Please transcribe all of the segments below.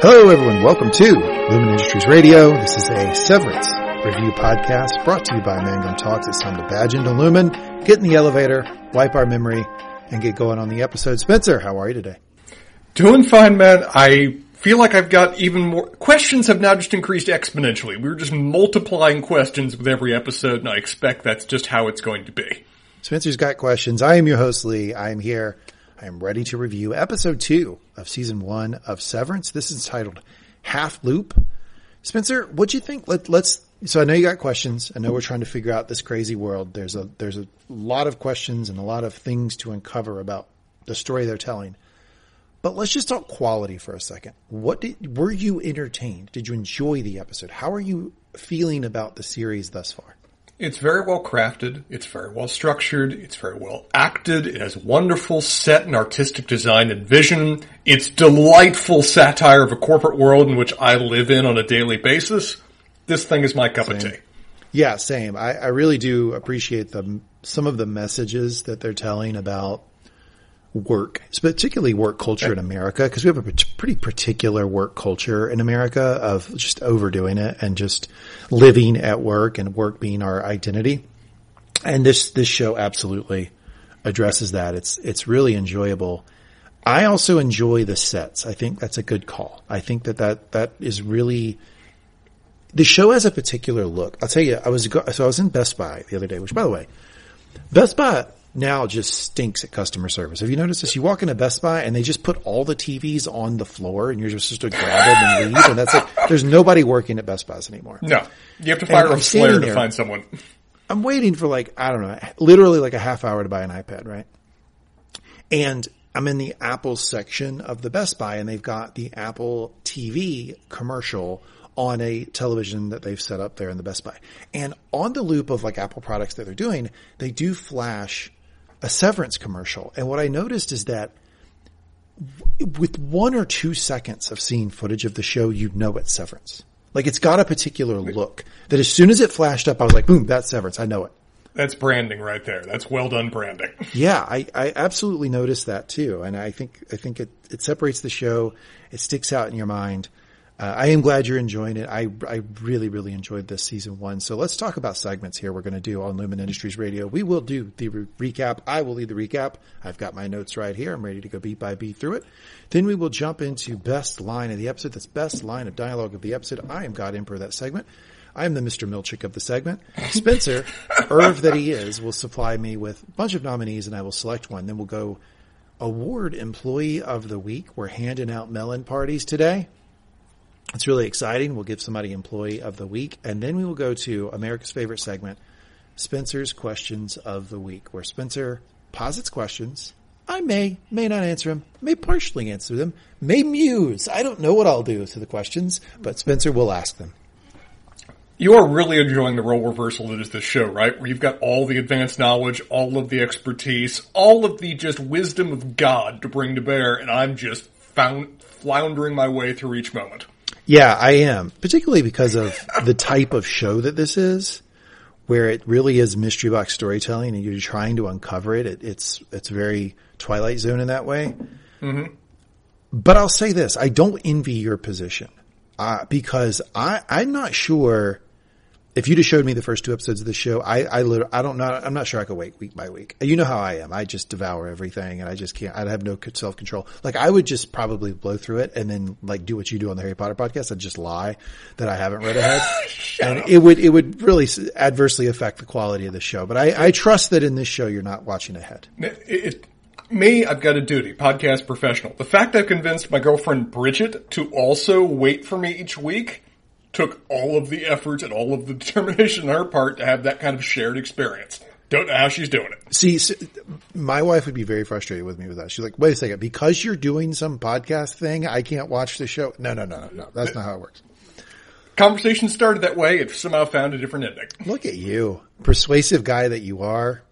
Hello, everyone. Welcome to Lumon Industries Radio. This is a Severance review podcast brought to you by Mangum Talks. It's time to badge into Lumon, get in the elevator, wipe our memory, and get going on the episode. Spencer, how are you today? Doing fine, man. I feel like I've got even more questions have now just increased exponentially. We're just multiplying questions with every episode, and I expect that's just how it's going to be. Spencer's got questions. I am your host, Lee. I am here. I am ready to review episode two of season one of Severance. This is titled Half Loop. Spencer, what do you think? Let, let's, so I know you got questions. I know we're trying to figure out this crazy world. There's a, there's a lot of questions and a lot of things to uncover about the story they're telling. But let's just talk quality for a second. What did, were you entertained? Did you enjoy the episode? How are you feeling about the series thus far? It's very well crafted. It's very well structured. It's very well acted. It has wonderful set and artistic design and vision. It's delightful satire of a corporate world in which I live in on a daily basis. This thing is my cup Same. of tea. Yeah, same. I, I really do appreciate the some of the messages that they're telling about work, particularly work culture in America, because we have a pretty particular work culture in America of just overdoing it and just living at work and work being our identity. And this, this show absolutely addresses that. It's, it's really enjoyable. I also enjoy the sets. I think that's a good call. I think that that, that is really, the show has a particular look. I'll tell you, I was, so I was in Best Buy the other day, which by the way, Best Buy now just stinks at customer service. Have you noticed this? You walk into Best Buy and they just put all the TVs on the floor and you're just supposed to grab them and leave. And that's it. There's nobody working at Best Buys anymore. No. You have to fire a flare to find someone. I'm waiting for like, I don't know, literally like a half hour to buy an iPad, right? And I'm in the Apple section of the Best Buy and they've got the Apple TV commercial on a television that they've set up there in the Best Buy. And on the loop of like Apple products that they're doing, they do flash a Severance commercial. And what I noticed is that with one or two seconds of seeing footage of the show, you know it's Severance. Like it's got a particular look that as soon as it flashed up, I was like, boom, that's Severance. I know it. That's branding right there. That's well done branding. Yeah, I, I absolutely noticed that too. And I think, I think it, it separates the show. It sticks out in your mind. Uh, I am glad you're enjoying it. I, I really, really enjoyed this season one. So let's talk about segments here. We're going to do on Lumon Industries Radio. We will do the re- recap. I will lead the recap. I've got my notes right here. I'm ready to go beat by beat through it. Then we will jump into best line of the episode. That's best line of dialogue of the episode. I am God Emperor of that segment. I am the Mr. Milchick of the segment. Spencer, Irv that he is, will supply me with a bunch of nominees and I will select one. Then we'll go award employee of the week. We're handing out melon parties today. It's really exciting. We'll give somebody employee of the week and then we will go to America's favorite segment, Spencer's questions of the week, where Spencer posits questions. I may, may not answer them, may partially answer them, may muse. I don't know what I'll do to the questions, but Spencer will ask them. You are really enjoying the role reversal that is this show, right? Where you've got all the advanced knowledge, all of the expertise, all of the just wisdom of God to bring to bear, and I'm just found, floundering my way through each moment. Yeah, I am. Particularly because of the type of show that this is, where it really is mystery box storytelling and you're trying to uncover it. it it's, it's very Twilight Zone in that way. Mm-hmm. But I'll say this, I don't envy your position, uh, because I, I'm not sure if you just showed me the first two episodes of the show, I, I, I don't know, I'm not sure I could wait week by week. You know how I am. I just devour everything and I just can't, I have no self control. Like I would just probably blow through it and then like do what you do on the Harry Potter podcast and just lie that I haven't read ahead. and up. it would, it would really adversely affect the quality of the show. But I, I trust that in this show you're not watching ahead. It, it, me, I've got a duty, podcast professional. The fact I've convinced my girlfriend Bridget to also wait for me each week took all of the effort and all of the determination on her part to have that kind of shared experience. Don't know how she's doing it. See, so my wife would be very frustrated with me with that. She's like, wait a second, because you're doing some podcast thing, I can't watch the show. No, no, no, no, no. That's not how it works. Conversation started that way. It somehow found a different ending. Look at you. Persuasive guy that you are.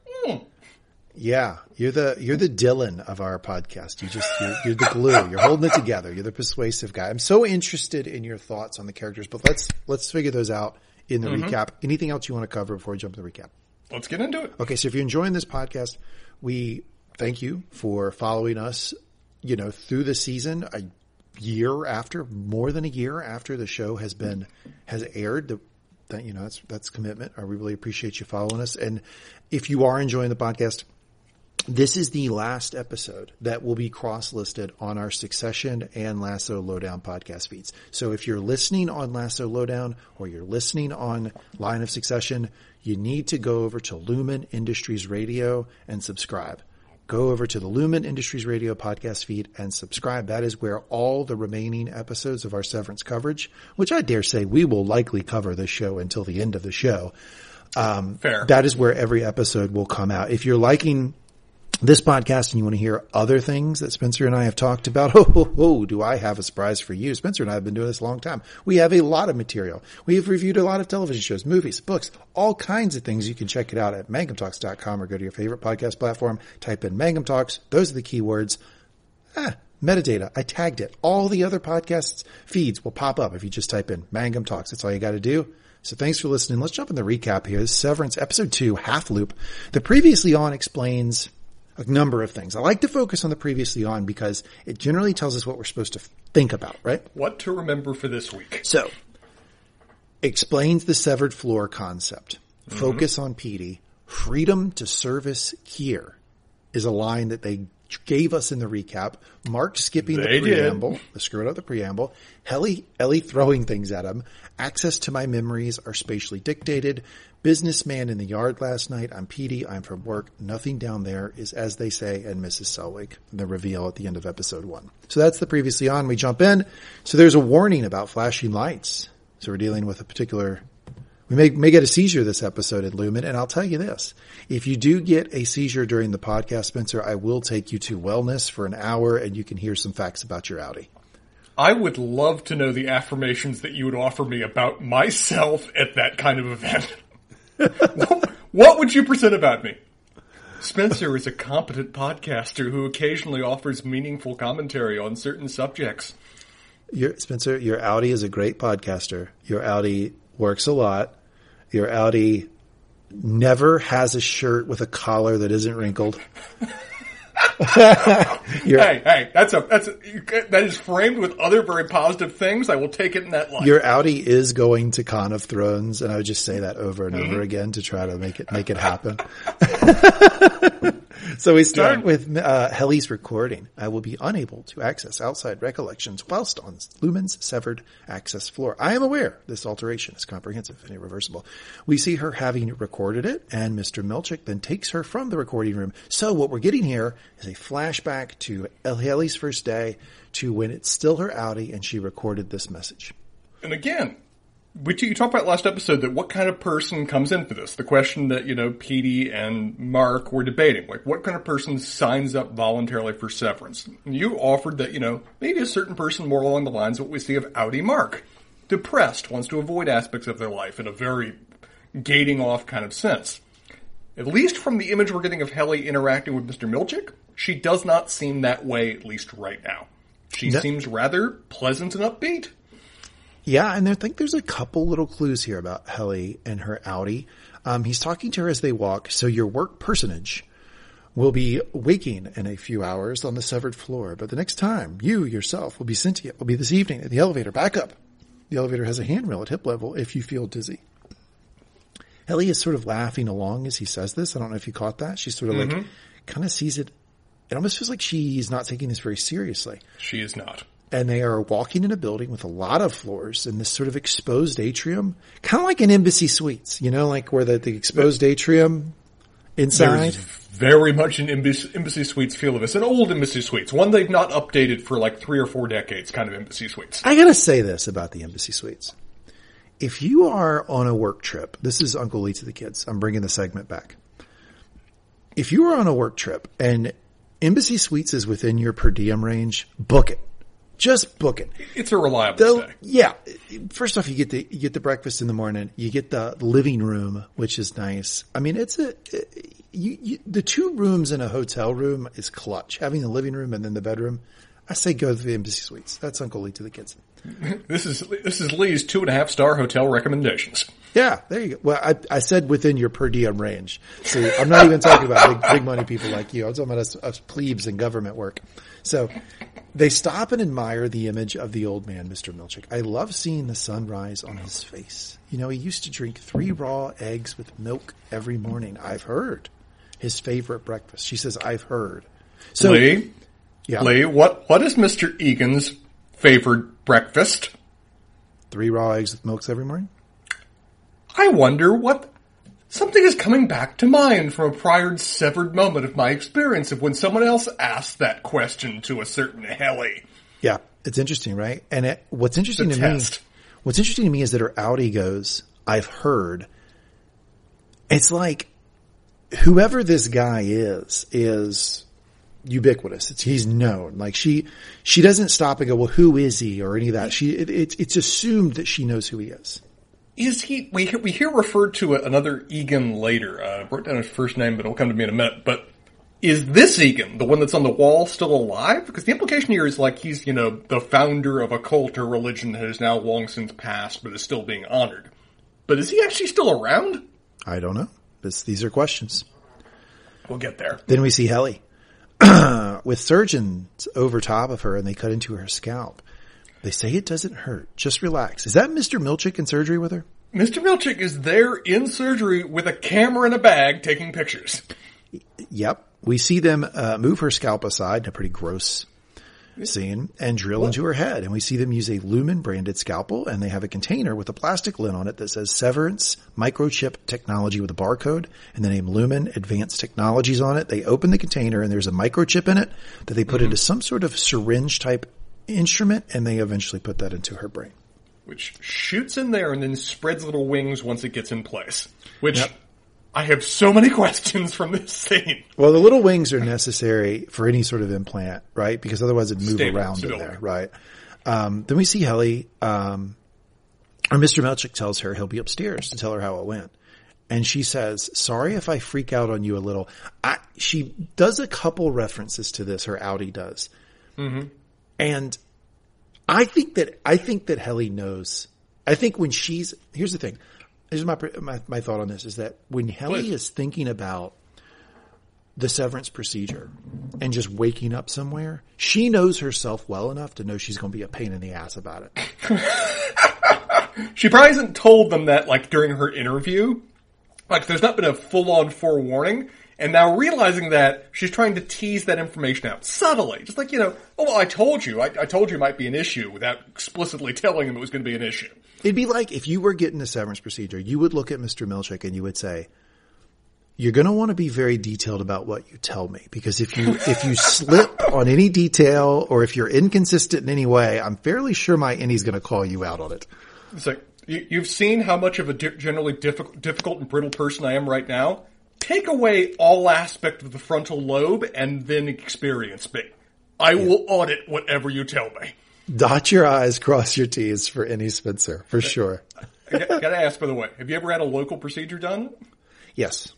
Yeah. You're the, you're the Dylan of our podcast. You just, you're, you're the glue. You're holding it together. You're the persuasive guy. I'm so interested in your thoughts on the characters, but let's, let's figure those out in the mm-hmm. recap. Anything else you want to cover before we jump to the recap? Let's get into it. Okay. So if you're enjoying this podcast, we thank you for following us, you know, through the season. I year after, more than a year after the show has been has aired. The, that you know that's that's commitment. I really appreciate you following us. And if you are enjoying the podcast, this is the last episode that will be cross listed on our Succession and Lasso Lowdown podcast feeds. So if you're listening on Lasso Lowdown or you're listening on Line of Succession, you need to go over to Lumon Industries Radio and subscribe. Go over to the Lumon Industries Radio podcast feed and subscribe. That is where all the remaining episodes of our Severance coverage, which I dare say we will likely cover this show until the end of the show. Um, Fair. That is where every episode will come out. If you're liking this podcast and you want to hear other things that Spencer and I have talked about, oh, oh, oh, do I have a surprise for you? Spencer and I have been doing this a long time. We have a lot of material. We have reviewed a lot of television shows, movies, books, all kinds of things. You can check it out at mangumtalks.com or go to your favorite podcast platform, type in Mangum Talks. Those are the keywords. Ah, metadata. I tagged it. All the other podcasts feeds will pop up if you just type in Mangum Talks. That's all you got to do. So thanks for listening. Let's jump in the recap here. This is Severance episode two, half loop. The previously on explains a number of things. I like to focus on the previously on because it generally tells us what we're supposed to think about, right? What to remember for this week. So, explains the severed floor concept. Mm-hmm. Focus on Petey. Freedom to service here is a line that they gave us in the recap. Mark skipping They the did. preamble, the screwing up the preamble. Helly, Helly throwing things at him. Access to my memories are spatially dictated. Businessman in the yard last night. I'm Petey. I'm from work. Nothing down there is as they say and Mrs. Selvig. The reveal at the end of episode one. So that's the previously on. We jump in. So there's a warning about flashing lights. So we're dealing with a particular we may, may get a seizure this episode at Lumon, and I'll tell you this. If you do get a seizure during the podcast, Spencer, I will take you to wellness for an hour and you can hear some facts about your outie. I would love to know the affirmations that you would offer me about myself at that kind of event. what would you present about me? Spencer is a competent podcaster who occasionally offers meaningful commentary on certain subjects. Your, Spencer, your outie is a great podcaster. Your outie works a lot. Your outie never has a shirt with a collar that isn't wrinkled. Hey, hey, that's a that's a, that is framed with other very positive things. I will take it in that light. your outie is going to Con of Thrones, and I would just say that over and mm-hmm. over again to try to make it make it happen. so we start Done. with uh, Helly's recording. I will be unable to access outside recollections whilst on Lumon's severed access floor. I am aware this alteration is comprehensive and irreversible. We see her having recorded it, and Mr. Milchick then takes her from the recording room. So what we're getting here is a flashback to Helly's first day to when it's still her outie and she recorded this message. And again, we you talked about last episode that what kind of person comes in for this? The question that you know Petey and Mark were debating, like what kind of person signs up voluntarily for severance? You offered that you know maybe a certain person more along the lines of what we see of outie Mark, depressed, wants to avoid aspects of their life in a very gating off kind of sense. At least from the image we're getting of Helly interacting with Mr. Milchick, she does not seem that way, at least right now. She No. seems rather pleasant and upbeat. Yeah, and I think there's a couple little clues here about Helly and her outie. Um, he's talking to her as they walk. So your work personage will be waking in a few hours on the severed floor, but the next time you yourself will be sentient will be this evening at the elevator. Back up. The elevator has a handrail at hip level if you feel dizzy. Helly is sort of laughing along as he says this. I don't know if you caught that. She's sort of like kind of sees it. It almost feels like she's not taking this very seriously She is not. And they are walking in a building with a lot of floors in this sort of exposed atrium, kind of like an embassy suites, you know, like where the, the exposed atrium inside. There's very much an embassy, embassy suites feel of this. An old embassy suites. One they've not updated for like three or four decades kind of embassy suites. I gotta say this about the embassy suites. If you are on a work trip, this is Uncle Lee to the kids. I'm bringing the segment back. If you are on a work trip and embassy suites is within your per diem range, book it. Just book it. It's a reliable Though, stay. yeah. First off, you get the you get the breakfast in the morning. You get the living room, which is nice. I mean, it's a uh, you, you, the two rooms in a hotel room is clutch. Having the living room and then the bedroom. I say go to the embassy suites. That's Uncle Lee to the kids. This is this is Lee's two and a half star hotel recommendations. Yeah, there you go. Well, I, I said within your per diem range. See, I'm not even talking about big, big money people like you. I'm talking about us, us plebes and government work. So they stop and admire the image of the old man, Mr. Milchick. I love seeing the sunrise on his face. You know, he used to drink three raw eggs with milk every morning. I've heard his favorite breakfast. She says, I've heard. So, Lee, yeah, Lee, what what is Mister Egan's favorite breakfast? three raw eggs with milks every morning. I wonder what something is coming back to mind from a prior severed moment of my experience of when someone else asked that question to a certain Helly. Yeah, it's interesting, right? And it, what's interesting The to test. me, what's interesting to me is that her outie goes, I've heard. It's like whoever this guy is, is ubiquitous. It's, he's known. Like she, she doesn't stop and go, well, who is he or any of that. She, it, it's, it's assumed that she knows who he is. Is he? We hear, we hear referred to another Egan later. Uh, I wrote down his first name, but it'll come to me in a minute. But is this Egan, the one that's on the wall, still alive? Because the implication here is like he's, you know, the founder of a cult or religion that has now long since passed, but is still being honored. But is he actually still around? I don't know. This, these are questions. We'll get there. Then we see Helly with surgeons over top of her and they cut into her scalp. They say it doesn't hurt. Just relax. Is that Mr. Milchick in surgery with her? Mr. Milchick is there in surgery with a camera in a bag taking pictures. Yep. We see them uh, move her scalp aside in a pretty gross scene and drill into her head. And we see them use a Lumon branded scalpel and they have a container with a plastic lid on it that says Severance Microchip Technology with a barcode and the name Lumon Advanced Technologies on it. They open the container and there's a microchip in it that they put into some sort of syringe type instrument and they eventually put that into her brain. which shoots in there and then spreads little wings once it gets in place. Which Yep. I have so many questions from this scene. Well, the little wings are necessary for any sort of implant, right? Because otherwise it'd move Stable, around in there, right? Um, then we see Helly, um, or Mr. Milchick tells her he'll be upstairs to tell her how it went. And she says, sorry if I freak out on you a little. I, she does a couple references to this, her outie does. And I think that, I think that Helly knows. I think when she's, here's the thing. Here's my, my, my thought on this is that when Helly Please. is thinking about the severance procedure and just waking up somewhere, she knows herself well enough to know she's going to be a pain in the ass about it. She probably hasn't told them that like during her interview. Like there's not been a full on forewarning. And now realizing that, she's trying to tease that information out subtly. Just like, you know, oh, well, I told you. I, I told you it might be an issue without explicitly telling him it was going to be an issue. It'd be like if you were getting a severance procedure, you would look at Mr. Milchick and you would say, you're going to want to be very detailed about what you tell me because if you, if you slip on any detail or if you're inconsistent in any way, I'm fairly sure my innie's going to call you out on it. It's like, you, you've seen how much of a di- generally difficult, difficult and brittle person I am right now. Take away all aspect of the frontal lobe and then experience me. I will audit whatever you tell me. Dot your I's, cross your T's for any Spencer, for uh, sure. I got- gotta ask, by the way, have you ever had a local procedure done? Yes.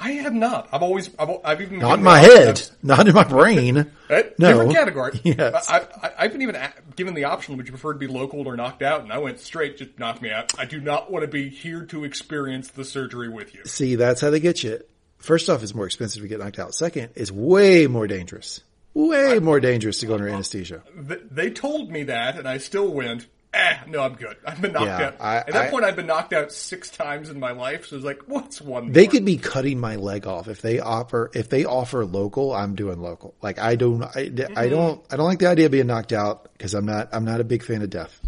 I have not. I've always, I've, I've even Not in my head, not in my brain. Eh, No. Different category. Yes. I, I, I've been even given the option, would you prefer to be local or knocked out? And I went straight, just knock me out. I do not want to be here to experience the surgery with you. See, that's how they get you. First off, it's more expensive to get knocked out. Second, it's way more dangerous. Way more dangerous to go under anesthesia. They told me that, and I still went, eh, no, I'm good. I've been knocked Yeah, out. I- At that I- point, I've been knocked out six times in my life, so it's like, what's one They more? could be cutting my leg off if they offer if they offer local. I'm doing local. Like I don't I, I don't I don't like the idea of being knocked out because I'm not I'm not a big fan of death.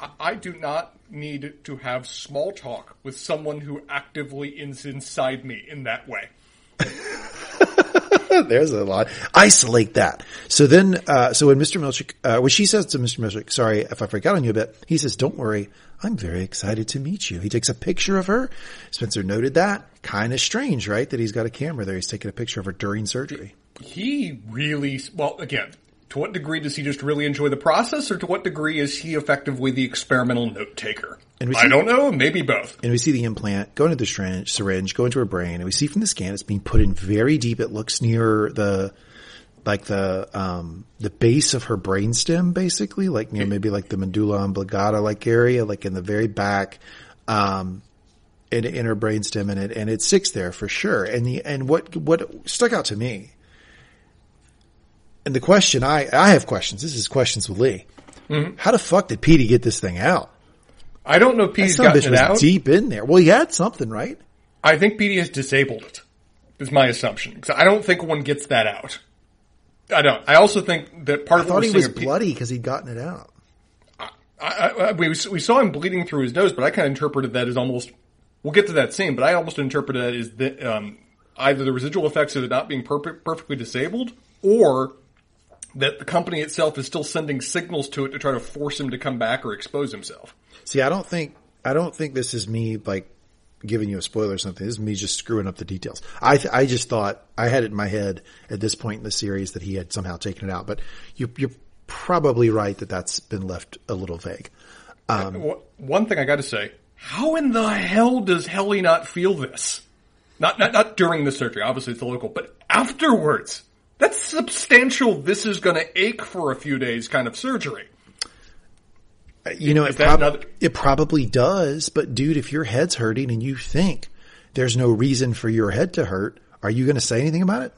I- I do not need to have small talk with someone who actively is inside me in that way. There's a lot. Isolate that. So then, uh, so when Mr. Milchick, uh, when she says to Mr. Milchick, sorry if I forgot on you a bit, he says, don't worry. I'm very excited to meet you. He takes a picture of her. Spencer noted that. Kind of strange, right? That he's got a camera there. He's taking a picture of her during surgery. He really, well, again, to what degree does he just really enjoy the process, or to what degree is he effectively the experimental note taker? And we I don't know, maybe both. And we see the implant go into the syringe, syringe, go into her brain, and we see from the scan it's being put in very deep. It looks near the like the um the base of her brainstem basically like you know maybe like the medulla oblongata like area like in the very back um in, in her brainstem and it and it sticks there for sure and the and what what stuck out to me and the question I I have questions this is questions with Lee how the fuck did Petey get this thing out I don't know Petey's bitch it was out. deep in there well he had something right I think Petey has disabled it. Is my assumption. 'Cause I don't think one gets that out. I don't. I also think that part I of thought he was bloody because he'd gotten it out I, I, I- we, we saw him bleeding through his nose, but I kind of interpreted that as almost. We'll get to that scene, but I almost interpreted that as the, um, either the residual effects of it not being perfect, perfectly disabled, or that the company itself is still sending signals to it to try to force him to come back or expose himself. See, I don't think I don't think this is me like giving you a spoiler or something. This is me just screwing up the details. I th- I just thought I had it in my head at this point in the series that he had somehow taken it out, but you, you're probably right that that's been left a little vague. Um, Wha- One thing I got to say: How in the hell does Helly not feel this? Not not not during the surgery. Obviously, it's the local, but afterwards. That's substantial. This is going to ache for a few days, kind of surgery. Uh, you know, it, prob- another- it probably does, but dude, if your head's hurting and you think there's no reason for your head to hurt, are you going to say anything about it?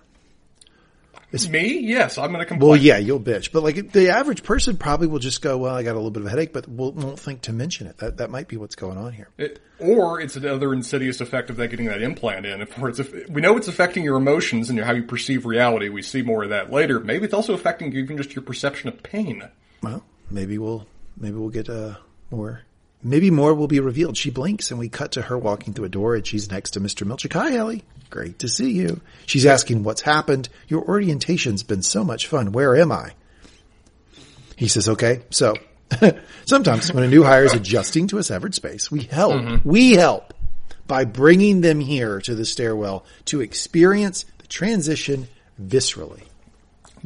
It's me, yes, I'm going to complain. Well, yeah, you'll bitch, but like the average person probably will just go, "Well, I got a little bit of a headache," but won't, won't think to mention it. That that might be what's going on here. It- or it's another insidious effect of that getting that implant in. If it's, if, we know it's affecting your emotions and how you perceive reality. We see more of that later. Maybe it's also affecting even just your perception of pain. Well, maybe we'll maybe we'll get uh, more. Maybe more will be revealed. She blinks, and we cut to her walking through a door, and she's next to Mr. Milchick. Hi, Helly. Great to see you. She's asking what's happened. Your orientation's been so much fun. Where am I? He says, okay. So sometimes when a new hire is adjusting to a severed space, we help. Mm-hmm. We help by bringing them here to the stairwell to experience the transition viscerally.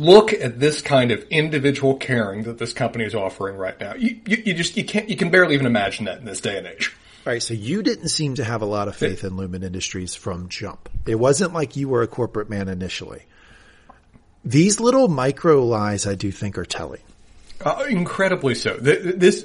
Look at this kind of individual caring that this company is offering right now. You, you, you just you can't you can barely even imagine that in this day and age. All right, so you didn't seem to have a lot of faith in Lumon Industries from jump. It wasn't like you were a corporate man initially. These little micro lies, I do think, are telling. Uh, incredibly so. Th- This,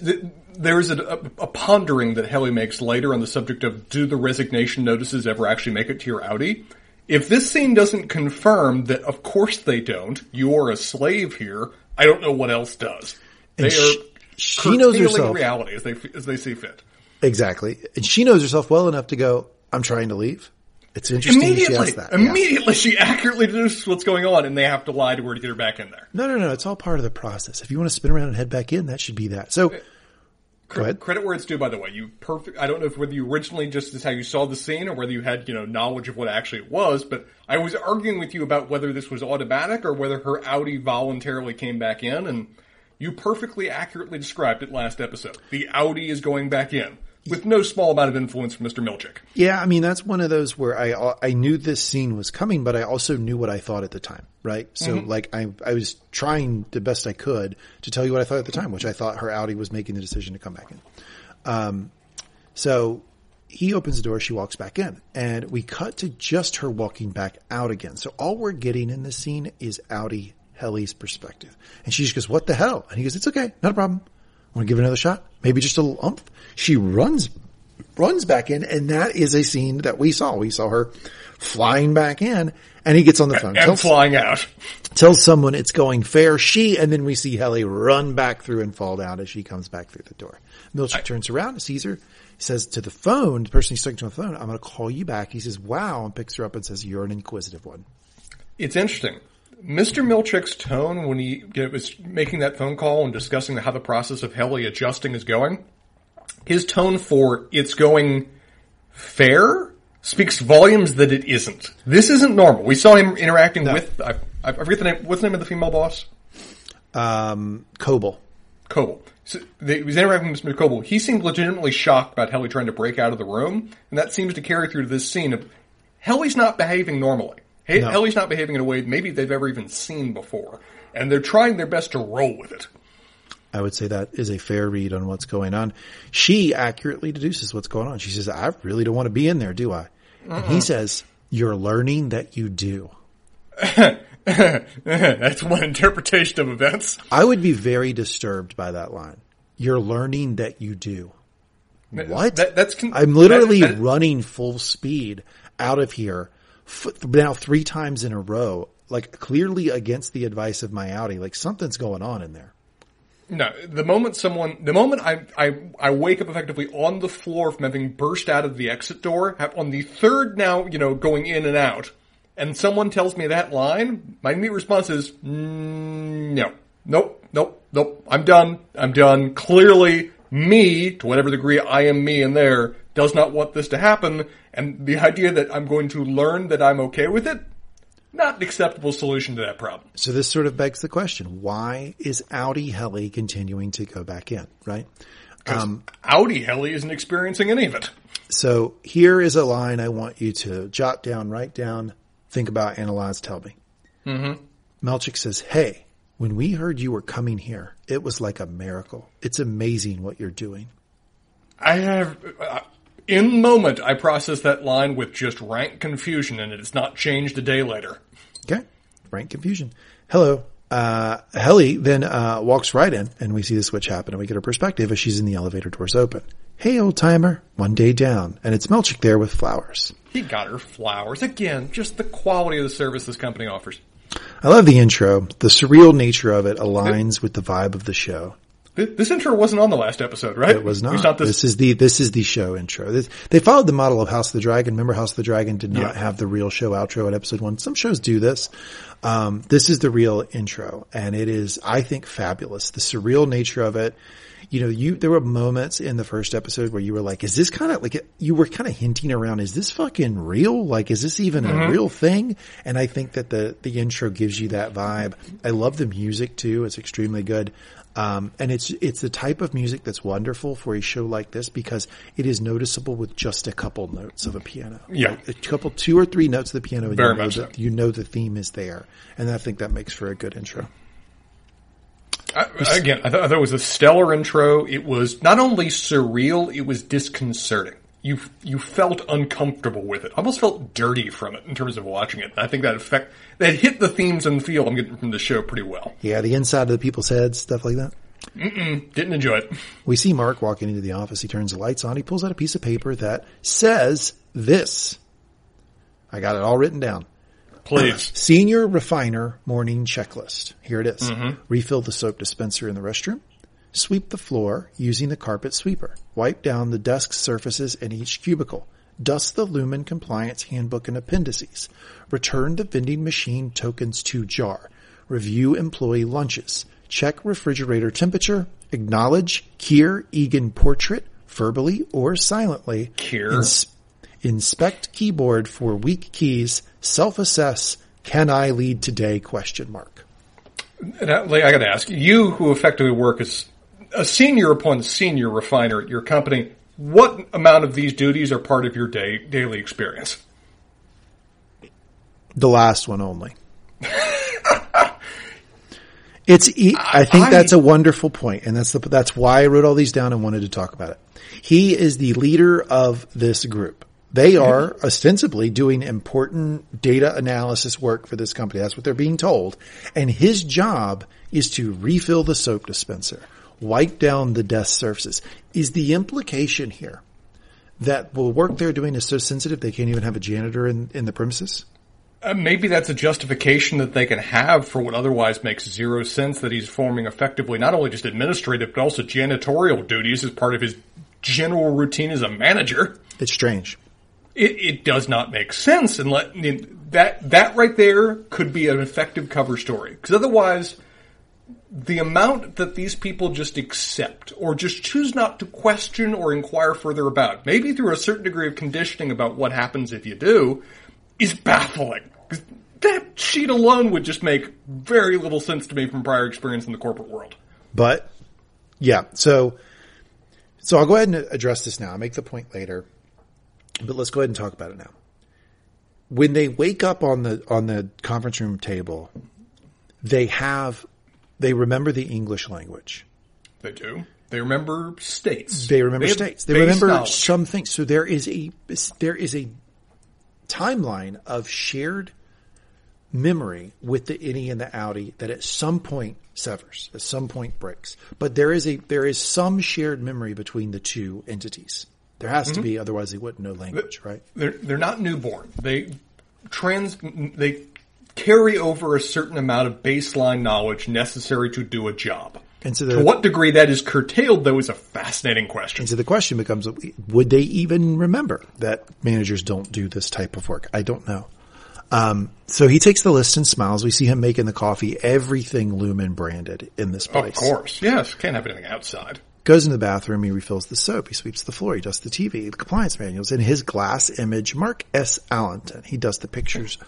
there is a, a, a pondering that Helly makes later on the subject of do the resignation notices ever actually make it to your outie? If this scene doesn't confirm that, of course they don't. You are a slave here. I don't know what else does. They And are sh- she knows herself. reality as they as they see fit. Exactly. And she knows herself well enough to go, I'm trying to leave. It's interesting she Immediately, asked that. Yeah. immediately, she accurately deduces what's going on, and they have to lie to her to get her back in there. No, no, no. It's all part of the process. If you want to spin around and head back in, that should be that. So, ahead. Credit where it's due, by the way. You perfect. I don't know if whether you originally just is how you saw the scene or whether you had you know knowledge of what actually it was. But I was arguing with you about whether this was automatic or whether her outie voluntarily came back in, and you perfectly accurately described it last episode. The outie is going back in with no small amount of influence from Mr. Milchick. Yeah, I mean that's one of those where I I knew this scene was coming, but I also knew what I thought at the time, right? So like I I was trying the best I could to tell you what I thought at the time, which I thought her outie was making the decision to come back in. Um, so he opens the door, she walks back in, and we cut to just her walking back out again. So all we're getting in this scene is outie Helly's perspective, and she just goes, "What the hell?" And he goes, "It's okay, not a problem. Want to give it another shot? Maybe just a little umph." She runs runs back in, and that is a scene that we saw. We saw her flying back in, and he gets on the phone, And tells, flying out. tells someone it's going fair. She, and then we see Helly run back through and fall down as she comes back through the door. Milchick turns around, sees her, says to the phone, the person he's talking to on the phone, I'm going to call you back. He says, wow, and picks her up and says, you're an inquisitive one. It's interesting. Mr. Milchick's tone when he was making that phone call and discussing how the process of Helly adjusting is going, his tone for it's going fair speaks volumes that it isn't. This isn't normal. We saw him interacting with, I, I forget the name, what's the name of the female boss? Um, Cobel. Cobel. So they, he was interacting with Mr. Cobel. He seemed legitimately shocked about Helly trying to break out of the room, and that seems to carry through to this scene of Helly's not behaving normally. He- No. Helly's not behaving in a way maybe they've ever even seen before, and they're trying their best to roll with it. I would say that is a fair read on what's going on. She accurately deduces what's going on. She says, I really don't want to be in there, do I? And he says, you're learning that you do. That's one interpretation of events. I would be very disturbed by that line. You're learning that you do. What? That, that's con- I'm literally that- that- running full speed out of here f- now three times in a row, like clearly against the advice of my outie. Like something's going on in there. No, the moment someone, the moment I, I, I wake up effectively on the floor from having burst out of the exit door, on the third now, you know, going in and out, and someone tells me that line, my immediate response is, mm, no, nope, nope, nope, I'm done, I'm done. Clearly, me, to whatever degree I am me in there, does not want this to happen, and the idea that I'm going to learn that I'm okay with it, not an acceptable solution to that problem. So this sort of begs the question: Why is outie Helly continuing to go back in? Right. Um, outie Helly isn't experiencing any of it. So here is a line I want you to jot down, write down, think about, analyze, tell me. Mm-hmm. Milchick says, Hey, when we heard you were coming here, it was like a miracle. It's amazing what you're doing. I have, uh, in the moment, I process that line with just rank confusion, and it's not changed a day later. Okay. Rank confusion. Hello. Uh, Helly then, uh, walks right in and we see the switch happen and we get her perspective as she's in the elevator doors open. Hey, old timer. One day down and it's Milchick there with flowers. He got her flowers. Again, just the quality of the service this company offers. I love the intro. The surreal nature of it aligns with the vibe of the show. Th- This intro wasn't on the last episode, right? It was not. Not this. this is the this is the show intro. This, they followed the model of House of the Dragon. Remember, House of the Dragon did not Yeah. have the real show outro at episode one. Some shows do this. Um, this is the real intro, and it is, I think, fabulous. The surreal nature of it. You know, you there were moments in the first episode where you were like, "Is this kind of like?" You were kind of hinting around, "Is this fucking real? Like, is this even Mm-hmm. a real thing?" And I think that the the intro gives you that vibe. I love the music too; it's extremely good. Um, and it's it's the type of music that's wonderful for a show like this because it is noticeable with just a couple notes of a piano. Yeah. Like, a couple, two or three notes of the piano, and Very you know much that so. you know the theme is there, and I think that makes for a good intro. I, again, I, th- I thought it was a stellar intro. It was not only surreal, it was disconcerting. You you felt uncomfortable with it. Almost felt dirty from it in terms of watching it. I think that effect that hit the themes and feel I'm getting from the show pretty well. Yeah, the inside of the people's heads, stuff like that. Didn't enjoy it. We see Mark walking into the office. He turns the lights on. He pulls out a piece of paper that says this. I got it all written down. Please. Senior refiner morning checklist. Here it is. Mm-hmm. Refill the soap dispenser in the restroom. Sweep the floor using the carpet sweeper. Wipe down the desk surfaces in each cubicle. Dust the Lumon Compliance Handbook and appendices. Return the vending machine tokens to jar. Review employee lunches. Check refrigerator temperature. Acknowledge Kier Egan portrait verbally or silently. Kier? Ins- inspect keyboard for weak keys. Self-assess. Can I lead today? Question mark. I, like, I got to ask you, who effectively work as a senior upon senior refiner at your company, what amount of these duties are part of your day daily experience? The last one only. It's. E- I think I- that's a wonderful point, and that's the that's why I wrote all these down and wanted to talk about it. He is the leader of this group. They mm-hmm. are ostensibly doing important data analysis work for this company. That's what they're being told, and his job is to refill the soap dispenser, wipe down the desk surfaces. Is the implication here that the work they're doing is so sensitive they can't even have a janitor in, in the premises? Uh, maybe that's a justification that they can have for what otherwise makes zero sense that he's forming effectively not only just administrative but also janitorial duties as part of his general routine as a manager. It's strange. It, it does not make sense, and let, that that right there could be an effective cover story because otherwise, the amount that these people just accept or just choose not to question or inquire further about, maybe through a certain degree of conditioning about what happens if you do, is baffling. That sheet alone would just make very little sense to me from prior experience in the corporate world. But yeah, so so I'll go ahead and address this now. I'll make the point later, but let's go ahead and talk about it now. When they wake up on the on the conference room table, they have they remember the English language. They do. They remember states. They remember have states. They remember knowledge. some things. So there is a there is a timeline of shared memory with the innie and the outie that at some point severs, at some point breaks. But there is a there is some shared memory between the two entities. There has to mm-hmm. be, otherwise they wouldn't know language, right? They're they're not newborn. They trans they carry over a certain amount of baseline knowledge necessary to do a job. And so To what degree that is curtailed, though, is a fascinating question. and so the question becomes: Would they even remember that managers don't do this type of work? I don't know. Um, so he takes the list and smiles. We see him making the coffee, everything Lumon branded in this place. Of course, yes. Can't have anything outside. Goes into the bathroom, he refills the soap, he sweeps the floor, he dusts the TV, the compliance manuals, in his glass image, Mark S. Allenton. He does the pictures.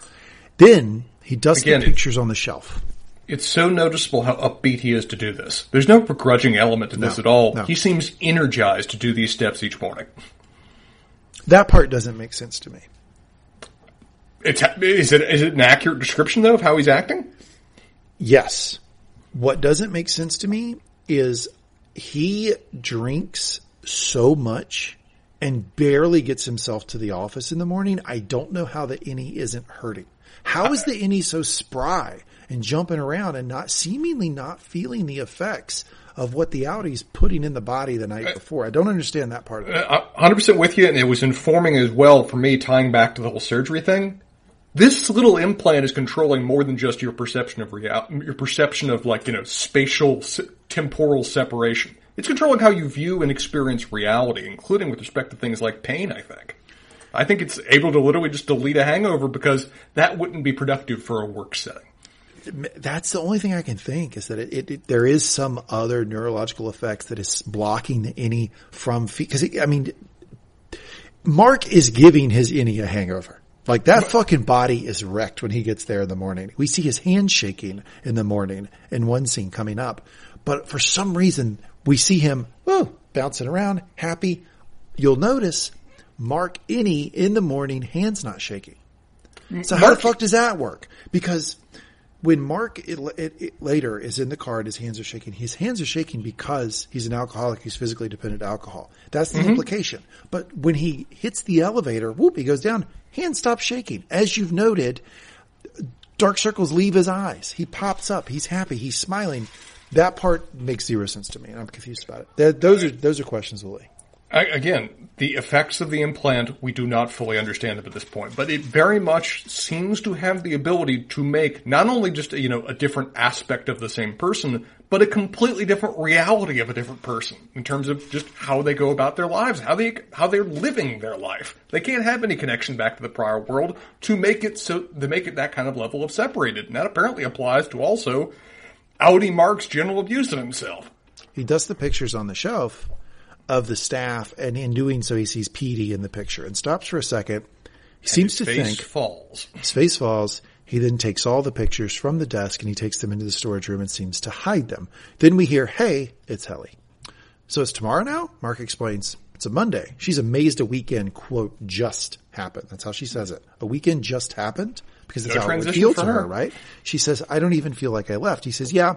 Then he dusts Again, the pictures on the shelf. It's so noticeable how upbeat he is to do this. There's no begrudging element to this No, at all. no. He seems energized to do these steps each morning. That part doesn't make sense to me. It's is it is it an accurate description though of how he's acting? Yes. What doesn't make sense to me is he drinks so much and barely gets himself to the office in the morning. I don't know how the innie isn't hurting. How is the innie so spry and jumping around and not seemingly not feeling the effects of what the outie's putting in the body the night before? I don't understand that part of it. Uh, 100% with you, and it was informing as well for me, tying back to the whole surgery thing. This little implant is controlling more than just your perception of real, your perception of like you know spatial temporal separation. It's controlling how you view and experience reality, including with respect to things like pain. I think. I think it's able to literally just delete a hangover because that wouldn't be productive for a work setting. That's the only thing I can think is that it, it, it there is some other neurological effects that is blocking the innie from because I mean, Mark is giving his innie a hangover. Like that fucking body is wrecked when he gets there in the morning. We see his hand shaking in the morning in one scene coming up, but for some reason we see him oh bouncing around, happy. You'll notice Mark innie in the morning, hands not shaking. So how the fuck does that work? Because when Mark it, it, it later is in the car and his hands are shaking, his hands are shaking because he's an alcoholic. He's physically dependent on alcohol. That's the mm-hmm. implication. But when he hits the elevator, whoop, he goes down. Hands stop shaking. As you've noted, dark circles leave his eyes. He pops up. He's happy. He's smiling. That part makes zero sense to me, and I'm confused about it. That, those are those are questions, Willie. I, again, the effects of the implant, we do not fully understand them at this point, but it very much seems to have the ability to make not only just, you know, a different aspect of the same person, but a completely different reality of a different person in terms of just how they go about their lives, how they, how they're living their life. They can't have any connection back to the prior world to make it so, to make it that kind of level of separated. And that apparently applies to also outie Mark's general abuse of himself. He does the pictures on the shelf of the staff, and in doing so, he sees Petey in the picture and stops for a second. He seems to face think falls. his face falls. He then takes all the pictures from the desk and he takes them into the storage room and seems to hide them. Then we hear, "Hey, it's Helly." So it's tomorrow now. Mark explains. It's a Monday. She's amazed a weekend quote just happened. That's how she says it. A weekend just happened because it's No how it would transition feel to her. right? She says, "I don't even feel like I left." He says, "Yeah."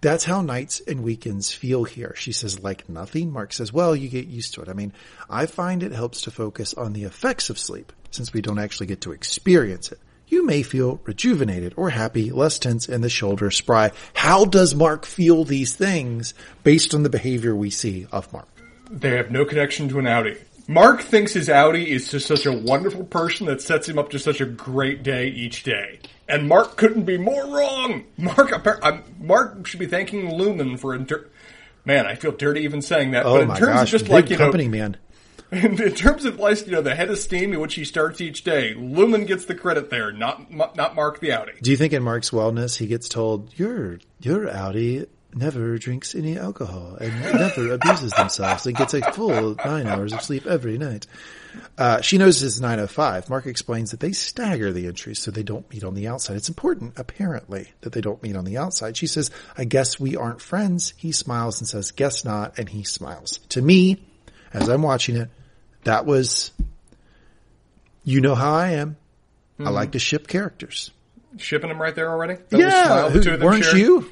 That's how nights and weekends feel here. She says, like nothing. Mark says, well, you get used to it. I mean, I find it helps to focus on the effects of sleep since we don't actually get to experience it. You may feel rejuvenated or happy, less tense in the shoulder, spry. How does Mark feel these things based on the behavior we see of Mark? They have no connection to an outie. Mark thinks his outie is just such a wonderful person that sets him up to such a great day each day. And Mark couldn't be more wrong. Mark, uh, Mark should be thanking Lumon for. Inter- Man, I feel dirty even saying that. Oh but in my terms gosh, of just big like you company know, man. in, in terms of like you know the head of steam in which he starts each day, Lumon gets the credit there, not not Mark the outie. Do you think in Mark's wellness he gets told your your Audi never drinks any alcohol and never abuses themselves and gets a full nine hours of sleep every night? Uh, she knows it's 905. Mark explains that they stagger the entries so they don't meet on the outside. It's important, apparently, that they don't meet on the outside. She says, I guess we aren't friends. He smiles and says, guess not. And he smiles. To me, as I'm watching it, that was, you know how I am. I like to ship characters. Shipping them right there already. That Yeah, smile the who- two of them weren't shared? you?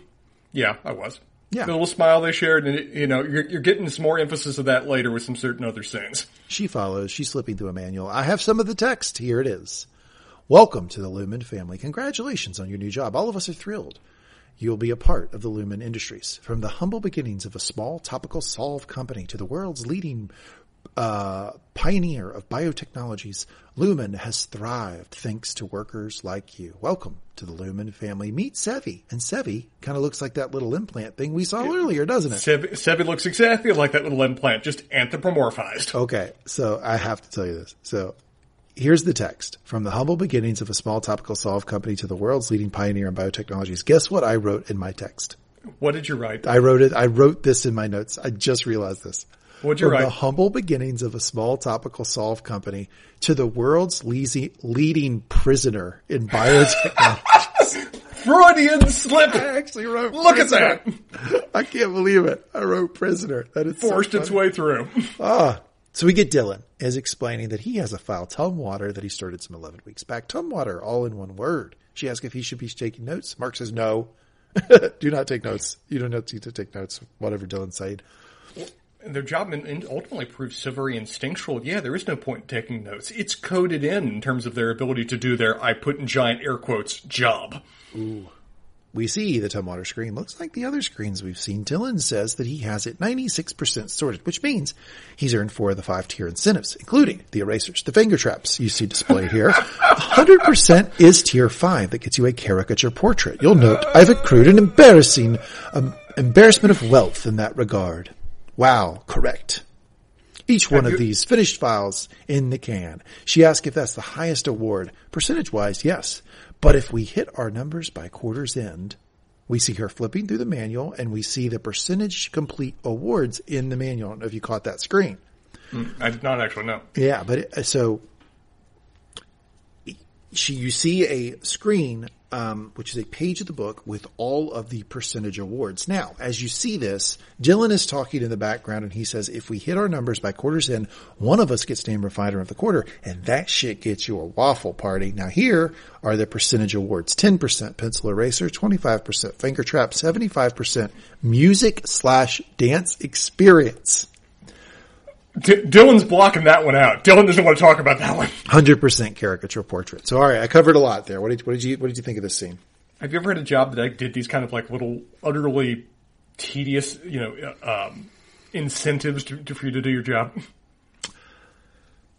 Yeah, I was. Yeah. The little smile they shared, and it, you know, you're, you're getting some more emphasis of that later with some certain other scenes. She follows. She's slipping through a manual. I have some of the text. Here it is. Welcome to the Lumon family. Congratulations on your new job. All of us are thrilled. You'll be a part of the Lumon Industries. From the humble beginnings of a small topical salve company to the world's leading uh, pioneer of biotechnologies, Lumon has thrived thanks to workers like you. Welcome to the Lumon family. Meet Sevi. And Sevi kind of looks like that little implant thing we saw earlier, doesn't it? Sevi, Sevi looks exactly like that little implant, just anthropomorphized. Okay, so I have to tell you this. So here's the text. From the humble beginnings of a small topical salve company to the world's leading pioneer in biotechnologies. Guess what I wrote in my text? What did you write? I wrote it. I wrote this in my notes. I just realized this. What'd you From write? the humble beginnings of a small topical salve company to the world's leasy- leading prisoner in biotechnology. Freudian slip. I actually wrote Look at that. I can't believe it. I wrote prisoner. That is so Forced its way through. Ah, so we get Dylan is explaining that he has a file, Tumwater, that he started some 11 weeks back. Tumwater, all in one word. She asks if he should be taking notes. Mark says no. Do not take notes. You don't need to take notes, whatever Dylan said. Their job ultimately proves so very instinctual. Yeah, there is no point in taking notes. It's coded in in terms of their ability to do their, I put in giant air quotes, job. We see the Tumwater screen looks like the other screens we've seen. Dylan says that he has it 96% sorted, which means he's earned four of the five tier incentives, including the erasers, the finger traps you see displayed here. 100% is tier five that gets you a caricature portrait. You'll note I've accrued an embarrassing, um, embarrassment of wealth in that regard. Wow, correct. Each one of these finished files in the can. She asked if that's the highest award. Percentage wise, yes. But if we hit our numbers by quarter's end, we see her flipping through the manual and we see the percentage complete awards in the manual. I don't know if you caught that screen. Mm, I did not actually know. Yeah, but it, so she, you see a screen, um, which is a page of the book with all of the percentage awards. Now, as you see this, Dylan is talking in the background and he says, if we hit our numbers by quarters in, one of us gets named refiner of the quarter and that shit gets you a waffle party. Now here are the percentage awards. 10% pencil eraser, 25% finger trap, 75% music slash dance experience. D- Dylan's blocking that one out. Dylan doesn't want to talk about that one. Hundred percent caricature portrait. So, all right, I covered a lot there. What did what did you what did you think of this scene? Have you ever had a job that I did these kind of like little utterly tedious, you know, uh, um, incentives to, to, for you to do your job?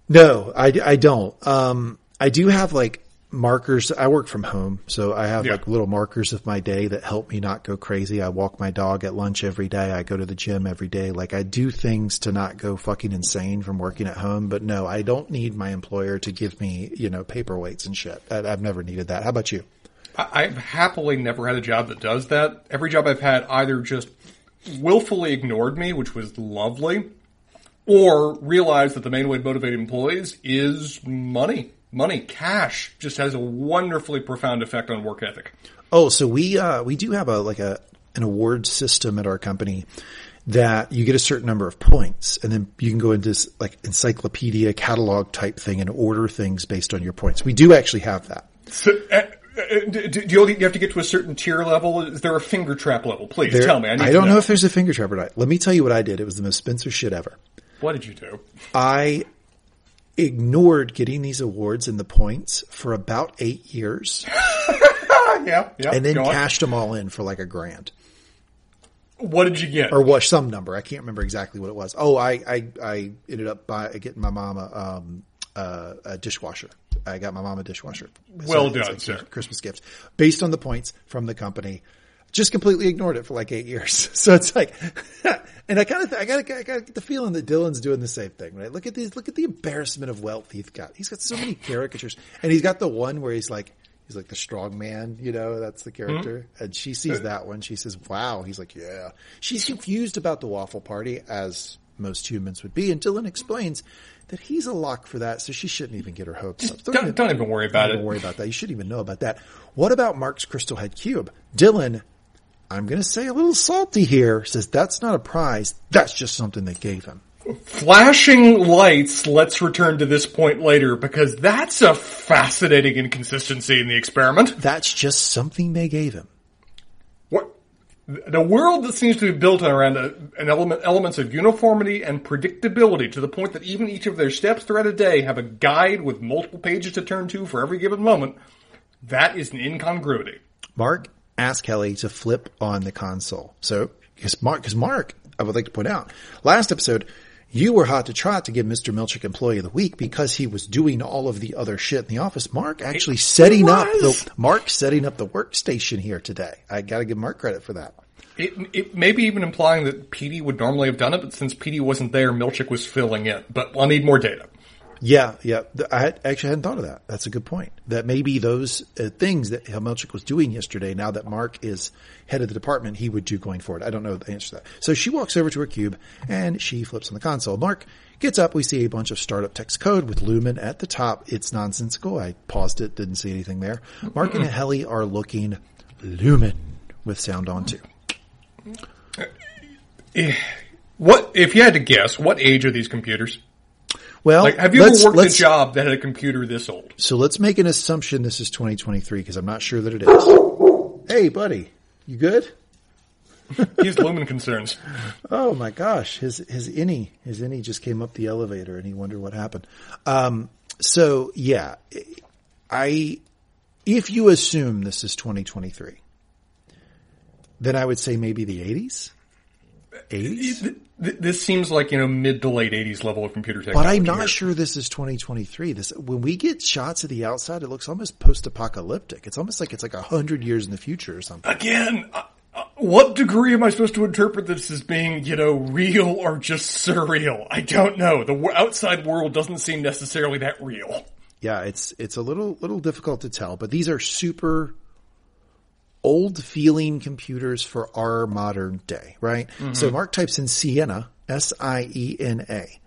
No, I, I don't. Um, I do have like markers. I work from home, so I have Yeah. like little markers of my day that help me not go crazy. I walk my dog at lunch every day. I go to the gym every day. Like I do things to not go fucking insane from working at home. But no, I don't need my employer to give me, you know, paperweights and shit. I, I've never needed that. How about you? I, I've happily never had a job that does that. Every job I've had either just willfully ignored me, which was lovely, or realized that the main way to motivate employees is money. Money, cash, just has a wonderfully profound effect on work ethic. Oh, so we uh we do have a like a an award system at our company that you get a certain number of points and then you can go into this like encyclopedia catalog type thing and order things based on your points. We do actually have that. So, uh, uh, do, do you have to get to a certain tier level? Is there a finger trap level? Please There- tell me. I, I don't know if there's a finger trap or not. Let me tell you what I did. It was the most Spencer shit ever. What did you do? I ignored getting these awards and the points for about eight years Ah, yeah, yeah. and then go on. cashed them all in for like a grand. What did you get? or what some number. I can't remember exactly what it was. Oh, I I, I ended up by getting my mom a, um, uh, a dishwasher. I got my mom a dishwasher. Well it's done, like sir. Christmas gift based on the points from the company. Just completely ignored it for like eight years. So it's like, and I kind of, I got, I got get the feeling that Dylan's doing the same thing, right? Look at these, look at the embarrassment of wealth he's got. He's got so many caricatures, and he's got the one where he's like, he's like the strong man, you know, that's the mm-hmm. character. And she sees that one. She says, wow. He's like, yeah. She's confused about the waffle party as most humans would be. And Dylan explains that he's a lock for that. So she shouldn't even get her hopes up. don't, don't even worry about it. Don't worry about that. You shouldn't even know about that. What about Mark's crystal head cube? Dylan, I'm going to say a little salty here, says that's not a prize. That's just something they gave him. Flashing lights, let's return to this point later because that's a fascinating inconsistency in the experiment. That's just something they gave him. What? The world that seems to be built around a, an element, elements of uniformity and predictability to the point that even each of their steps throughout a day have a guide with multiple pages to turn to for every given moment. That is an incongruity. Mark asked Helly to flip on the console. So, because Mark, because Mark, I would like to point out, last episode, you were hot to trot to give Mr. Milchick employee of the week because he was doing all of the other shit in the office. Mark actually setting up the, Mark setting up the workstation here today. I gotta give Mark credit for that. It, it may be even implying that Petey would normally have done it, but since Petey wasn't there, Milchick was filling in. But I'll need more data. Yeah, yeah. I had, actually hadn't thought of that. That's a good point. That maybe those uh, things that Milchick was doing yesterday, now that Mark is head of the department, he would do going forward. I don't know the answer to that. So she walks over to her cube and she flips on the console. Mark gets up. We see a bunch of startup text code with Lumon at the top. It's nonsensical. I paused it, didn't see anything there. Mark and Helly are looking Lumen with sound on too. What if you had to guess? What age are these computers? Well, like, have you ever worked a job that had a computer this old? So let's make an assumption this is 2023 because I'm not sure that it is. Hey, buddy, you good? he has lumen concerns. Oh my gosh, his his innie his innie just came up the elevator and he wondered what happened. Um, so yeah, I if you assume this is 2023, then I would say maybe the 80s. 80s? This seems like, you know, mid to late 80s level of computer technology. But I'm not here. sure this is 2023. This, when we get shots of the outside, it looks almost post-apocalyptic. It's almost like it's like a hundred years in the future or something. Again, uh, uh, what degree am I supposed to interpret this as being, you know, real or just surreal? I don't know. The outside world doesn't seem necessarily that real. Yeah, it's, it's a little, little difficult to tell, but these are super old feeling computers for our modern day, right? Mm-hmm. So Mark types in Siena, S-I-E-N-A.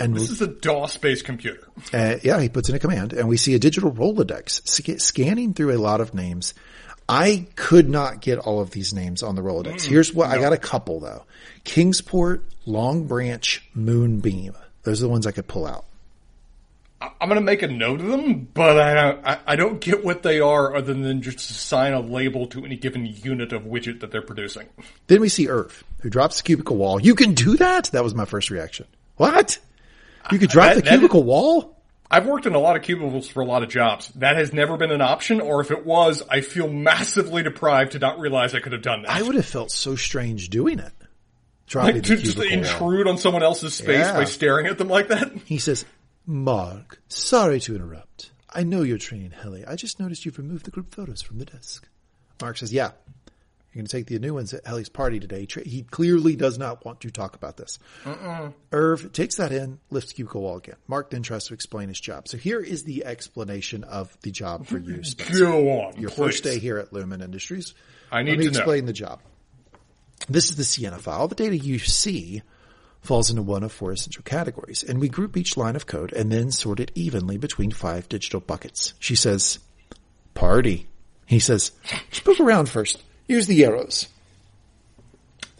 And this is a DOS-based computer. Uh, yeah, he puts in a command, and we see a digital Rolodex sc- scanning through a lot of names. I could not get all of these names on the Rolodex. Mm, Here's what no. I got a couple though: Kingsport, Long Branch, Moonbeam. Those are the ones I could pull out. I'm going to make a note of them, but I don't, I, I don't get what they are other than just assign a label to any given unit of widget that they're producing. Then we see Irv, who drops the cubicle wall. You can do that? That was my first reaction. What? You could drop that, the cubicle is, wall? I've worked in a lot of cubicles for a lot of jobs. That has never been an option, or if it was, I feel massively deprived to not realize I could have done that. I would have felt so strange doing it. Dropping like to just intrude wall. on someone else's space yeah. by staring at them like that? He says, Mark, sorry to interrupt. I know you're training Helly. I just noticed you've removed the group photos from the desk. Mark says, yeah, you're going to take the new ones at Helly's party today. He clearly does not want to talk about this. Uh-uh. Irv takes that in, lifts cubicle wall again. Mark then tries to explain his job. So here is the explanation of the job for you, Spencer. Go on, Your please. first day here at Lumon Industries. I need Let me to explain know. the job. This is the Siena file. The data you see falls into one of four essential categories, and we group each line of code and then sort it evenly between five digital buckets. She says, party. He says, just move around first. Use the arrows.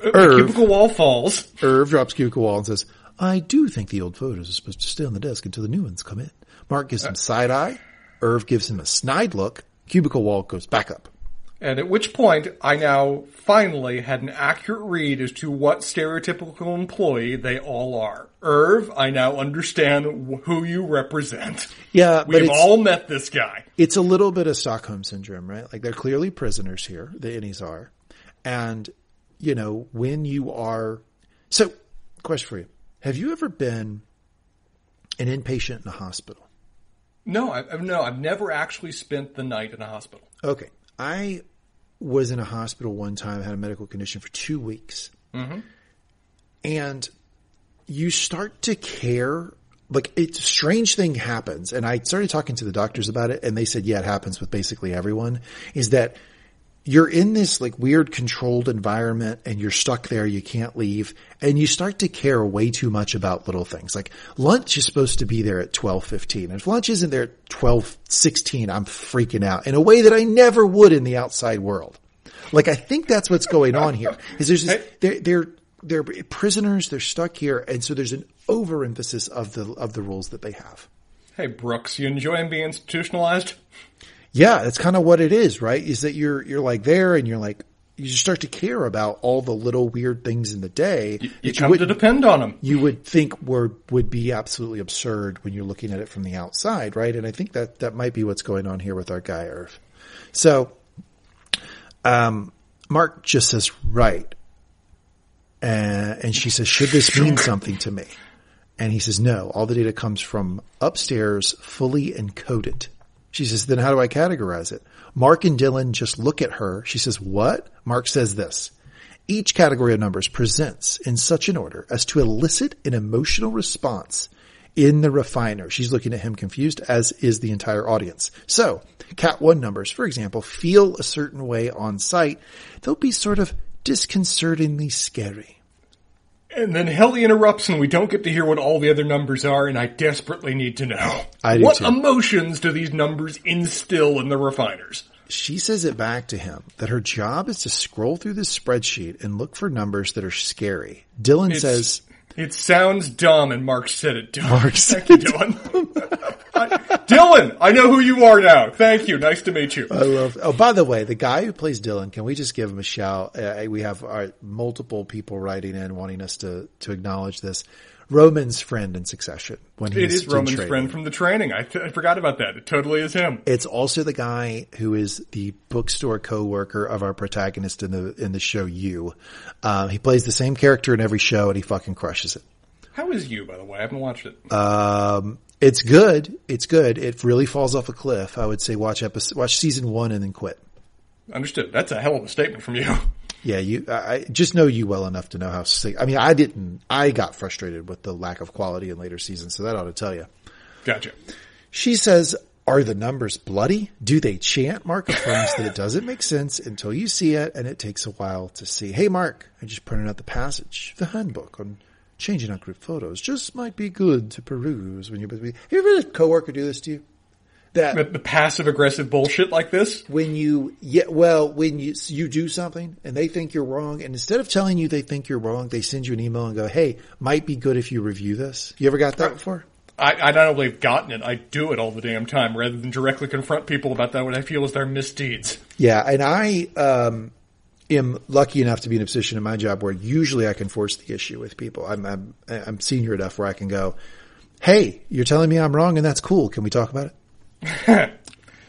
Uh, Irv, cubicle wall falls. Irv drops cubicle wall and says, I do think the old photos are supposed to stay on the desk until the new ones come in. Mark gives him side eye. Irv gives him a snide look. Cubicle wall goes back up. And at which point, I now finally had an accurate read as to what stereotypical employee they all are. Irv, I now understand who you represent. Yeah, we've all met this guy. It's a little bit of Stockholm syndrome, right? Like they're clearly prisoners here. The innies are, and you know when you are. So, question for you: Have you ever been an inpatient in a hospital? No, I, no, I've never actually spent the night in a hospital. Okay, I was in a hospital one time, had a medical condition for two weeks. Mm-hmm. And you start to care. Like it's a strange thing happens. And I started talking to the doctors about it and they said, yeah, it happens with basically everyone is that you're in this like weird controlled environment and you're stuck there. You can't leave and you start to care way too much about little things. Like lunch is supposed to be there at 12:15. And if lunch isn't there at 12:16, I'm freaking out in a way that I never would in the outside world. Like I think that's what's going on here. Is there's this, they're they're they're prisoners, they're stuck here and so there's an overemphasis of the of the rules that they have. Hey Brooks, you enjoying being institutionalized? Yeah, that's kind of what it is, right? Is that you're, you're like there and you're like, you just start to care about all the little weird things in the day You that you come to depend on them. you would think were would be absolutely absurd when you're looking at it from the outside, right? And I think that that might be what's going on here with our guy Irv. So, um, Mark just says right, and she says, "Should this mean something to me?" And he says, "No. All the data comes from upstairs, fully encoded." She says, "Then how do I categorize it?" Mark and Dylan just look at her. She says, "What?" Mark says this. Each category of numbers presents in such an order as to elicit an emotional response in the refiner. She's looking at him confused, as is the entire audience. So, Cat 1 numbers, for example, feel a certain way on sight. They'll be sort of disconcertingly scary. And then Helly interrupts and we don't get to hear what all the other numbers are and I desperately need to know. I do what too. emotions do these numbers instill in the refiners? She says it back to him that her job is to scroll through this spreadsheet and look for numbers that are scary. Dylan It's- says, It sounds dumb and Mark said it dumb. Mark said you, Dylan. Dylan, I know who you are now. Thank you. Nice to meet you. I love. Oh, by the way, the guy who plays Dylan, can we just give him a shout? Uh, we have our, multiple people writing in wanting us to to acknowledge this. Roman's friend in Succession when he It is Roman's training. friend from the training. I, I forgot about that. It totally is him. It's also the guy who is the bookstore co-worker of our protagonist in the in the show. You, um, he plays the same character in every show, and he fucking crushes it. How is you, by the way? I haven't watched it. Um, it's good. It's good. It really falls off a cliff. I would say watch episode, watch season one and then quit. Understood. That's a hell of a statement from you. Yeah, you. I just know you well enough to know how. sick- I mean, I didn't. I got frustrated with the lack of quality in later seasons, so that ought to tell you. Gotcha. She says, "Are the numbers bloody? Do they chant?" Mark affirms that it doesn't make sense until you see it, and it takes a while to see. Hey, Mark, I just printed out the passage, the handbook on changing out group photos. Just might be good to peruse when you're. Have you ever had a coworker do this to you? That The, the passive aggressive bullshit like this. when you yeah well when you you do something and they think you're wrong and instead of telling you they think you're wrong they send you an email and go hey might be good if you review this you ever got that before I, I not only have gotten it, I do it all the damn time rather than directly confront people about that what I feel is their misdeeds. yeah and i um am lucky enough to be in a position in my job where usually i can force the issue with people i'm i'm i'm senior enough where i can go hey you're telling me i'm wrong and that's cool can we talk about it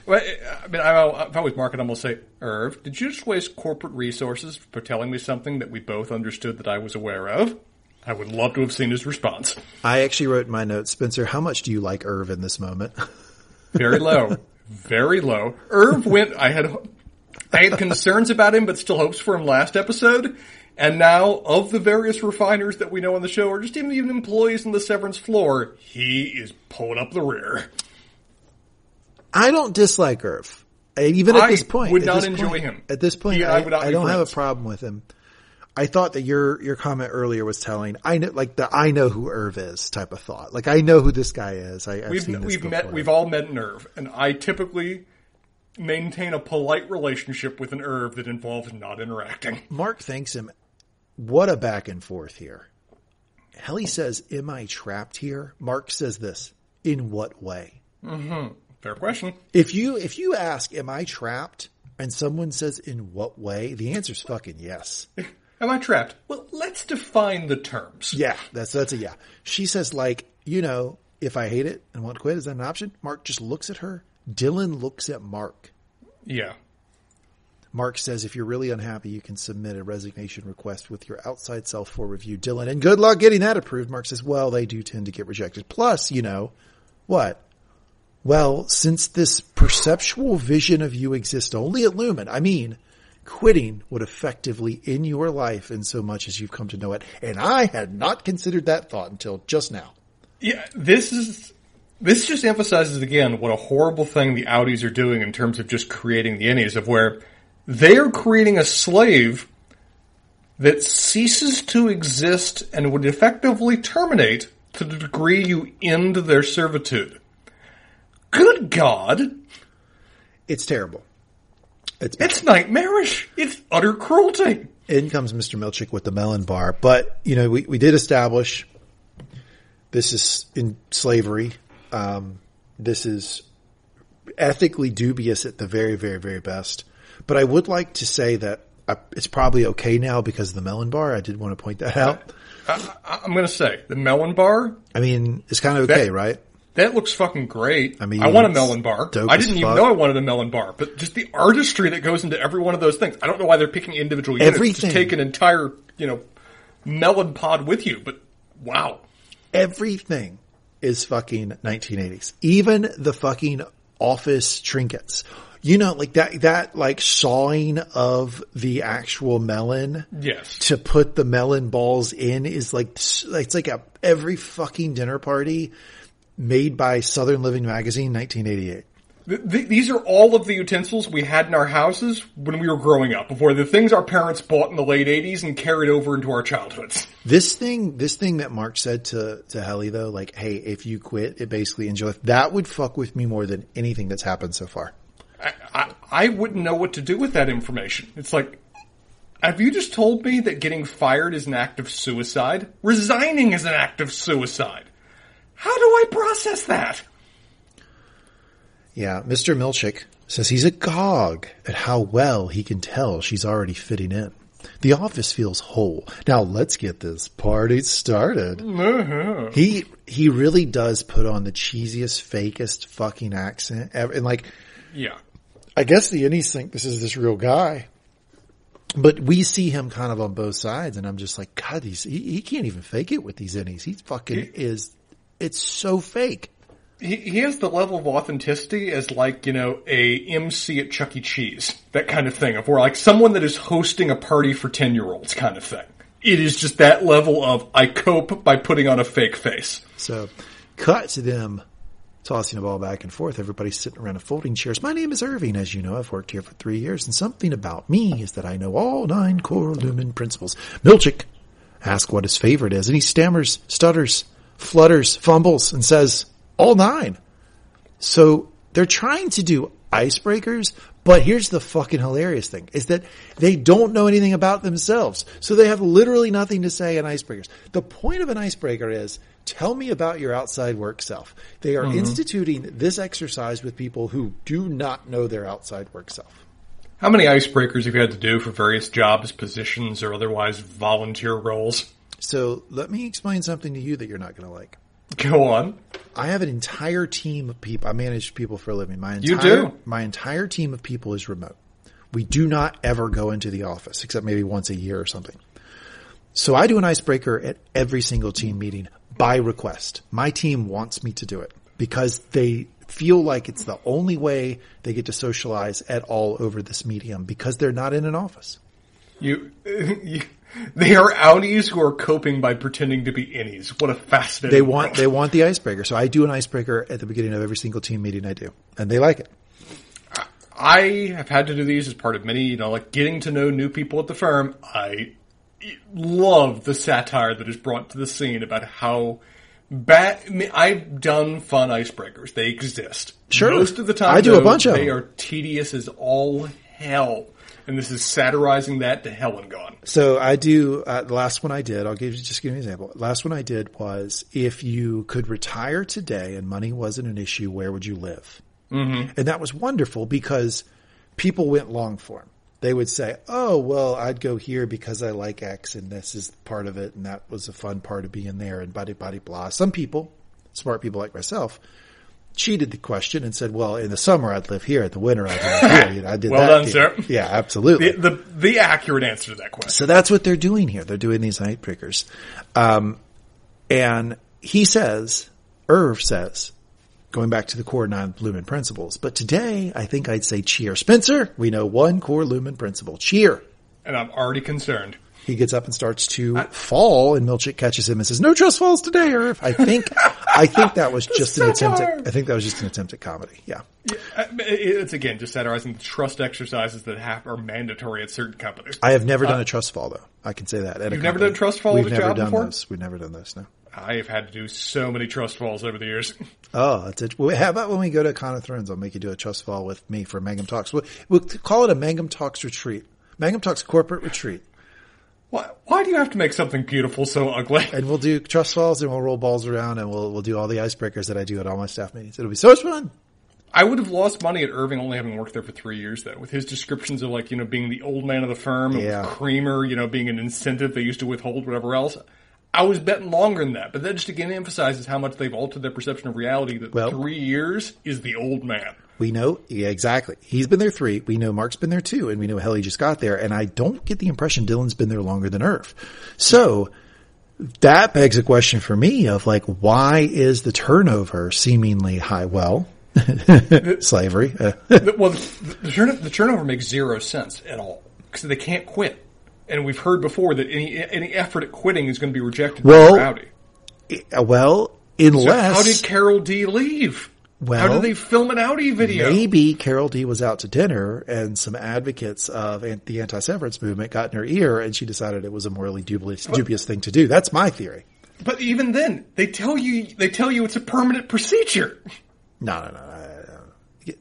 Well, I mean, I, if I was Mark, I'd almost say, Irv, did you just waste corporate resources for telling me something that we both understood that I was aware of? I would love to have seen his response. i actually wrote in my notes spencer how much do you like irv in this moment Very low. Very low. Irv went, I had, I had concerns about him, but still hopes for him last episode. And now, of the various refiners that we know on the show, or just even, even employees on the Severance floor, he is pulling up the rear. I don't dislike Irv. Uh, even at I this point, would not enjoy point- him. At this point, He I, I I don't have a problem with him. I thought that your your comment earlier was telling. I know, like the I know who Irv is type of thought. Like I know who this guy is. I, I've We've, seen this we've met, we've all met Irv, and I typically maintain a polite relationship with an Irv that involves not interacting. Mark thanks him. What a back and forth here. Helly says, "Am I trapped here?" Mark says this. In what way? Mm-hmm. Fair question. If you if you ask, "Am I trapped?" and someone says, "In what way?" the answer's fucking yes. Am I trapped? Well, let's define the terms. Yeah, that's that's a yeah. She says like, you know, if I hate it and want to quit, is that an option? Mark just looks at her. Dylan looks at Mark. Yeah. Mark says, if you're really unhappy, you can submit a resignation request with your outside self for review. Dylan, and good luck getting that approved. Mark says, well, they do tend to get rejected. Plus, you know, what? Well, since this perceptual vision of you exists only at Lumon, I mean, quitting would effectively end your life in so much as you've come to know it. And I had not considered that thought until just now. Yeah, this is this just emphasizes again what a horrible thing the outies are doing in terms of just creating the innies of where they are creating a slave that ceases to exist and would effectively terminate to the degree you end their servitude. Good God, It's terrible. It's it's nightmarish. It's utter cruelty. in comes Mr. Milchick with the melon bar. But, you know, we, we did establish this is in slavery. Um, this is ethically dubious at the very, very, very best. But I would like to say that uh, it's probably okay now because of the melon bar. I did want to point that out. I, I'm going to say the melon bar. I mean, it's kind of okay, That- right? That looks fucking great. I mean, I want a melon bar. I didn't even know I wanted a melon bar, but just the artistry that goes into every one of those things. I don't know why they're picking individual units. Everything. Just take an entire, you know, melon pod with you, but wow. Everything is fucking 1980s. Even the fucking office trinkets. You know, like that, that like sawing of the actual melon Yes. to put the melon balls in is like, it's like a, every fucking dinner party made by Southern Living Magazine, 1988. Th- th- these are all of the utensils we had in our houses when we were growing up, before the things our parents bought in the late 80s and carried over into our childhoods. This thing, this thing that Mark said to, to Helly though, like, hey, if you quit, it basically enjoy, that would fuck with me more than anything that's happened so far. I, I, I wouldn't know what to do with that information. It's like, have you just told me that getting fired is an act of suicide? Resigning is an act of suicide. How do I process that? Yeah, Mr. Milchick says he's agog at how well he can tell she's already fitting in. The office feels whole. Now let's get this party started. Mm-hmm. He he really does put on the cheesiest, fakest fucking accent ever. And like, Yeah. I guess the innies think this is this real guy. But we see him kind of on both sides, and I'm just like, God, he's, he, he can't even fake it with these innies. He's fucking is, it's so fake. He, he has the level of authenticity as like, you know, a MC at Chuck E. Cheese. That kind of thing. Of where like someone that is hosting a party for 10 year olds kind of thing. It is just that level of I cope by putting on a fake face. So, cut to them tossing the ball back and forth. Everybody's sitting around in folding chairs. My name is Irving. As you know, I've worked here for three years, and something about me is that I know all nine core Lumon principles. Milchick asks what his favorite is, and he stammers, stutters, flutters, fumbles, and says, all nine. So they're trying to do icebreakers, but here's the fucking hilarious thing is that they don't know anything about themselves. So they have literally nothing to say in icebreakers. The point of an icebreaker is tell me about your outside work self. They are mm-hmm. instituting this exercise with people who do not know their outside work self. How many icebreakers have you had to do for various jobs, positions, or otherwise volunteer roles? So let me explain something to you that you're not going to like. Go on. I have an entire team of people. I manage people for a living. My entire, You do? My entire team of people is remote. We do not ever go into the office except maybe once a year or something. So I do an icebreaker at every single team meeting by request. My team wants me to do it because they feel like it's the only way they get to socialize at all over this medium because they're not in an office. You, you, they are outies who are coping by pretending to be innies. What a fascinating. They want, world. they want the icebreaker. So I do an icebreaker at the beginning of every single team meeting I do and they like it. I have had to do these as part of many, you know, like getting to know new people at the firm. I love the satire that is brought to the scene about how bad. I mean, I've done fun icebreakers; they exist. Sure. most of the time I do a bunch of They them. are tedious as all hell, and this is satirizing that to hell and gone. So I do, uh, the last one I did, I'll give you, just give you an example. Last one I did was if you could retire today and money wasn't an issue, where would you live? Mm-hmm. And that was wonderful because people went long form. They would say, oh, well, I'd go here because I like X and this is part of it. And that was a fun part of being there and body, body, blah. Some people, smart people like myself, cheated the question and said, well, in the summer I'd live here, in the winter I'd live here. You know, I did Well that. done, deal. sir. Yeah, absolutely. The, the the accurate answer to that question. So that's what they're doing here. They're doing these night breakers. Um, and he says, Irv says, going back to the core nine Lumon principles, but today I think I'd say cheer. Spencer, we know one core Lumon principle, cheer. And I'm already concerned. He gets up and starts to fall and Milchick catches him and says, no trust falls today, Irv. I think, I think that was just an attempt at, I think that was just an attempt at comedy. Yeah. Uh, It's again just satirizing the trust exercises that have, are mandatory at certain companies. I have never done a trust fall though. I can say that. at Uh, You've never done a trust fall We've never job done before? those. We've never done those. No. I have had to do so many trust falls over the years. Oh, that's it. Well, how about when we go to Con of Thrones? I'll make you do a trust fall with me for Mangum Talks. We'll, we'll call it a Mangum Talks retreat. Mangum Talks corporate retreat. Why, why do you have to make something beautiful so ugly? And we'll do trust falls and we'll roll balls around and we'll, we'll do all the icebreakers that I do at all my staff meetings. It'll be so much fun. I would have lost money at Irving only having worked there for three years though, with his descriptions of like, you know, being the old man of the firm, and Yeah. with Creamer, you know, being an incentive they used to withhold, whatever else. I was betting longer than that, but that just again emphasizes how much they've altered their perception of reality that Well- three years is the old man. We know, yeah, exactly. He's been there three. We know Mark's been there two, and we know Helly just got there. And I don't get the impression Dylan's been there longer than Irv. So that begs a question for me of like, why is the turnover seemingly high? Well, slavery. Well, the, the, turn, the turnover makes zero sense at all because they can't quit, and we've heard before that any any effort at quitting is going to be rejected Well, by Rowdy. Eh, well, So unless how did Carol D leave? Well, how did they film an outie video? Maybe Carol D was out to dinner and some advocates of the anti-severance movement got in her ear and she decided it was a morally dubious, dubious thing to do. That's my theory. But even then, they tell you they tell you it's a permanent procedure. No, no, no.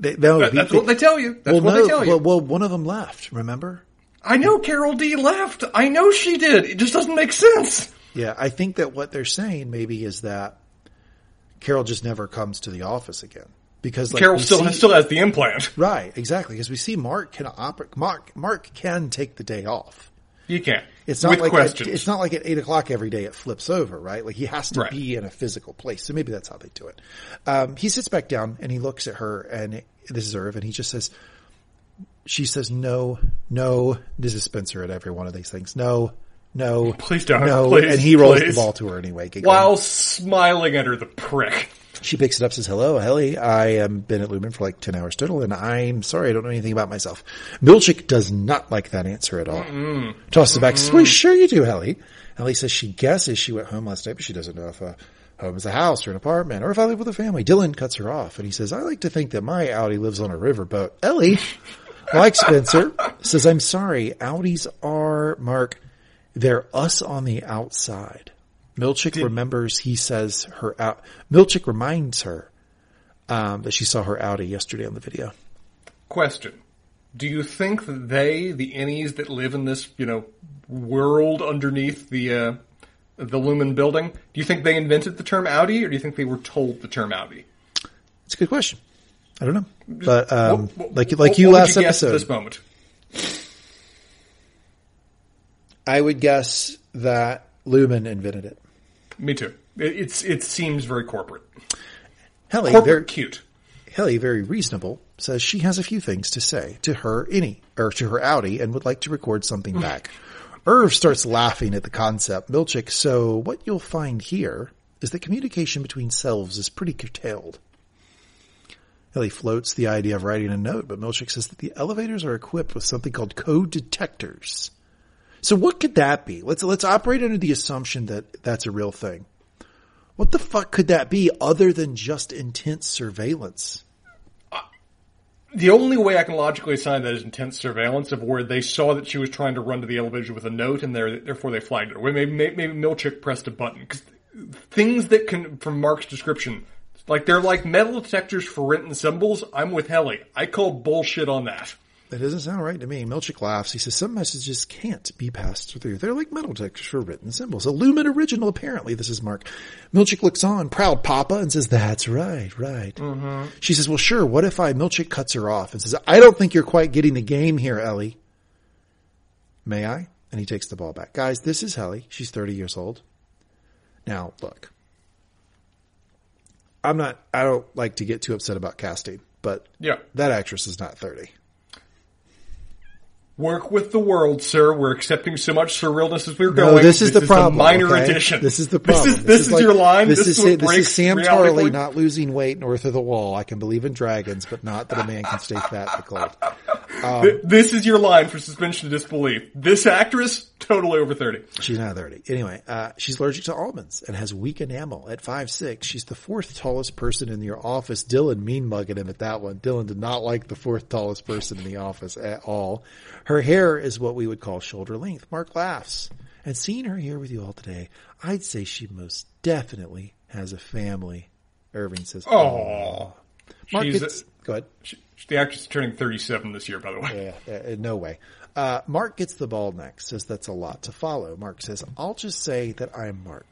They, that's what they tell you. That's well, what no, they tell you. Well, well, one of them left, remember? I know Carol D left. I know she did. It just doesn't make sense. Yeah, I think that what they're saying maybe is that Carol just never comes to the office again. Because like Carol still see- has, still has the implant. Right, exactly. Because we see Mark can operate, Mark, Mark can take the day off. You can't. It's not with like questions. At, it's not like at eight o'clock every day it flips over, right? Like he has to Right. be in a physical place. So maybe that's how they do it. Um, he sits back down and he looks at her and this is Irv and he just says, she says, no, no, this is Spencer at every one of these things. No, no, Please don't. no. Please, and he rolls please. the ball to her anyway. giggling. while smiling at her, the prick. She picks it up, says, hello, Helly. I am been at Lumon for like 10 hours total and I'm sorry, I don't know anything about myself. Milchick does not like that answer at all. Tosses it back, says, well, sure you do, Helly. Helly says she guesses she went home last night, but she doesn't know if a home is a house or an apartment or if I live with a family. Dylan cuts her off and he says, I like to think that my outie lives on a riverboat. Helly, like Spencer, says, I'm sorry, outies are, Mark, they're us on the outside. Milchick remembers he says her out. Milchick reminds her um, that she saw her outie yesterday on the video. Question. Do you think that they, the innies that live in this, you know, world underneath the, uh, the Lumon building, do you think they invented the term outie or do you think they were told the term outie? It's a good question. I don't know, but um, What- what- like like what you last at episode, this moment. I would guess that Lumon invented it. Me too. It, it's, it seems very corporate. Helly, Corporate very, cute. Helly, very reasonable, says she has a few things to say to her innie or to her outie and would like to record something back. Irv starts laughing at the concept. Milchick, so what you'll find here is that communication between selves is pretty curtailed. Helly floats the idea of writing a note, but Milchick says that the elevators are equipped with something called code detectors. So what could that be? Let's let's operate under the assumption that that's a real thing. What the fuck could that be other than just intense surveillance? Uh, the only way I can logically assign that is intense surveillance of where they saw that she was trying to run to the elevator with a note, and therefore they flagged her. Maybe, maybe, maybe Milchick pressed a button. 'Cause things that can, from Mark's description, like they're like metal detectors for written symbols. I'm with Helly. I call bullshit on that. That doesn't sound right to me. Milchick laughs. He says some messages can't be passed through. They're like metal detectors for written symbols. A Lumon original, apparently. This is Mark. Milchick looks on, proud papa, and says, that's right, right. Mm-hmm. She says, well, sure. What if I, Milchick cuts her off and says, I don't think you're quite getting the game here, Helly. May I? And he takes the ball back. Guys, this is Helly. She's 30 years old. Now, look. I'm not, I don't like to get too upset about casting, but Yeah. that actress is not 30. Work with the world, sir. We're accepting so much surrealness as we're No, going. this is the problem. A minor okay? addition. This is the problem. This is, this is like- your line. This, This, is is, this is Sam reality Tarley not losing weight north of the wall. I can believe in dragons, but not that a man can stay fat in the cold. Th- This is your line for suspension of disbelief. This actress, totally over 30. She's not 30. Anyway, uh, she's allergic to almonds and has weak enamel. At five six, she's the fourth tallest person in your office. Dylan mean mugging him at that one. Dylan did not like the fourth tallest person in the office at all. Her hair is what we would call shoulder length. Mark laughs. And seeing her here with you all today, I'd say she most definitely has a family. Irving says, Oh. Mark She's gets, go ahead. she, the actress is turning 37 this year, by the way. Yeah, uh, no way. Uh, Mark gets the ball next, says that's a lot to follow. Mark says, I'll just say that I'm Mark.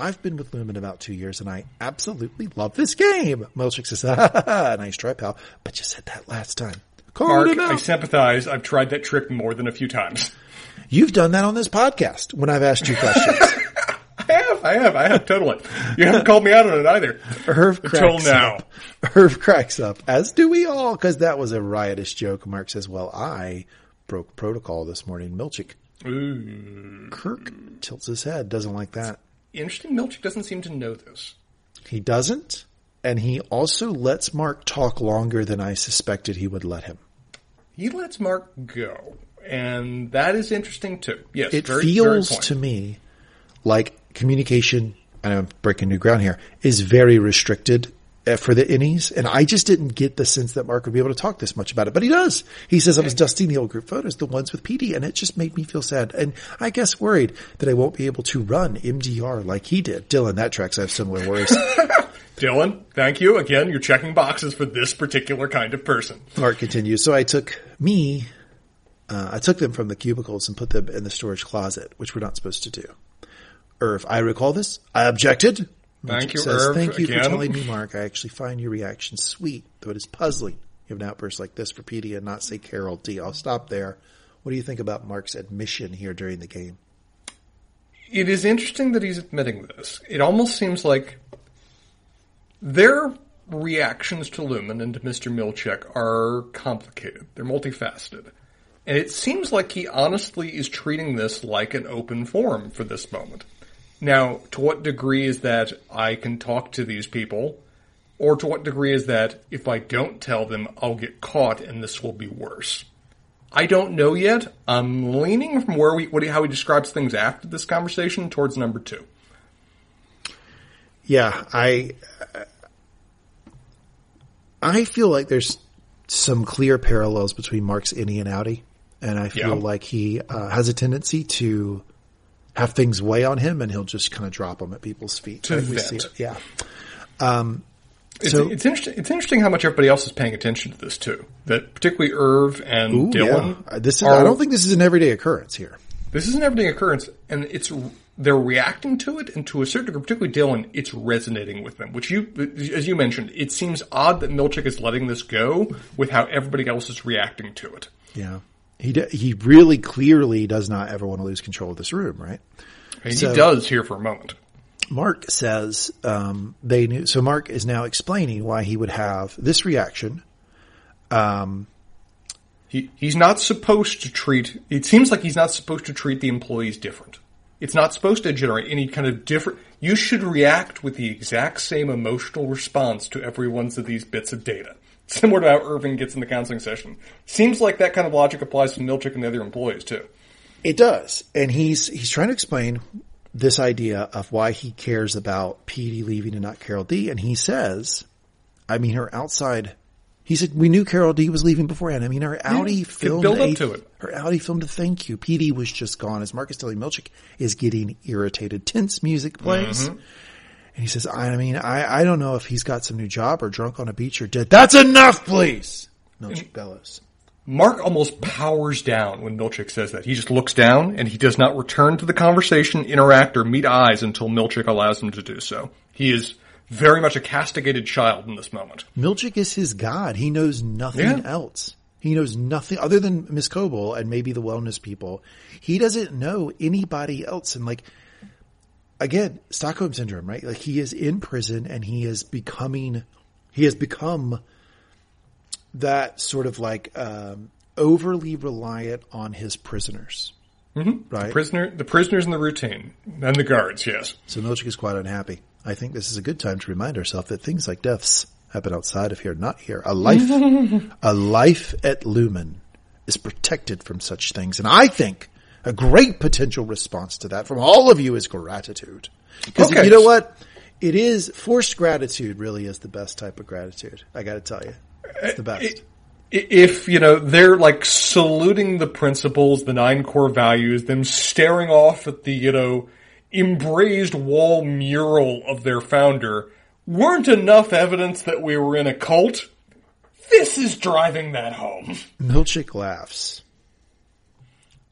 I've been with Lumon about two years and I absolutely love this game. Milchick says, nice try, pal. But you said that last time. Call Mark, I sympathize. I've tried that trick more than a few times. You've done that on this podcast when I've asked you questions. I have, I have, I have, totally. You haven't called me out on it either. Irv Until now. up. Irv cracks up, as do we all, because that was a riotous joke. Mark says, well, I broke protocol this morning. Milchick. Ooh. Kirk tilts his head, doesn't like that. Interesting, Milchick doesn't seem to know this. He doesn't, and he also lets Mark talk longer than I suspected he would let him. He lets Mark go. And that is interesting too. Yes, It very, feels very to me like communication, and I'm breaking new ground here, is very restricted for the innies. And I just didn't get the sense that Mark would be able to talk this much about it, but he does. He says I was dusting the old group photos, the ones with Petey, and it just made me feel sad. And I guess worried that I won't be able to run MDR like he did. Dylan, that tracks. I have similar worries. Dylan, thank you. Again, you're checking boxes for this particular kind of person. Mark continues. So I took me, uh, I took them from the cubicles and put them in the storage closet, which we're not supposed to do. Irv, I recall this. I objected. Thank you, says, Irv, Thank you again." for telling me, Mark. I actually find your reaction sweet, though it is puzzling. You have an outburst like this for Petey and not say Carol D. I'll stop there. What do you think about Mark's admission here during the game? It is interesting that he's admitting this. It almost seems like their reactions to Lumon and to Mr. Milchick are complicated. They're multifaceted. And it seems like he honestly is treating this like an open forum for this moment. Now, to what degree is that I can talk to these people? Or to what degree is that if I don't tell them, I'll get caught and this will be worse? I don't know yet. I'm leaning from where we, what, how he describes things after this conversation towards number two. Yeah, I, I feel like there's some clear parallels between Mark's innie and outie, and I feel Yeah. like he uh, has a tendency to have things weigh on him, and he'll just kind of drop them at people's feet. To Right? We vent. see it. Yeah. It's, So- it's interesting. It's interesting how much everybody else is paying attention to this too. That particularly Irv and Ooh, Dylan. yeah. Uh, This is. are- I don't think this is an everyday occurrence here. this is an everyday occurrence, and it's they're reacting to it, and to a certain degree, particularly Dylan, it's resonating with them. Which you, as you mentioned, it seems odd that Milchick is letting this go with how everybody else is reacting to it. Yeah. He d- he really clearly does not ever want to lose control of this room, right? And So- he does here for a moment. Mark says um, they knew. So Mark is now explaining why he would have this reaction. Um, He he's not supposed to treat. It seems like he's not supposed to treat the employees different. It's not supposed to generate any kind of different. You should react with the exact same emotional response to every one of these bits of data. Similar to how Irving gets in the counseling session. Seems like that kind of logic applies to Milchick and the other employees too. It does, and he's he's trying to explain this idea of why he cares about Petey leaving and not Carol D. And he says, I mean, her outside. He said we knew Carol D was leaving beforehand. I mean, her outie could filmed build up a, to it. Her outie filmed a thank you. Petey was just gone. As Marcus telling Milchick is getting irritated. Tense music plays. Mm-hmm. And he says, I mean, I, I don't know if he's got some new job or drunk on a beach or dead. That's enough, please. Milchick bellows. Mark almost powers down when Milchick says that. He just looks down and he does not return to the conversation, interact, or meet eyes until Milchick allows him to do so. He is very much a castigated child in this moment. Milchick is his god. He knows nothing Yeah. else. He knows nothing other than Miss Cobel and maybe the wellness people. He doesn't know anybody else. And like, again, Stockholm syndrome, right? Like he is in prison and he is becoming, he has become that sort of like, um, overly reliant on his prisoners. Mm-hmm. Right. Prisoner, the prisoners in the routine and the guards, yes. So Milchick is quite unhappy. I think this is a good time to remind ourselves that things like deaths happen outside of here, not here. A life, a life at Lumon is protected from such things. And I think a great potential response to that from all of you is gratitude. Because Okay. you know what? It is forced gratitude really is the best type of gratitude. I gotta tell you. It's the best. If, you know, they're like saluting the principles, the nine core values, them staring off at the, you know, embraced wall mural of their founder weren't enough evidence that we were in a cult. This is driving that home. Milchick laughs.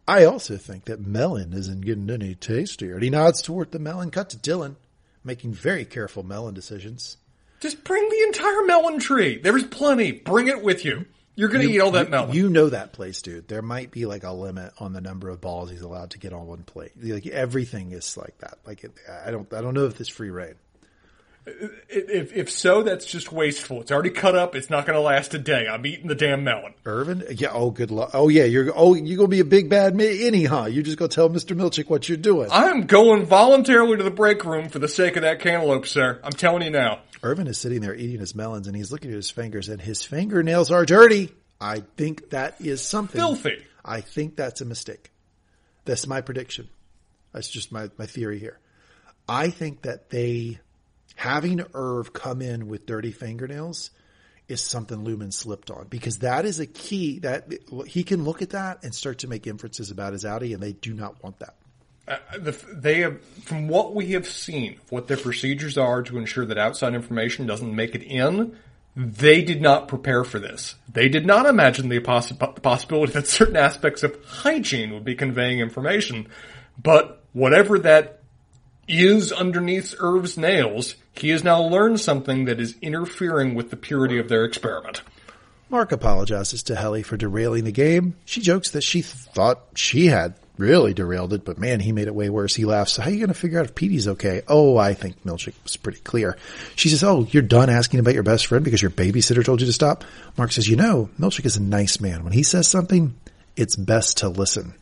I also think that melon isn't getting any tastier. And he nods toward the melon cut to Dylan. making very careful melon decisions. Just bring the entire melon tree. There's plenty. Bring it with you. You're going to eat all that melon. You know that place, dude. There might be like a limit on the number of balls he's allowed to get on one plate. Like everything is like that. Like it, I don't, I don't know if it's free reign. If, if so, that's just wasteful. It's already cut up. It's not going to last a day. I'm eating the damn melon. Irvin, yeah. Oh, good luck. Oh, yeah. You're oh, you're gonna be a big bad me anyhow. You just go tell Mister Milchick what you're doing. I'm going voluntarily to the break room for the sake of that cantaloupe, sir. I'm telling you now. Irvin is sitting there eating his melons, and he's looking at his fingers, and his fingernails are dirty. I think that is something Filthy. I think that's a mistake. That's my prediction. That's just my, my theory here. I think that they having Irv come in with dirty fingernails is something Lumon slipped on because that is a key that he can look at that and start to make inferences about his outie and they do not want that. Uh, the, they have, from what we have seen, what their procedures are to ensure that outside information doesn't make it in, they did not prepare for this. They did not imagine the poss- possibility that certain aspects of hygiene would be conveying information. But whatever that is underneath Irv's nails, he has now learned something that is interfering with the purity of their experiment. Mark apologizes to Helly for derailing the game. She jokes that she thought she had really derailed it, but man, he made it way worse. He laughs. So how are you going to figure out if Petey's okay? Oh, I think Milchick was pretty clear. She says, Oh, you're done asking about your best friend because your babysitter told you to stop? Mark says, You know, Milchick is a nice man. When he says something, it's best to listen.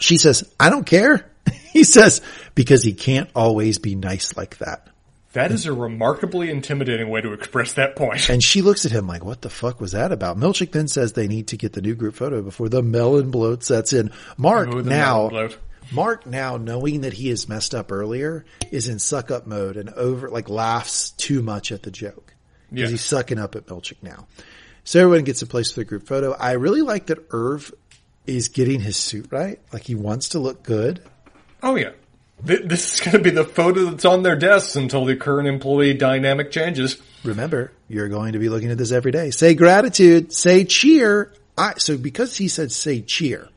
She says, I don't care. He says, because he can't always be nice like that. That is a remarkably intimidating way to express that point. And she looks at him like, what the fuck was that about? Milchick then says they need to get the new group photo before the melon bloat sets in. Mark now. Mark now knowing that he is messed up earlier is in suck up mode and over, like laughs too much at the joke. Because Yeah. he's sucking up at Milchick now. So everyone gets a place for the group photo. I really like that Irv is getting his suit right. Like he wants to look good. Oh yeah. Th- This is going to be the photo that's on their desks until the current employee dynamic changes. Remember, you're going to be looking at this every day. Say gratitude. Say cheer. I, so because he said say cheer,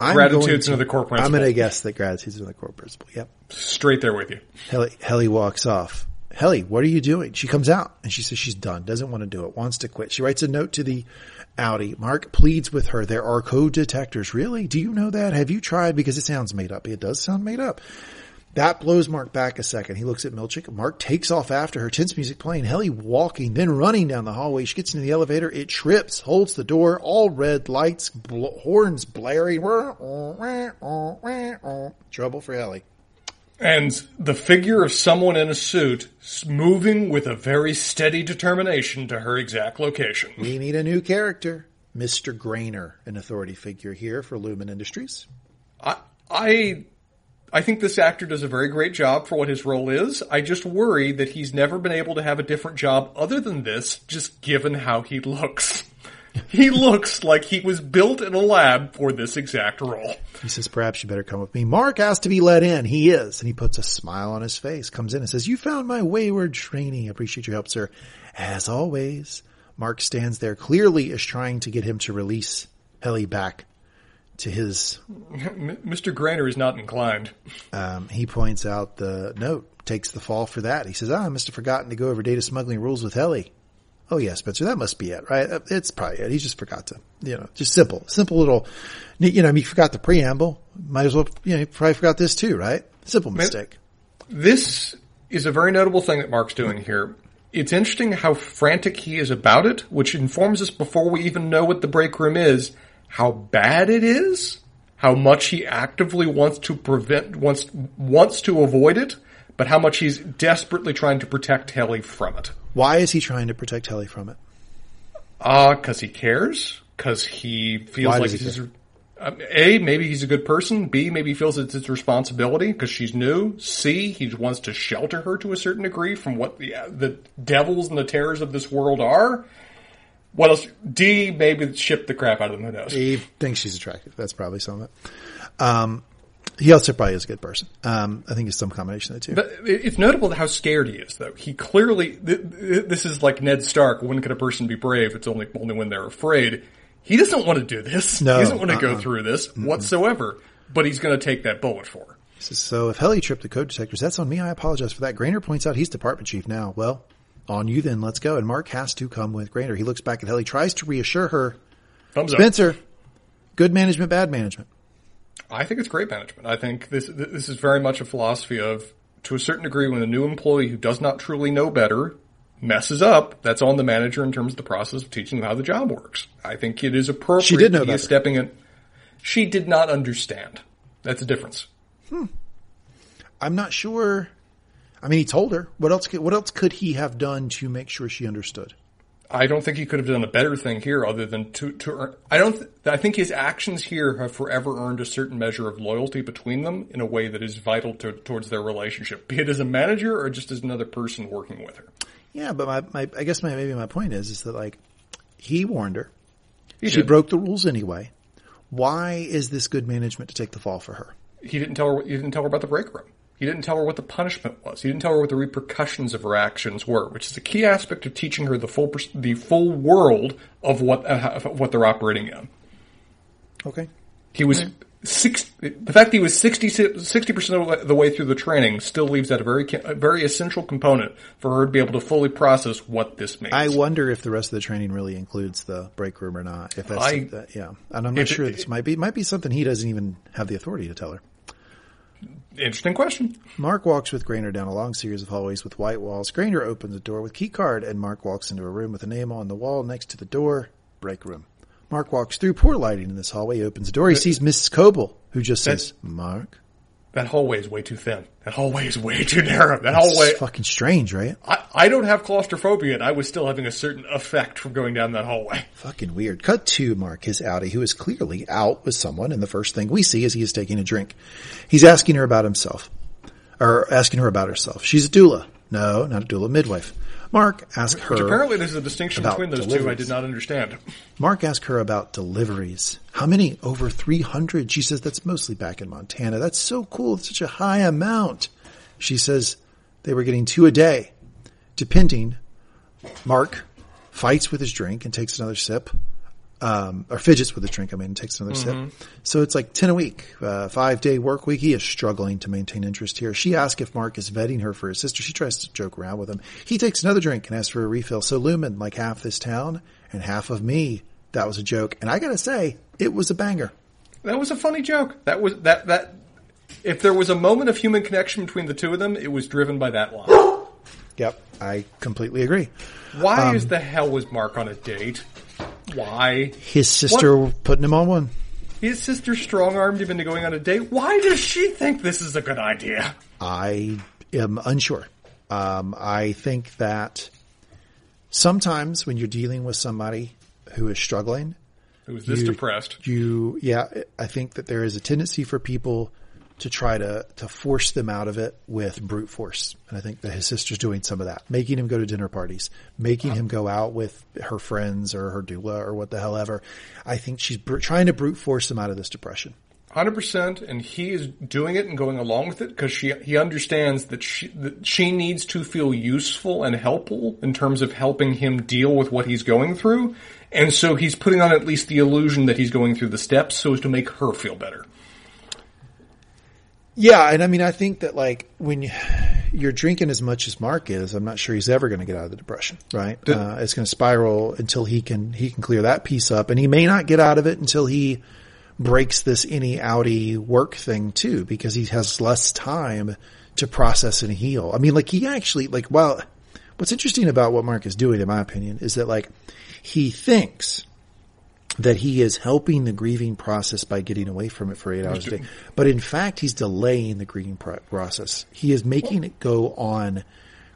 I'm Gratitude's going to, another core principle. I'm going to guess that gratitude's another core principle. Yep. Straight there with you. Helly, Helly walks off. Helly, what are you doing? She comes out and she says she's done, doesn't want to do it, wants to quit. She writes a note to the outie. Mark pleads with her. There are code detectors. Really? Do you know that? Have you tried? Because it sounds made up. It does sound made up. That blows Mark back a second. He looks at Milchick. Mark takes off after her. Tense music playing. Helly walking, then running down the hallway. She gets into the elevator. It trips, holds the door. All red lights, bl- horns blaring. Trouble for Helly. And the figure of someone in a suit moving with a very steady determination to her exact location. We need a new character. Mr. Graner, an authority figure here for Lumon Industries. I, I, I think this actor does a very great job for what his role is. I just worry that he's never been able to have a different job other than this, just given how he looks. He looks like he was built in a lab for this exact role. He says, perhaps you better come with me. Mark has to be let in. He is. And he puts a smile on his face, comes in and says, you found my wayward trainee. Appreciate your help, sir. As always, Mark stands there clearly is trying to get him to release Helly back to his, Mr. Graner is not inclined. um, he points out the note, takes the fall for that. He says, ah, I must have forgotten to go over data smuggling rules with Helly. Oh yeah, Spencer, that must be it, right? Uh, it's probably it. He just forgot to, you know, just simple, simple little, you know, he forgot the preamble. Might as well, you know, he probably forgot this too, right? Simple mistake. This is a very notable thing that Mark's doing here. It's interesting how frantic he is about it, which informs us before we even know what the break room is, how bad it is, how much he actively wants to prevent, wants, wants to avoid it, but how much he's desperately trying to protect Helly from it. Why is he trying to protect Helly from it? Uh, cause he cares, cause he feels Why like he his, um, A, maybe he's a good person. B, maybe he feels it's his responsibility because she's new. C, he wants to shelter her to a certain degree from what the, the devils and the terrors of this world are. What else? D, maybe ship the crap out of them. Who knows? He thinks she's attractive. That's probably some of it. Um, he also probably is a good person. Um, I think it's some combination of the two. But it's notable how scared he is, though. He clearly, th- th- this is like Ned Stark. When can a person be brave? It's only only when they're afraid. He doesn't want to do this. No, he doesn't want to go uh-uh. through this whatsoever. But he's going to take that bullet for her. He says, so if Helly tripped the code detectors, that's on me. I apologize for that. Graner points out he's department chief now. Well, on you then. Let's go. And Mark has to come with Graner. He looks back at Helly, tries to reassure her. Thumbs up. Spencer, good management, bad management. I think it's great management. I think this this is very much a philosophy of, to a certain degree, when a new employee who does not truly know better messes up, that's on the manager in terms of the process of teaching them how the job works. I think it is appropriate. She did know he is stepping in. She did not understand. That's a difference. Hmm. I'm not sure. I mean, he told her. What else? Could, what else could he have done to make sure she understood? I don't think he could have done a better thing here other than to, to earn, I don't, th- I think his actions here have forever earned a certain measure of loyalty between them in a way that is vital to, towards their relationship, be it as a manager or just as another person working with her. Yeah, but my, my I guess my maybe my point is is that like he warned her. He she did. broke the rules anyway. Why is this good management to take the fall for her? He didn't tell her, he didn't tell her about the break room. He didn't tell her what the punishment was. He didn't tell her what the repercussions of her actions were, which is a key aspect of teaching her the full, the full world of what, uh, of what they're operating in. Okay. He was six. The fact that he was 60 percent of the way through the training still leaves that a very a very essential component for her to be able to fully process what this means. I wonder if the rest of the training really includes the break room or not. If that's I- that, yeah, and I'm not if it- sure. this might be might be something he doesn't even have the authority to tell her. Interesting question. Mark walks with Graner down a long series of hallways with white walls. Graner opens a door with key card, and Mark walks into a room with a name on the wall next to the door. Break room. Mark walks through poor lighting in this hallway. He opens the door. He uh, sees Mrs. Cobel, who just says, "Mark." That hallway is way too thin. That hallway is way too narrow. That hallway. It's fucking strange, right? I, I don't have claustrophobia, and I was still having a certain effect from going down that hallway. Fucking weird. Cut to Mark, his outie, who is clearly out with someone, and the first thing we see is he is taking a drink. He's asking her about himself, or asking her about herself. She's a doula. No, not a doula, midwife. Mark asks her. Which apparently there's a distinction between those two I did not understand. Mark asked her about deliveries. How many? Over 300. She says that's mostly back in Montana. That's so cool. It's such a high amount. She says they were getting two a day. Depending, Mark fights with his drink and takes another sip. Um, or fidgets with his drink, I mean, and takes another sip. So it's like 10 a week, uh, five day work week. He is struggling to maintain interest here. She asks if Mark is vetting her for his sister. She tries to joke around with him. He takes another drink and asks for a refill. So Lumon, like half this town and half of me, that was a joke. And I gotta say, it was a banger. That was a funny joke. That was that that. If there was a moment of human connection between the two of them, it was driven by that line. Yep. I completely agree. Why Um, is the hell was Mark on a date? Why? His sister putting him on one. His sister strong armed him into going on a date. Why does she think this is a good idea? I am unsure. Um, I think that sometimes when you're dealing with somebody who is struggling, Who's this you- depressed? You, yeah, I think that there is a tendency for people to try to, to force them out of it with brute force. And I think that his sister's doing some of that, making him go to dinner parties, making him go out with her friends or her doula or what the hell ever. I think she's br- trying to brute force him out of this depression. Hundred percent, and he is doing it and going along with it because she he understands that she that she needs to feel useful and helpful in terms of helping him deal with what he's going through, and so he's putting on at least the illusion that he's going through the steps so as to make her feel better. Yeah, and I mean, I think that like when you- you're drinking as much as Mark is, I'm not sure he's ever going to get out of the depression, right? Did- uh, it's going to spiral until he can he can clear that piece up, and he may not get out of it until he breaks this innie outie work thing too, because he has less time to process and heal. I mean, like he actually like well, what's interesting about what Mark is doing, in my opinion, is that like he thinks that he is helping the grieving process by getting away from it for eight hours a day. But in fact, he's delaying the grieving process. He is making it go on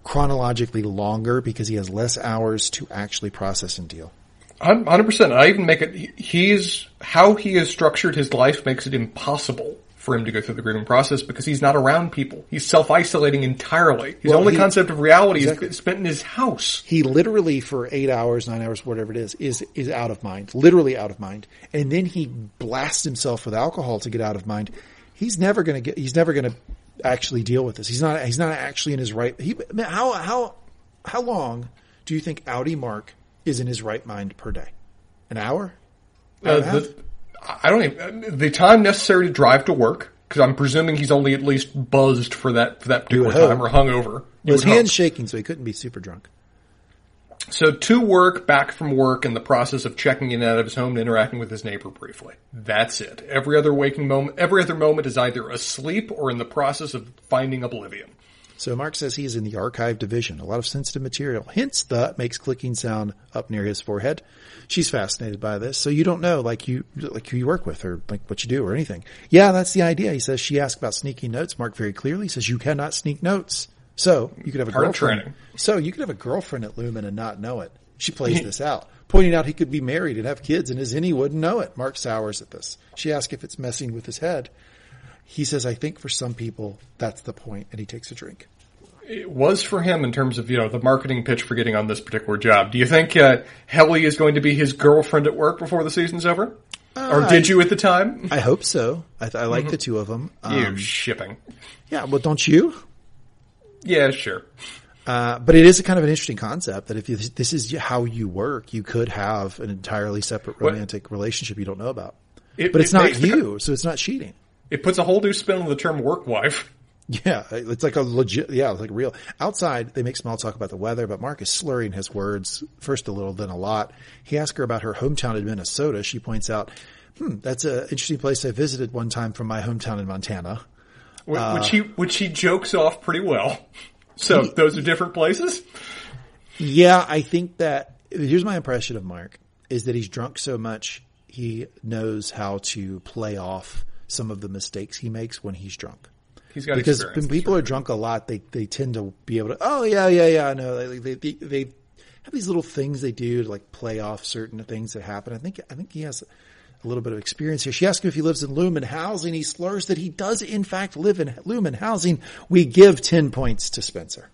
chronologically longer because he has less hours to actually process and deal. Hundred percent. I even make it. He's how he has structured his life makes it impossible for him to go through the grieving process because he's not around people. He's self isolating entirely. His Well, only he- concept of reality Exactly. is spent in his house. He literally for eight hours, nine hours, whatever it is, is, is out of mind, literally out of mind. And then he blasts himself with alcohol to get out of mind. He's never going to get, he's never going to actually deal with this. He's not, he's not actually in his right. He, man, how, how, how long do you think outie Mark is in his right mind per day? An hour? Uh, the, I don't even the time necessary to drive to work Because I'm presuming he's only at least buzzed for that for that particular hope. time or hungover. You Well, his hand's shaking, so he couldn't be super drunk. So to work, back from work, in the process of checking in out of his home and interacting with his neighbor briefly. That's it. Every other waking moment, every other moment is either asleep or in the process of finding oblivion. So Mark says he's in the archive division. A lot of sensitive material. Hence the makes clicking sound up near his forehead. She's fascinated by this. So you don't know like you, like who you work with or like what you do or anything. Yeah, that's the idea. He says she asked about sneaking notes. Mark very clearly says you cannot sneak notes. So you could have a girlfriend. training. So you could have a girlfriend at Lumon and not know it. She plays this out, pointing out he could be married and have kids and his innie wouldn't know it. Mark sours at this. She asks if it's messing with his head. He says, I think for some people that's the point and he takes a drink. It was for him in terms of, you know, the marketing pitch for getting on this particular job. Do you think, uh, Helly is going to be his girlfriend at work before the season's over? or did you at the time? I hope so. I, I like the two of them. Um, you shipping. yeah, well, don't you? Yeah, sure. Uh, but it is a kind of an interesting concept that if you, this is how you work, you could have an entirely separate romantic relationship you don't know about. It- but it's it not makes the- you, so it's not cheating. It puts a whole new spin on the term work wife. Yeah, it's like a legit, yeah, it's like real. Outside, they make small talk about the weather, but Mark is slurring his words, first a little, then a lot. He asks her about her hometown in Minnesota. She points out, hmm, that's an interesting place I visited one time from my hometown in Montana. Uh, which he which he jokes off pretty well. So those are different places. Yeah, I think that here's my impression of Mark is that he's drunk so much he knows how to play off some of the mistakes he makes when he's drunk. He's got Because when people are drunk a lot, they they tend to be able to. Oh yeah, yeah, yeah. I know. They, they they they have these little things they do to like play off certain things that happen. I think I think he has a little bit of experience here. She asks him if he lives in Lumon Housing. He slurs that he does in fact live in Lumon Housing. We give ten points to Spencer.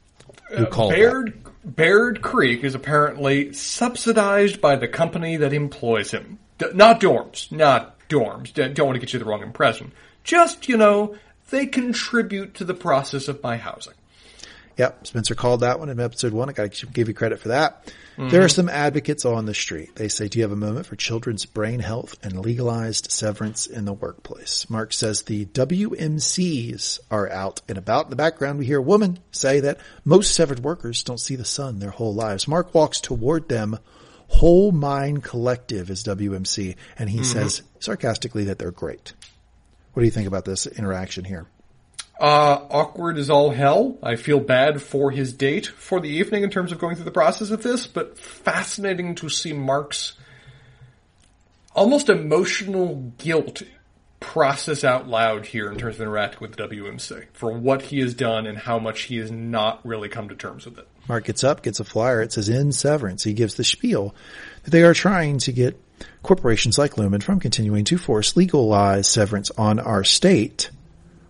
Who uh, called that. Baird Baird Creek is apparently subsidized by the company that employs him. D- not dorms, not dorms. Don't want to get you the wrong impression. Just you know, they contribute to the process of my housing. Yep, Spencer called that one in episode one. I got to give you credit for that. Mm-hmm. There are some advocates on the street. They say, "Do you have a moment for children's brain health and legalized severance in the workplace?" Mark says the WMCs are out and about. In the background, we hear a woman say that most severed workers don't see the sun their whole lives. Mark walks toward them. Whole Mind Collective is WMC, and he says sarcastically that they're great. What do you think about this interaction here? Uh, awkward as all hell. I feel bad for his date for the evening in terms of going through the process of this, but fascinating to see Mark's almost emotional guilt process out loud here in terms of interacting with WMC for what he has done and how much he has not really come to terms with it. Mark gets up, gets a flyer. It says in severance. He gives the spiel that they are trying to get corporations like Lumon from continuing to force legalize severance on our state,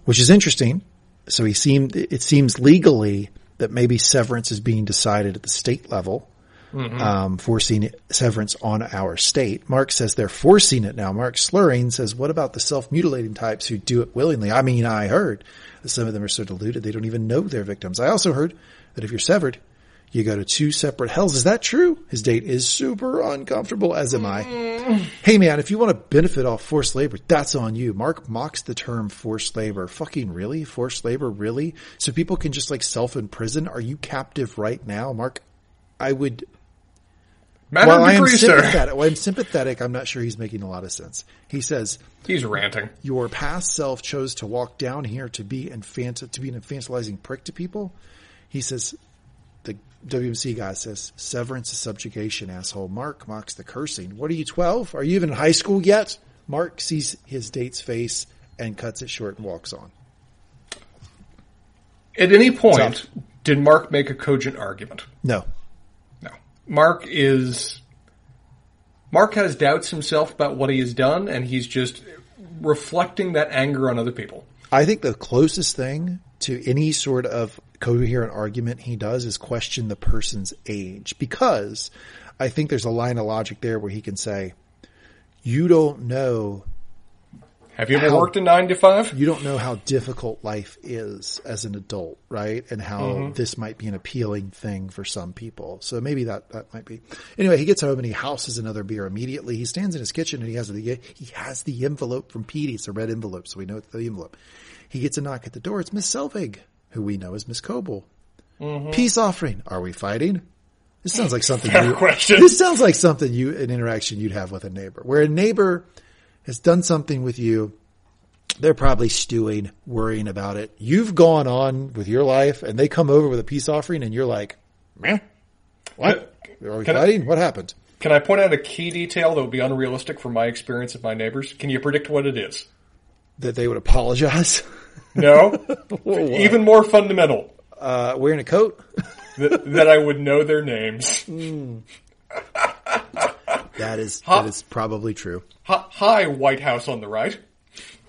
which is interesting. So he seemed, it seems legally that maybe severance is being decided at the state level, um, forcing severance on our state. Mark says they're forcing it now. Mark slurring says, what about the self-mutilating types who do it willingly? I mean, I heard that some of them are so deluded they don't even know they're victims. I also heard that if you're severed, you go to two separate hells. Is that true? His date is super uncomfortable, as am I. Mm. Hey man, if you want to benefit off forced labor, that's on you. Mark mocks the term forced labor. Fucking really? Forced labor? Really? So people can just like self-imprison? Are you captive right now? Mark, I would, Matter while I am sympathetic, while I'm sympathetic, I'm not sure he's making a lot of sense. He says, He's ranting. your past self chose to walk down here to be infant to be an infantilizing prick to people. He says WMC guy says severance is subjugation, asshole. Mark mocks the cursing. What are you, twelve? Are you even in high school yet? Mark sees his date's face and cuts it short and walks on. At any point, did Mark make a cogent argument? No. No. Mark is Mark has doubts himself about what he has done, and he's just reflecting that anger on other people. I think the closest thing to any sort of coherent argument he does is question the person's age because I think there's a line of logic there where he can say, you don't know Have you ever how- worked a nine to five? you don't know how difficult life is as an adult, right? And how Mm-hmm. this might be an appealing thing for some people. So maybe that, that might be. Anyway, he gets home and he houses another beer immediately. He stands in his kitchen and he has the, he has the envelope from Petey. It's a red envelope. So we know it's the envelope. He gets a knock at the door. It's Miss Selvig, who we know as Miss Cobel. Mm-hmm. Peace offering. Are we fighting? This sounds like something Fair you, question. this sounds like something you, an interaction you'd have with a neighbor where a neighbor has done something with you they're probably stewing, worrying about it. You've gone on with your life and they come over with a peace offering and you're like, Meh? what? Are we Can I- fighting? what happened? Can I point out a key detail that would be unrealistic from my experience of my neighbors? Can you predict what it is? That they would apologize? No? Even more fundamental. Uh, wearing a coat? that, that I would know their names. That is, that is probably true. Hi, hi, White House on the right.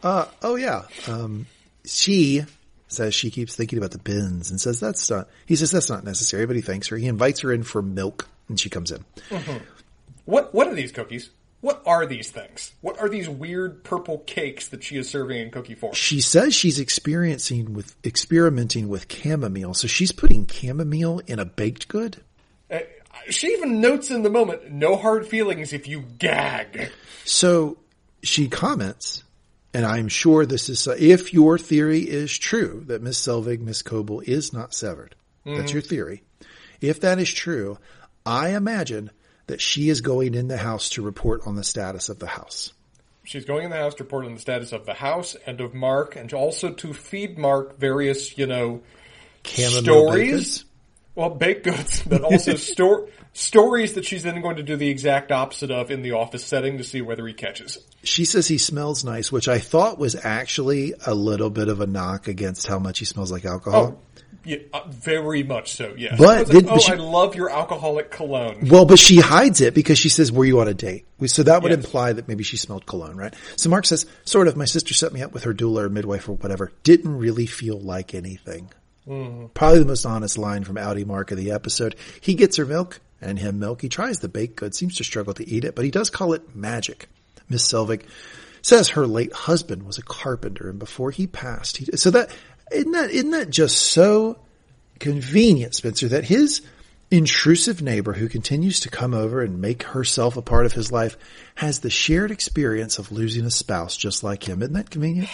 Uh, oh yeah. Um, she says she keeps thinking about the bins and says that's not, he says that's not necessary, but he thanks her. He invites her in for milk and she comes in. What what are these cookies? What are these things? What are these weird purple cakes that she is serving in cookie form? She says she's experiencing with, experimenting with chamomile. So she's putting chamomile in a baked good. Uh, she even notes in the moment, no hard feelings if you gag. So she comments, and I'm sure this is, if your theory is true that Miss Selvig, Miss Cobel is not severed, that's your theory. If that is true, I imagine that she is going in the house to report on the status of the house. She's going in the house to report on the status of the house and of Mark, and also to feed Mark various, you know, Chamomile stories. bakers? Well, baked goods, but also sto- stories that she's then going to do the exact opposite of in the office setting to see whether he catches. She says he smells nice, which I thought was actually a little bit of a knock against how much he smells like alcohol. Oh, yeah, uh, very much so. Yes. But It's like, did- oh, she- I love your alcoholic cologne. Well, but she hides it because she says, were you on a date? So that would Yes. imply that maybe she smelled cologne, right? So Mark says, sort of, my sister set me up with her doula or midwife or whatever. Didn't really feel like anything. Probably the most honest line from outie Mark of the episode. He gets her milk and him milk. He tries the baked good, seems to struggle to eat it, but he does call it magic. Miss Selvig says her late husband was a carpenter and before he passed, he, so that, isn't that, isn't that just so convenient, Spencer, that his intrusive neighbor who continues to come over and make herself a part of his life has the shared experience of losing a spouse just like him. Isn't that convenient?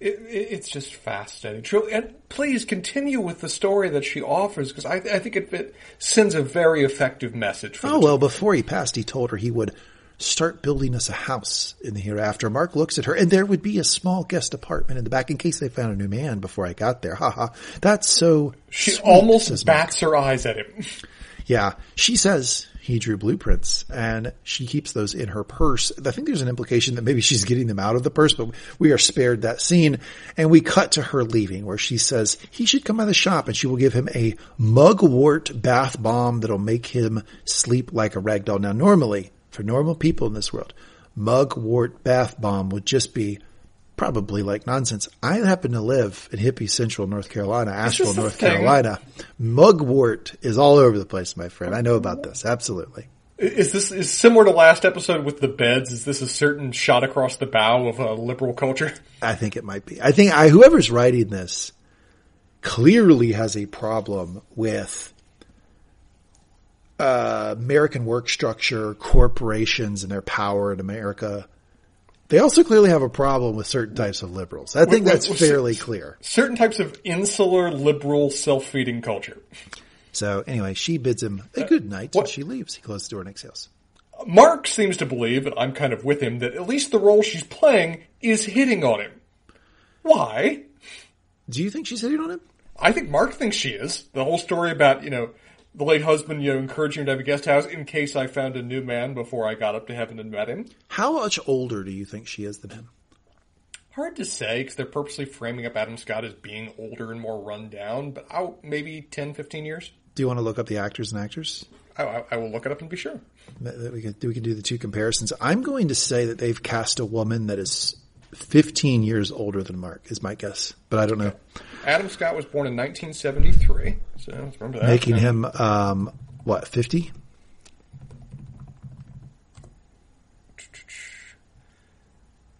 It, it, it's just fascinating. True. and please continue with the story that she offers because I, I think it, it sends a very effective message. For Oh, well, before he passed, he told her he would start building us a house in the hereafter. Mark looks at her and there would be a small guest apartment in the back in case they found a new man before I got there. Ha ha. That's so She sweet, almost bats her eyes at him. Yeah. She says he drew blueprints and she keeps those in her purse. I think there's an implication that maybe she's getting them out of the purse, but we are spared that scene and we cut to her leaving where she says he should come by the shop and she will give him a mugwort bath bomb that'll make him sleep like a rag doll. Now normally for normal people in this world, mugwort bath bomb would just be probably like nonsense. I happen to live in hippie central North Carolina, Asheville, North thing? Carolina. Mugwort is all over the place, my friend. I know about this. Absolutely. Is this is similar to last episode with the beds? Is this a certain shot across the bow of a liberal culture? I think it might be. I think I, whoever's writing this clearly has a problem with uh, American work structure, corporations, and their power in America. They also clearly have a problem with certain types of liberals. I think With- that's with- fairly clear. Certain types of insular liberal self-feeding culture. So anyway, she bids him a good night and what- she leaves. He closes the door and exhales. Mark seems to believe, and I'm kind of with him, that at least the role she's playing is hitting on him. Why? Do you think she's hitting on him? I think Mark thinks she is. The whole story about, you know, the late husband, you know, encouraging him to have a guest house in case I found a new man before I got up to heaven and met him. How much older do you think she is than him? Hard to say because they're purposely framing up Adam Scott as being older and more run down, but out maybe 10, 15 years. Do you want to look up the actors and actors? I, I, will look it up and be sure. We can we can do the two comparisons. I'm going to say that they've cast a woman that is 15 years older than Mark is my guess, but I don't know. Adam Scott was born in 1973, so let's remember that. Making him um what 50?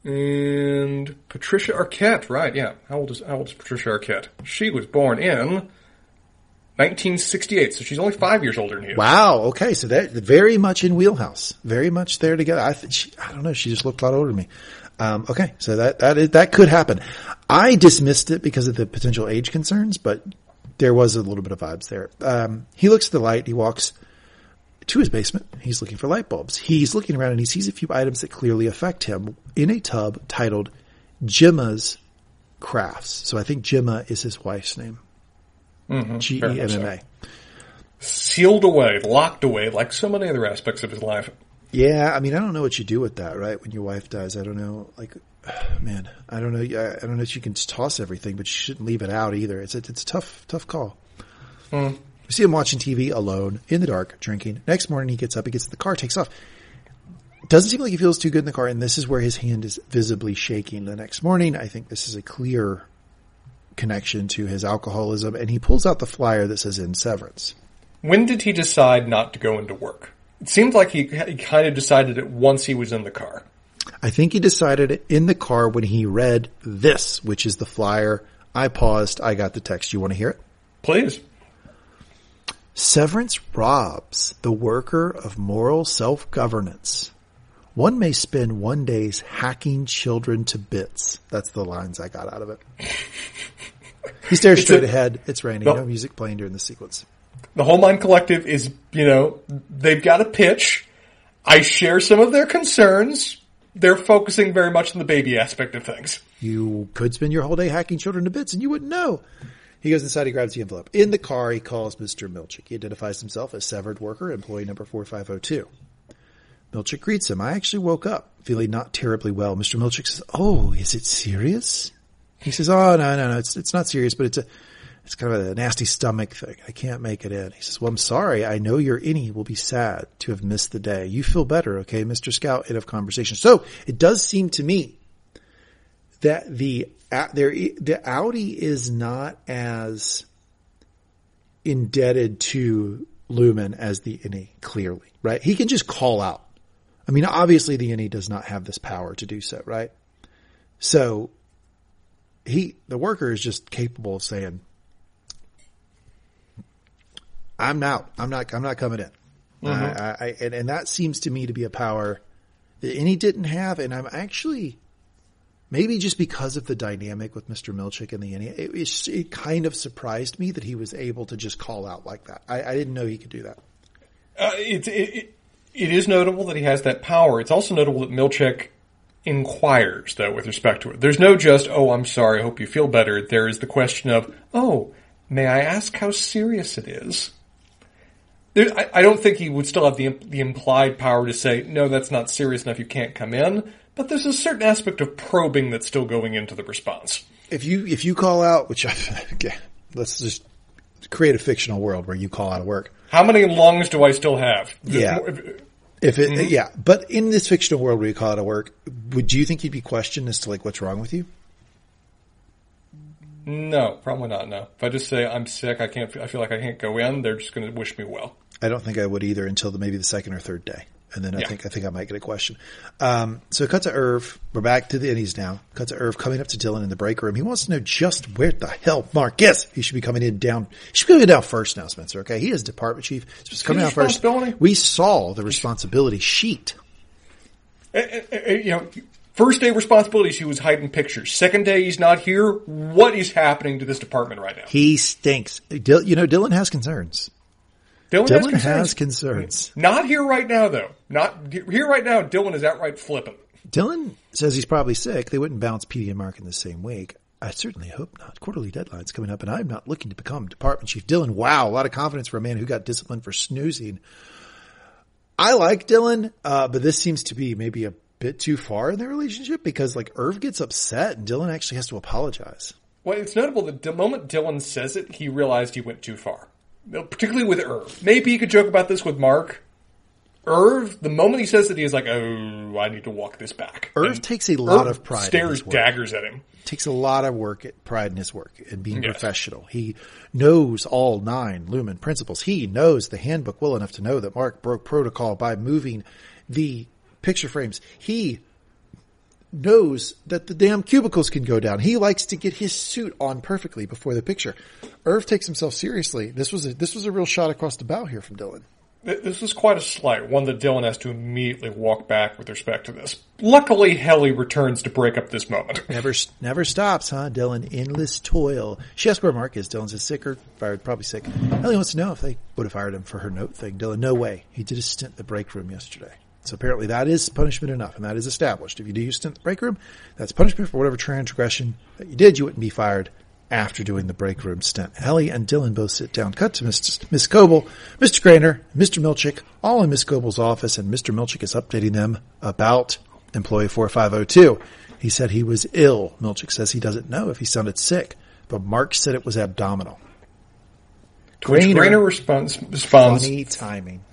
And Patricia Arquette. Right? Yeah. How old is how old is Patricia Arquette? She was born in 1968, so she's only five years older than you. Wow. Okay. So that very much in wheelhouse, very much there together. I think she, I don't know. She just looked a lot older than me. Um, okay. So that, that is, that could happen. I dismissed it because of the potential age concerns, but there was a little bit of vibes there. Um, he looks at the light. He walks to his basement. He's looking for light bulbs. He's looking around and he sees a few items that clearly affect him in a tub titled Gemma's Crafts. So I think Gemma is his wife's name. G E M M A. Sealed away, locked away, like so many other aspects of his life. Yeah, I mean, I don't know what you do with that, right? When your wife dies, I don't know. Like, man, I don't know. I don't know if you can toss everything, but you shouldn't leave it out either. It's a, it's a tough, tough call. Hmm. We see him watching TV alone in the dark, drinking. Next morning, he gets up, he gets in the car, takes off. Doesn't seem like he feels too good in the car, and this is where his hand is visibly shaking. The next morning, I think this is a clear connection to his alcoholism, and he pulls out the flyer that says "In Severance." When did he decide not to go into work? It seemed like he, he kind of decided it once he was in the car. I think he decided it in the car when he read this, which is the flyer. I paused. I got the text. You want to hear it? Please. Severance robs the worker of moral self-governance. One may spend one day's hacking children to bits. That's the lines I got out of it. He stares straight a- ahead. It's raining. No. No music playing during the sequence. The Whole Mind Collective is, you know, they've got a pitch. I share some of their concerns. They're focusing very much on the baby aspect of things. You could spend your whole day hacking children to bits and you wouldn't know. He goes inside, he grabs the envelope. In the car, he calls Mr. Milchick. He identifies himself as severed worker, employee number 4502. Milchick greets him. I actually woke up feeling not terribly well. Mr. Milchick says, Oh, is it serious? He says, Oh, no, no, no, it's, it's not serious, but it's a, it's kind of a nasty stomach thing. I can't make it in. He says, well, I'm sorry. I know your innie will be sad to have missed the day. You feel better. Okay. Mr. Scout, end of conversation. So it does seem to me that the, uh, there, the outie is not as indebted to Lumon as the innie, clearly, right? He can just call out. I mean, obviously the innie does not have this power to do so, right? So he, the worker is just capable of saying, I'm out. I'm not, I'm not coming in. I, I, I, and, and that seems to me to be a power that innie didn't have. And I'm actually, maybe just because of the dynamic with Mr. Milchick and the Innie, it, it, it kind of surprised me that he was able to just call out like that. I, I didn't know he could do that. Uh, it's it, it, it is notable that he has that power. It's also notable that Milchick inquires, though, with respect to it. There's no just, oh, I'm sorry, I hope you feel better. There is the question of, oh, may I ask how serious it is? There, I, I don't think he would still have the, the implied power to say, no, that's not serious enough, you can't come in. But there's a certain aspect of probing that's still going into the response. If you, if you call out, which I, okay, let's just create a fictional world where you call out of work. How many lungs do I still have? Yeah. If it, mm-hmm. yeah, but in this fictional world where you call out of work, would you think you'd be questioned as to like what's wrong with you? No, probably not. No. If I just say I'm sick, I can't. I feel like I can't go in. They're just going to wish me well. I don't think I would either until the, maybe the second or third day. And then I Yeah. think, I think I might get a question. Um, so cut to Irv. We're back to the innies now. Cut to Irv coming up to Dylan in the break room. He wants to know just where the hell Mark is. He should be coming in down, he should be coming down first now, Spencer. Okay. He is department chief. He's come down first. We saw the responsibility sheet. Eh, eh, eh, You know, first day responsibilities, he was hiding pictures. Second day, he's not here. What is happening to this department right now? He stinks. You know, Dylan has concerns. Dylan, Dylan has has concerns. concerns. Not here right now, though. Not here right now. Dylan is outright flipping. Dylan says he's probably sick. They wouldn't bounce Petey and Mark in the same week. I certainly hope not. Quarterly deadline's coming up and I'm not looking to become department chief. Dylan, wow, a lot of confidence for a man who got disciplined for snoozing. I like Dylan, uh, but this seems to be maybe a bit too far in their relationship because like Irv gets upset and Dylan actually has to apologize. Well, it's notable that the moment Dylan says it, he realized he went too far. Particularly with Irv. Maybe you could joke about this with Mark. Irv, the moment he says that, he is like, "Oh, I need to walk this back." Irv And takes a lot Irv of pride in Stares his work. daggers at him. takes a lot of work, at, pride in his work and being Yes. professional. He knows all nine Lumon principles. He knows the handbook well enough to know that Mark broke protocol by moving the picture frames. He knows that the damn cubicles can go down. He likes to get his suit on perfectly before the picture. Irv takes himself seriously. This was a, this was a real shot across the bow here from Dylan. This is quite a slight, one that Dylan has to immediately walk back with respect to this. Luckily, Helly returns to break up this moment. Never, never stops, huh, Dylan? Endless toil. She asks where Mark is. Dylan says sick or fired, probably sick. Helly wants to know if they would have fired him for her note thing. Dylan, no way. He did a stint in the break room yesterday. So apparently that is punishment enough, and that is established. If you do your stint in the break room, that's punishment for whatever transgression that you did. You wouldn't be fired after doing the break room stint. Helly and Dylan both sit down. Cut to. Miss Cobel, Mr. Graner, Mr. Milchick, all in Miss Cobel's office, and Mr. Milchick is updating them about employee 4502. He said he was ill. Milchick says he doesn't know if he sounded sick, but Mark said it was abdominal. Graner, Graner responds, responds funny timing.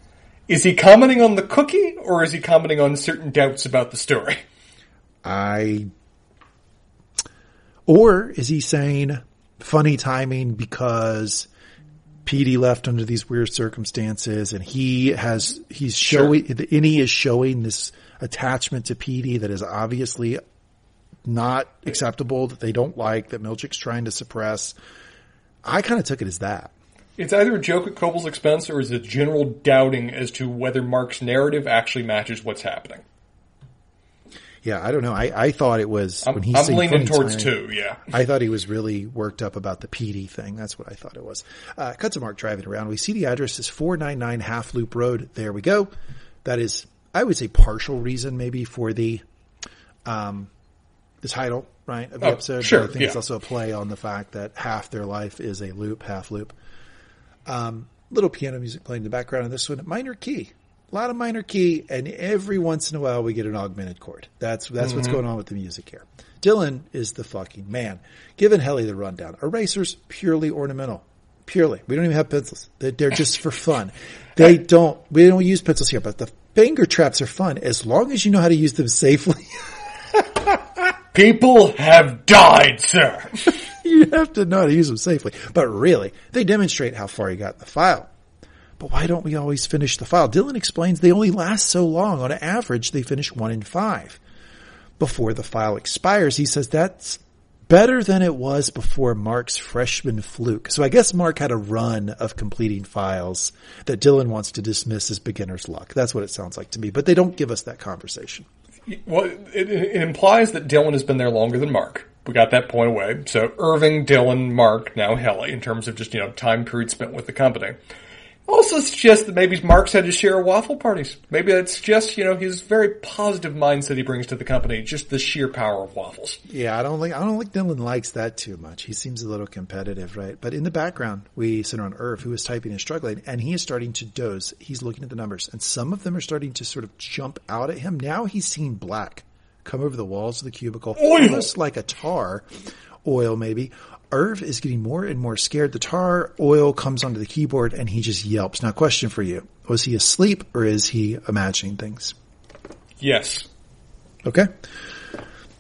Is he commenting on the cookie or is he commenting on certain doubts about the story? I. Or is he saying funny timing because Petey left under these weird circumstances and he has, he's showing, sure. Innie is showing this attachment to Petey that is obviously not acceptable, that they don't like, that Milchick's trying to suppress. I kind of took it as that. It's either a joke at Cobel's expense or is a general doubting as to whether Mark's narrative actually matches what's happening. Yeah, I don't know. I, I thought it was I'm, when he's I'm leaning towards time, two. Yeah, I thought he was really worked up about the Petey thing. That's what I thought it was. Uh, cut to Mark driving around. We see the address is four nine nine Half Loop Road. There we go. That is, I would say, partial reason maybe for the um the title right of the oh, episode. Sure, I think yeah. it's also a play on the fact that half their life is a loop, half loop. Um, little piano music playing in the background of this one, minor key, a lot of minor key, and every once in a while we get an augmented chord. That's that's mm-hmm. what's going on with the music here. Dylan is the fucking man. Giving Helly the rundown. Erasers purely ornamental. Purely. We don't even have pencils. They're just for fun. They don't. We don't use pencils here, but the finger traps are fun as long as you know how to use them safely. People have died, sir. you have to know how to use them safely. But really, they demonstrate how far you got in the file. But why don't we always finish the file? Dylan explains they only last so long. On average, they finish one in five. Before the file expires, he says that's better than it was before Mark's freshman fluke. So I guess Mark had a run of completing files that Dylan wants to dismiss as beginner's luck. That's what it sounds like to me. But they don't give us that conversation. Well, it, it implies that Dylan has been there longer than Mark we got that point away. So Irving, Dylan, Mark, now Helly, in terms of just, you know, time period spent with the company. Also suggests that maybe Mark's had his share waffle parties. Maybe that's just, you know, his very positive mindset he brings to the company, just the sheer power of waffles. Yeah, I don't think, I don't think Dylan likes that too much. He seems a little competitive, right? But in the background, we sit on Irv, who is typing and struggling, and he is starting to doze. He's looking at the numbers, and some of them are starting to sort of jump out at him. Now he's seeing black come over the walls of the cubicle, oil. almost like a tar oil, maybe. Irv is getting more and more scared. The tar oil comes onto the keyboard and he just yelps. Now, question for you. Was he asleep or is he imagining things? Yes. Okay.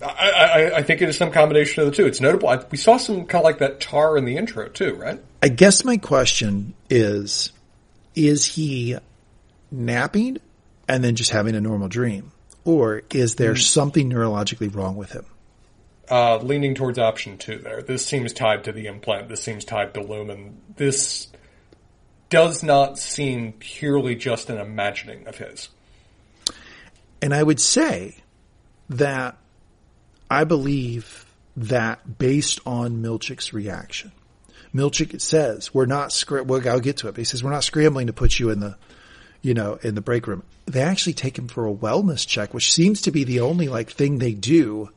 I, I, I think it is some combination of the two. It's notable. I, we saw some kind of like that tar in the intro too, right? I guess my question is, is he napping and then just having a normal dream? Or is there mm. something neurologically wrong with him? Uh, leaning towards option two there. This seems tied to the implant. This seems tied to Lumon. This does not seem purely just an imagining of his. And I would say that I believe that based on Milchick's reaction, Milchick says, we're not, scr- well, I'll get to it, but he says, we're not scrambling to put you in the, you know, in the break room. They actually take him for a wellness check, which seems to be the only like thing they do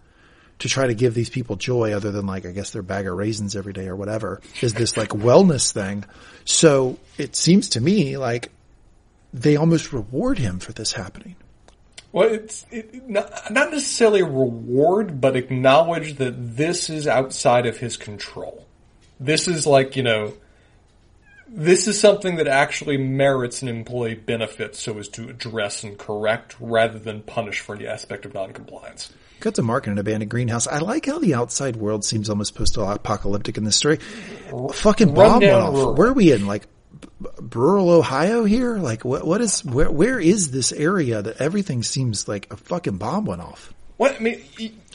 to try to give these people joy other than like, I guess their bag of raisins every day or whatever is this like wellness thing. So it seems to me like they almost reward him for this happening. Well, it's it, not, not necessarily reward, but acknowledge that this is outside of his control. This is like, you know, this is something that actually merits an employee benefit so as to address and correct rather than punish for any aspect of noncompliance. Cut to Mark in an abandoned greenhouse. I like how the outside world seems almost post-apocalyptic in this story. R- fucking bomb went off. Rural. Where are we in? Like rural Ohio here? Like what? What is? Where? Where is this area that everything seems like a fucking bomb went off? What I mean,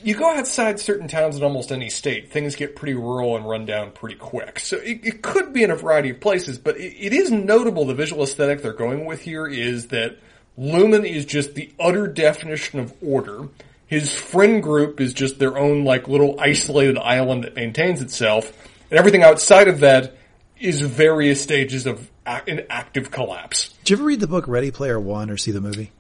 you, go outside certain towns in almost any state, things get pretty rural and run down pretty quick. So it, it could be in a variety of places, but it, it is notable the visual aesthetic they're going with here is that Lumon is just the utter definition of order. His friend group is just their own like little isolated island that maintains itself, and everything outside of that is various stages of an active collapse. Did you ever read the book Ready Player One or see the movie?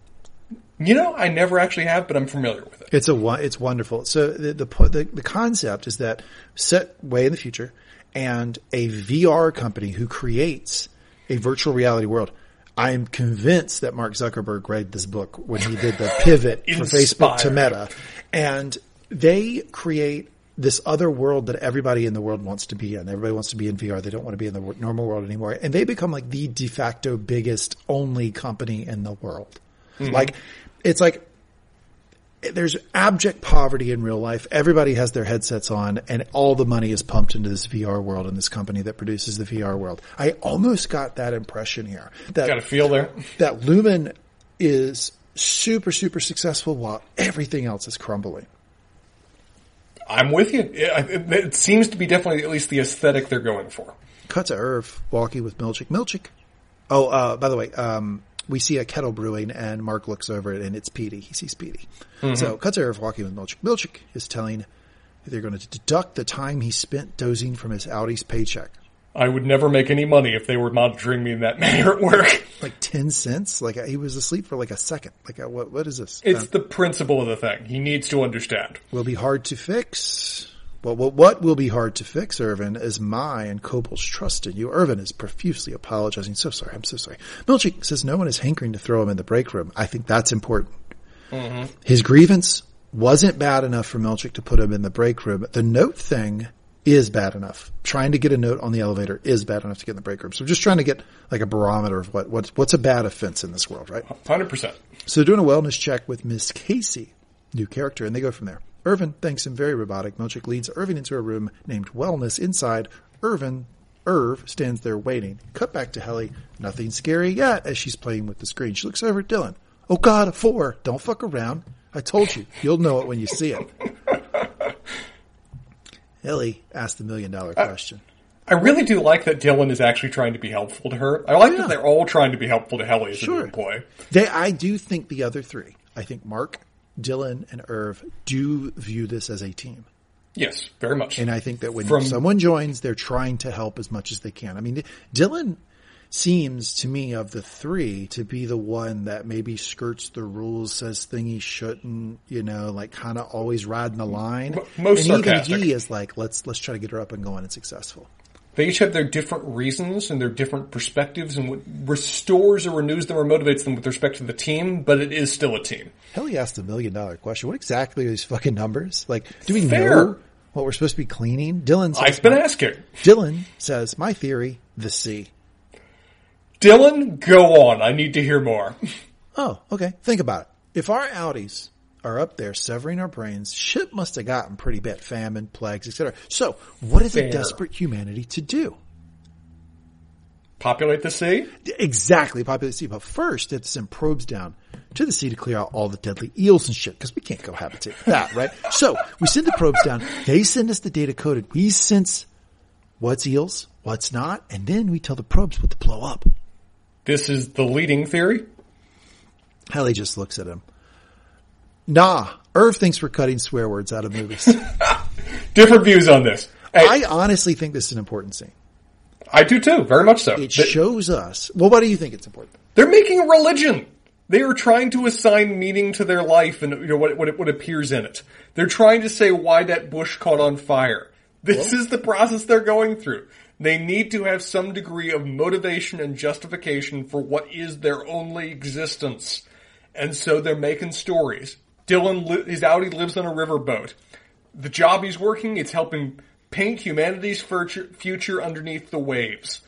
You know, I never actually have, but I'm familiar with it. It's a it's wonderful. So the the the, the concept is that set way in the future, and a VR company who creates a virtual reality world. I'm convinced that Mark Zuckerberg read this book when he did the pivot from Facebook to Meta, and they create this other world that everybody in the world wants to be in. Everybody wants to be in VR. They don't want to be in the normal world anymore. And they become like the de facto biggest only company in the world. Mm-hmm. Like it's like there's abject poverty in real life. Everybody has their headsets on and all the money is pumped into this VR world and this company that produces the VR world. I almost got that impression here. That, got a feel there. That Lumon is super, super successful while everything else is crumbling. I'm with you. It, it, seems to be definitely at least the aesthetic they're going for. Cut to Irv walking with Milchick. Milchick. Oh, uh, by the way, um, we see a kettle brewing and Mark looks over it and it's Petey. He sees Petey. Mm-hmm. So Kutzer walking with Milchick. Milchick is telling they're going to deduct the time he spent dozing from his outie's paycheck. I would never make any money if they were monitoring me in that manner at work. Like 10 cents? Like he was asleep for like a second. Like what, what is this? It's uh, the principle of the thing. He needs to understand. Will be hard to fix. Well, what will be hard to fix, Irvin, is my and Cobel's trust in you. Irvin is profusely apologizing. So sorry. I'm so sorry. Milchick says no one is hankering to throw him in the break room. I think that's important. Mm-hmm. His grievance wasn't bad enough for Milchick to put him in the break room. The note thing is bad enough. Trying to get a note on the elevator is bad enough to get in the break room. So just trying to get like a barometer of what, what's, what's a bad offense in this world, right? 100%. So doing a wellness check with Miss Casey, new character, and they go from there. Irvin thanks him very robotic. Milchick leads Irvin into a room named Wellness. Inside, Irvin, Irv stands there waiting. Cut back to Helly. Nothing scary yet as she's playing with the screen. She looks over at Dylan. Oh God, a four. Don't fuck around. I told you. You'll know it when you see it. Helly asked the million dollar question. I really do like that Dylan is actually trying to be helpful to her. I like yeah. that they're all trying to be helpful to Helly as sure. a new employee. They, I do think the other three. I think Mark, Dylan and Irv do view this as a team. Yes, very much. And I think that when From, someone joins, they're trying to help as much as they can. I mean, Dylan seems to me of the three to be the one that maybe skirts the rules, says things he shouldn't, you know, like kind of always riding the line. Most and sarcastic. even he is like, let's let's try to get her up and going and successful. They each have their different reasons and their different perspectives and what restores or renews them or motivates them with respect to the team, but it is still a team. Helly asked a million dollar question. What exactly are these fucking numbers? Like, do we Fair. know what we're supposed to be cleaning? Dylan says, I've been asking. Dylan says, my theory, the sea. Dylan, go on. I need to hear more. oh, okay. Think about it. If our outies are up there severing our brains, shit must have gotten pretty bad. Famine, plagues, etc. So, what is Fair. a desperate humanity to do? Populate the sea? Exactly, populate the sea. But first, it's send probes down to the sea to clear out all the deadly eels and shit, because we can't go habitate that, right? So, we send the probes down. They send us the data coded. We sense what's eels, what's not, and then we tell the probes what to blow up. This is the leading theory? Helly just looks at him. Nah, Irv thinks we're cutting swear words out of movies. Different views on this. Hey, I honestly think this is an important scene. I do too, very much so. It shows us. Well, why do you think it's important? They're making a religion. They are trying to assign meaning to their life and you know what what, what appears in it. They're trying to say why that bush caught on fire. This well, is the process they're going through. They need to have some degree of motivation and justification for what is their only existence. And so they're making stories. Dylan, his outie lives on a riverboat. The job he's working, it's helping paint humanity's future underneath the waves.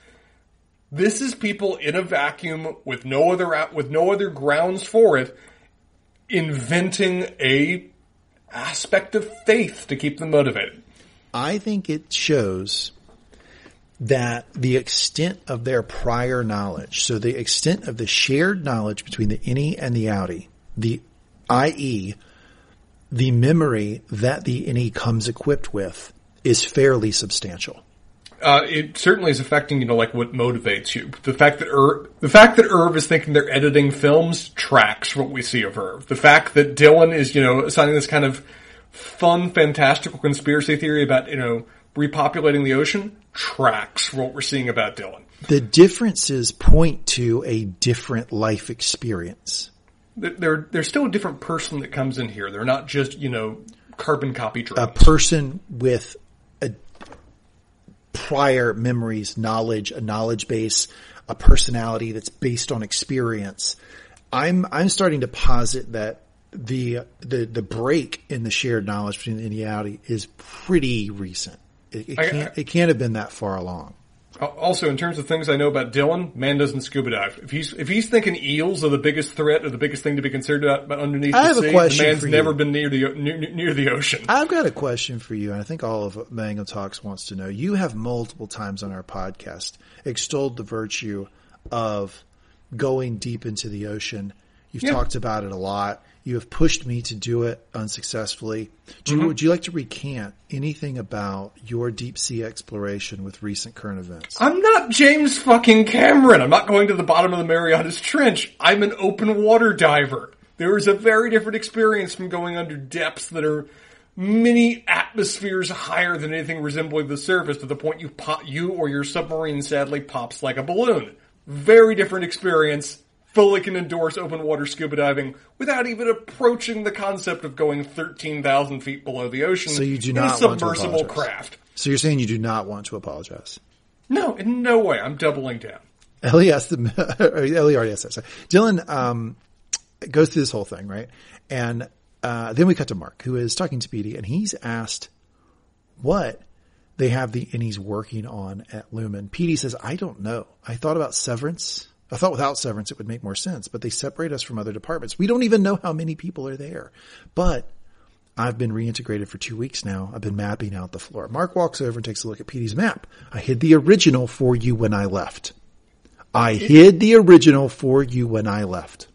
This is people in a vacuum with no other with no other grounds for it, inventing a aspect of faith to keep them motivated. I think it shows that the extent of their prior knowledge, so the extent of the shared knowledge between the innie and the outie, the i.e., the memory that the innie comes equipped with is fairly substantial. Uh, it certainly is affecting, you know, like what motivates you. The fact that Irv, the fact that Irv is thinking they're editing films tracks what we see of Irv. The fact that Dylan is, you know, assigning this kind of fun, fantastical conspiracy theory about, you know, repopulating the ocean tracks what we're seeing about Dylan. The differences point to a different life experience. They're, they're still a different person that comes in here. They're not just, you know, carbon copy drones. A person with a prior memories, knowledge, a knowledge base, a personality that's based on experience. I'm, I'm starting to posit that the, the, the break in the shared knowledge between the innie outie is pretty recent. It, it can't, it can't have been that far along. Uh, also, in terms of things I know about Dylan, man doesn't scuba dive. If he's if he's thinking eels are the biggest threat or the biggest thing to be concerned about, underneath I the have a question the man's for you. never been near the near, near the ocean. I've got a question for you, and I think all of Mango Talks wants to know. You have multiple times on our podcast extolled the virtue of going deep into the ocean. You've Yeah. talked about it a lot. You have pushed me to do it unsuccessfully. Do you, mm-hmm. Would you like to recant anything about your deep sea exploration with recent current events? I'm not James fucking Cameron. I'm not going to the bottom of the Marianas Trench. I'm an open water diver. There is a very different experience from going under depths that are many atmospheres higher than anything resembling the surface to the point you pop, you or your submarine sadly pops like a balloon. Very different experience. Fully can endorse open water scuba diving without even approaching the concept of going 13,000 feet below the ocean So you do in not a want to submersible craft. so you're saying you do not want to apologize? No, in no way. I'm doubling down. Helly asked the, Helly already asked that. Dylan, um, goes through this whole thing, right? And, uh, then we cut to Mark, who is talking to Petey, and he's asked what they have the innies working on at Lumon. Petey says, I don't know. I thought about severance. I thought without severance it would make more sense, but they separate us from other departments. We don't even know how many people are there. But I've been reintegrated for two weeks now. I've been mapping out the floor. Mark walks over and takes a look at Petey's map. I hid the original for you when I left. I hid the original for you when I left.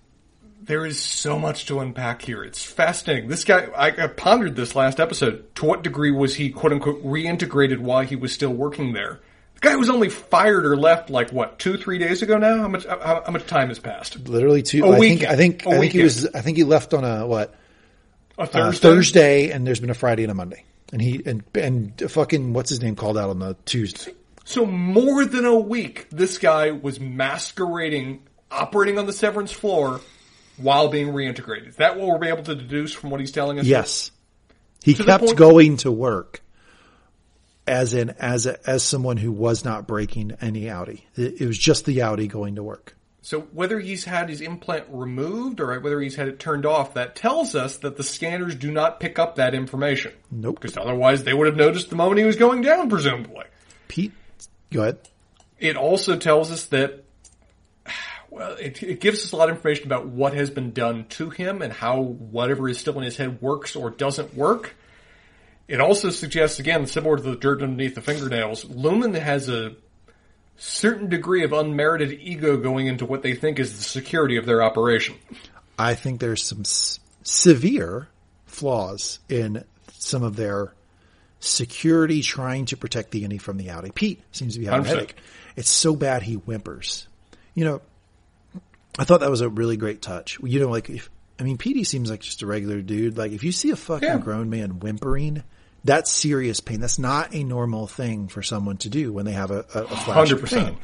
There is so much to unpack here. It's fascinating. This guy, I, I pondered this last episode. To what degree was he quote unquote reintegrated while he was still working there? Guy was only fired or left like what, two, three days ago now? How much, how, how much time has passed? Literally two. A I think. I think. A I think he was. I think he left on a what A Thursday? Thursday? Thursday, and there's been a Friday and a Monday, and he and and fucking what's his name called out on the Tuesday. So more than a week, this guy was masquerading, operating on the severance floor while being reintegrated. Is that what we're able to deduce from what he's telling us? Yes, he To kept going to work as in as a, as someone who was not breaking any outie. It, it was just the outie going to work. So whether he's had his implant removed or whether he's had it turned off, that tells us that the scanners do not pick up that information. Nope. Because otherwise they would have noticed the moment he was going down, presumably. Pete, go ahead. It also tells us that, well, it, it gives us a lot of information about what has been done to him and how whatever is still in his head works or doesn't work. It also suggests, again, similar to the dirt underneath the fingernails, Lumon has a certain degree of unmerited ego going into what they think is the security of their operation. I think there's some s- severe flaws in some of their security trying to protect the innie from the outie. Pete seems to be having a 100%. headache. It's so bad he whimpers. You know, I thought that was a really great touch. You know, like if, I mean, Petey seems like just a regular dude. Like if you see a fucking Yeah. grown man whimpering, that's serious pain. That's not a normal thing for someone to do when they have a, a, a flash of 100%. pain.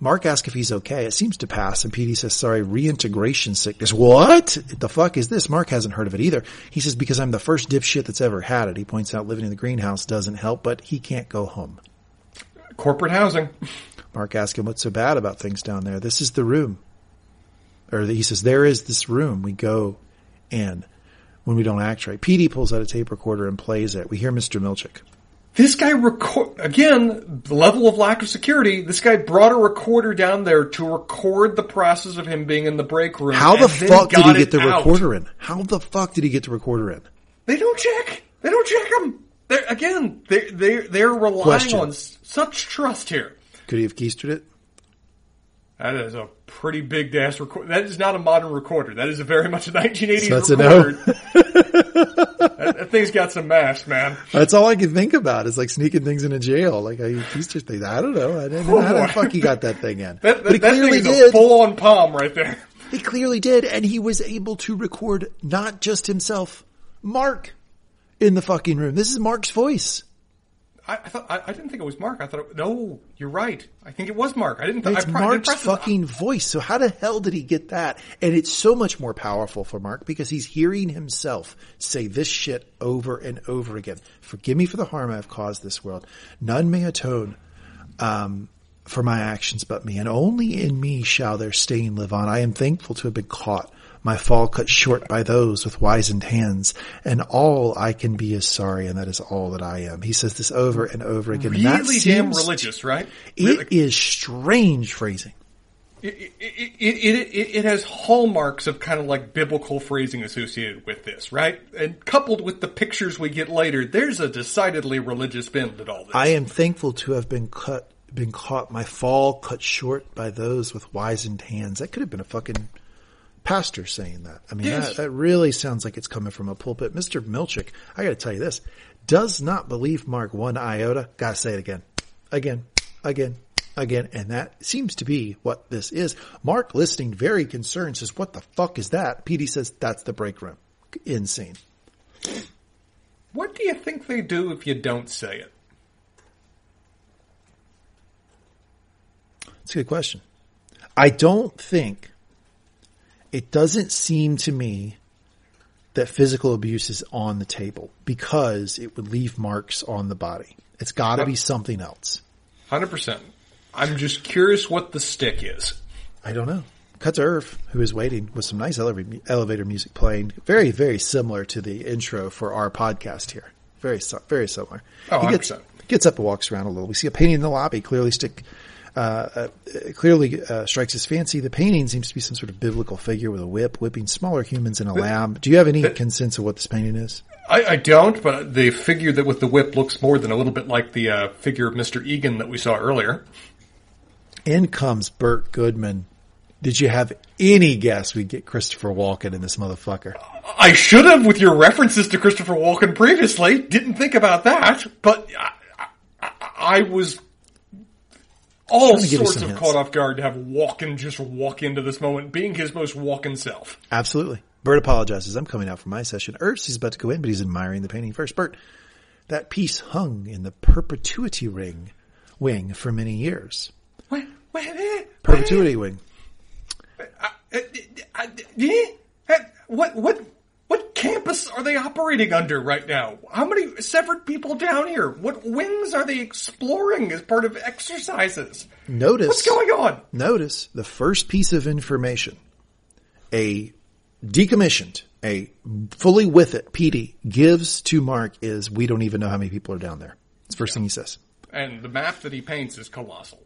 Mark asks if he's okay. It seems to pass. And Petey says, sorry, reintegration sickness. What the fuck is this? Mark hasn't heard of it either. He says, because I'm the first dipshit that's ever had it. He points out living in the greenhouse doesn't help, but he can't go home. Corporate housing. Mark asks him, what's so bad about things down there? This is the room. Or he says, there is this room we go in when we don't act right. Petey pulls out a tape recorder and plays it. We hear Mr. Milchick. This guy record again. The level of lack of security. This guy brought a recorder down there to record the process of him being in the break room. How the fuck did he get the out. recorder in? How the fuck did he get the recorder in? They don't check. They don't check them. They're, again, they they they're relying Question. on such trust here. Could he have keistered it? That is a pretty big dash record. That is not a modern recorder. That is a very much a 1980s So that's a recorder. that, that thing's got some mass, man. That's all I can think about is like sneaking things into jail. Like I, just. I don't know. I didn't know oh, how the fuck he got that thing in. That, but he that thing clearly is a did. full on palm right there. He clearly did, and he was able to record not just himself, Mark, in the fucking room. This is Mark's voice. I, I thought I, I didn't think it was Mark. I thought it, no, you're right. I think it was Mark. I didn't. Th- It's I didn't Mark's fucking voice. So how the hell did he get that? And it's so much more powerful for Mark because he's hearing himself say this shit over and over again. Forgive me for the harm I have caused this world. None may atone, um, for my actions but me, and only in me shall their stain live on. I am thankful to have been caught. My fall cut short by those with wizened hands, and all I can be is sorry, and that is all that I am. He says this over and over again. and that Really damn religious, right? It is strange phrasing. It, it, it, it, it, it has hallmarks of kind of like biblical phrasing associated with this, right? And coupled with the pictures we get later, there's a decidedly religious bend at all this. I am thankful to have been cut, been caught, my fall cut short by those with wizened hands. That could have been a fucking pastor saying that. I mean, Yes. that, that really sounds like it's coming from a pulpit. Mr. Milchick, I gotta tell you this, does not believe Mark one iota. Gotta say it again, again, again, again. And that seems to be what this is. Mark listening very concerned says, what the fuck is that? Petey says, that's the break room. Insane. what do you think they do if you don't say it? It's a good question. I don't think it doesn't seem to me that physical abuse is on the table because it would leave marks on the body. It's got to be something else. Hundred percent. I'm just curious what the stick is. I don't know. Cut to Irv, who is waiting with some nice elevator, elevator music playing. Very, very similar to the intro for our podcast here. Very, very similar. Oh, he gets, 100%. gets up and walks around a little. We see a painting in the lobby. Clearly, stick uh, uh, clearly uh, strikes his fancy. The painting seems to be some sort of biblical figure with a whip, whipping smaller humans in a lab. Do you have any sense of what this painting is? I, I don't, but the figure that with the whip looks more than a little bit like the uh, figure of Mr. Eagan that we saw earlier. In comes Burt Goodman. Did you have any guess we'd get Christopher Walken in this motherfucker? I should have with your references to Christopher Walken previously. Didn't think about that, but I, I, I was all Trying to give you sorts of caught off guard to have Walken just walk into this moment, being his most Walken self. Absolutely. Burt apologizes. I'm coming out for my session. Ernst is about to go in, but he's admiring the painting first. Burt, that piece hung in the perpetuity ring wing for many years. Wait, wait, wait, Perpetuity wing. Uh, uh, uh, what, what, what campus are they operating under right now? How many severed people down here? What wings are they exploring as part of exercises? Notice. What's going on? Notice the first piece of information a decommissioned, a fully with it Petey gives to Mark is we don't even know how many people are down there. It's the first thing he says. And the map that he paints is colossal.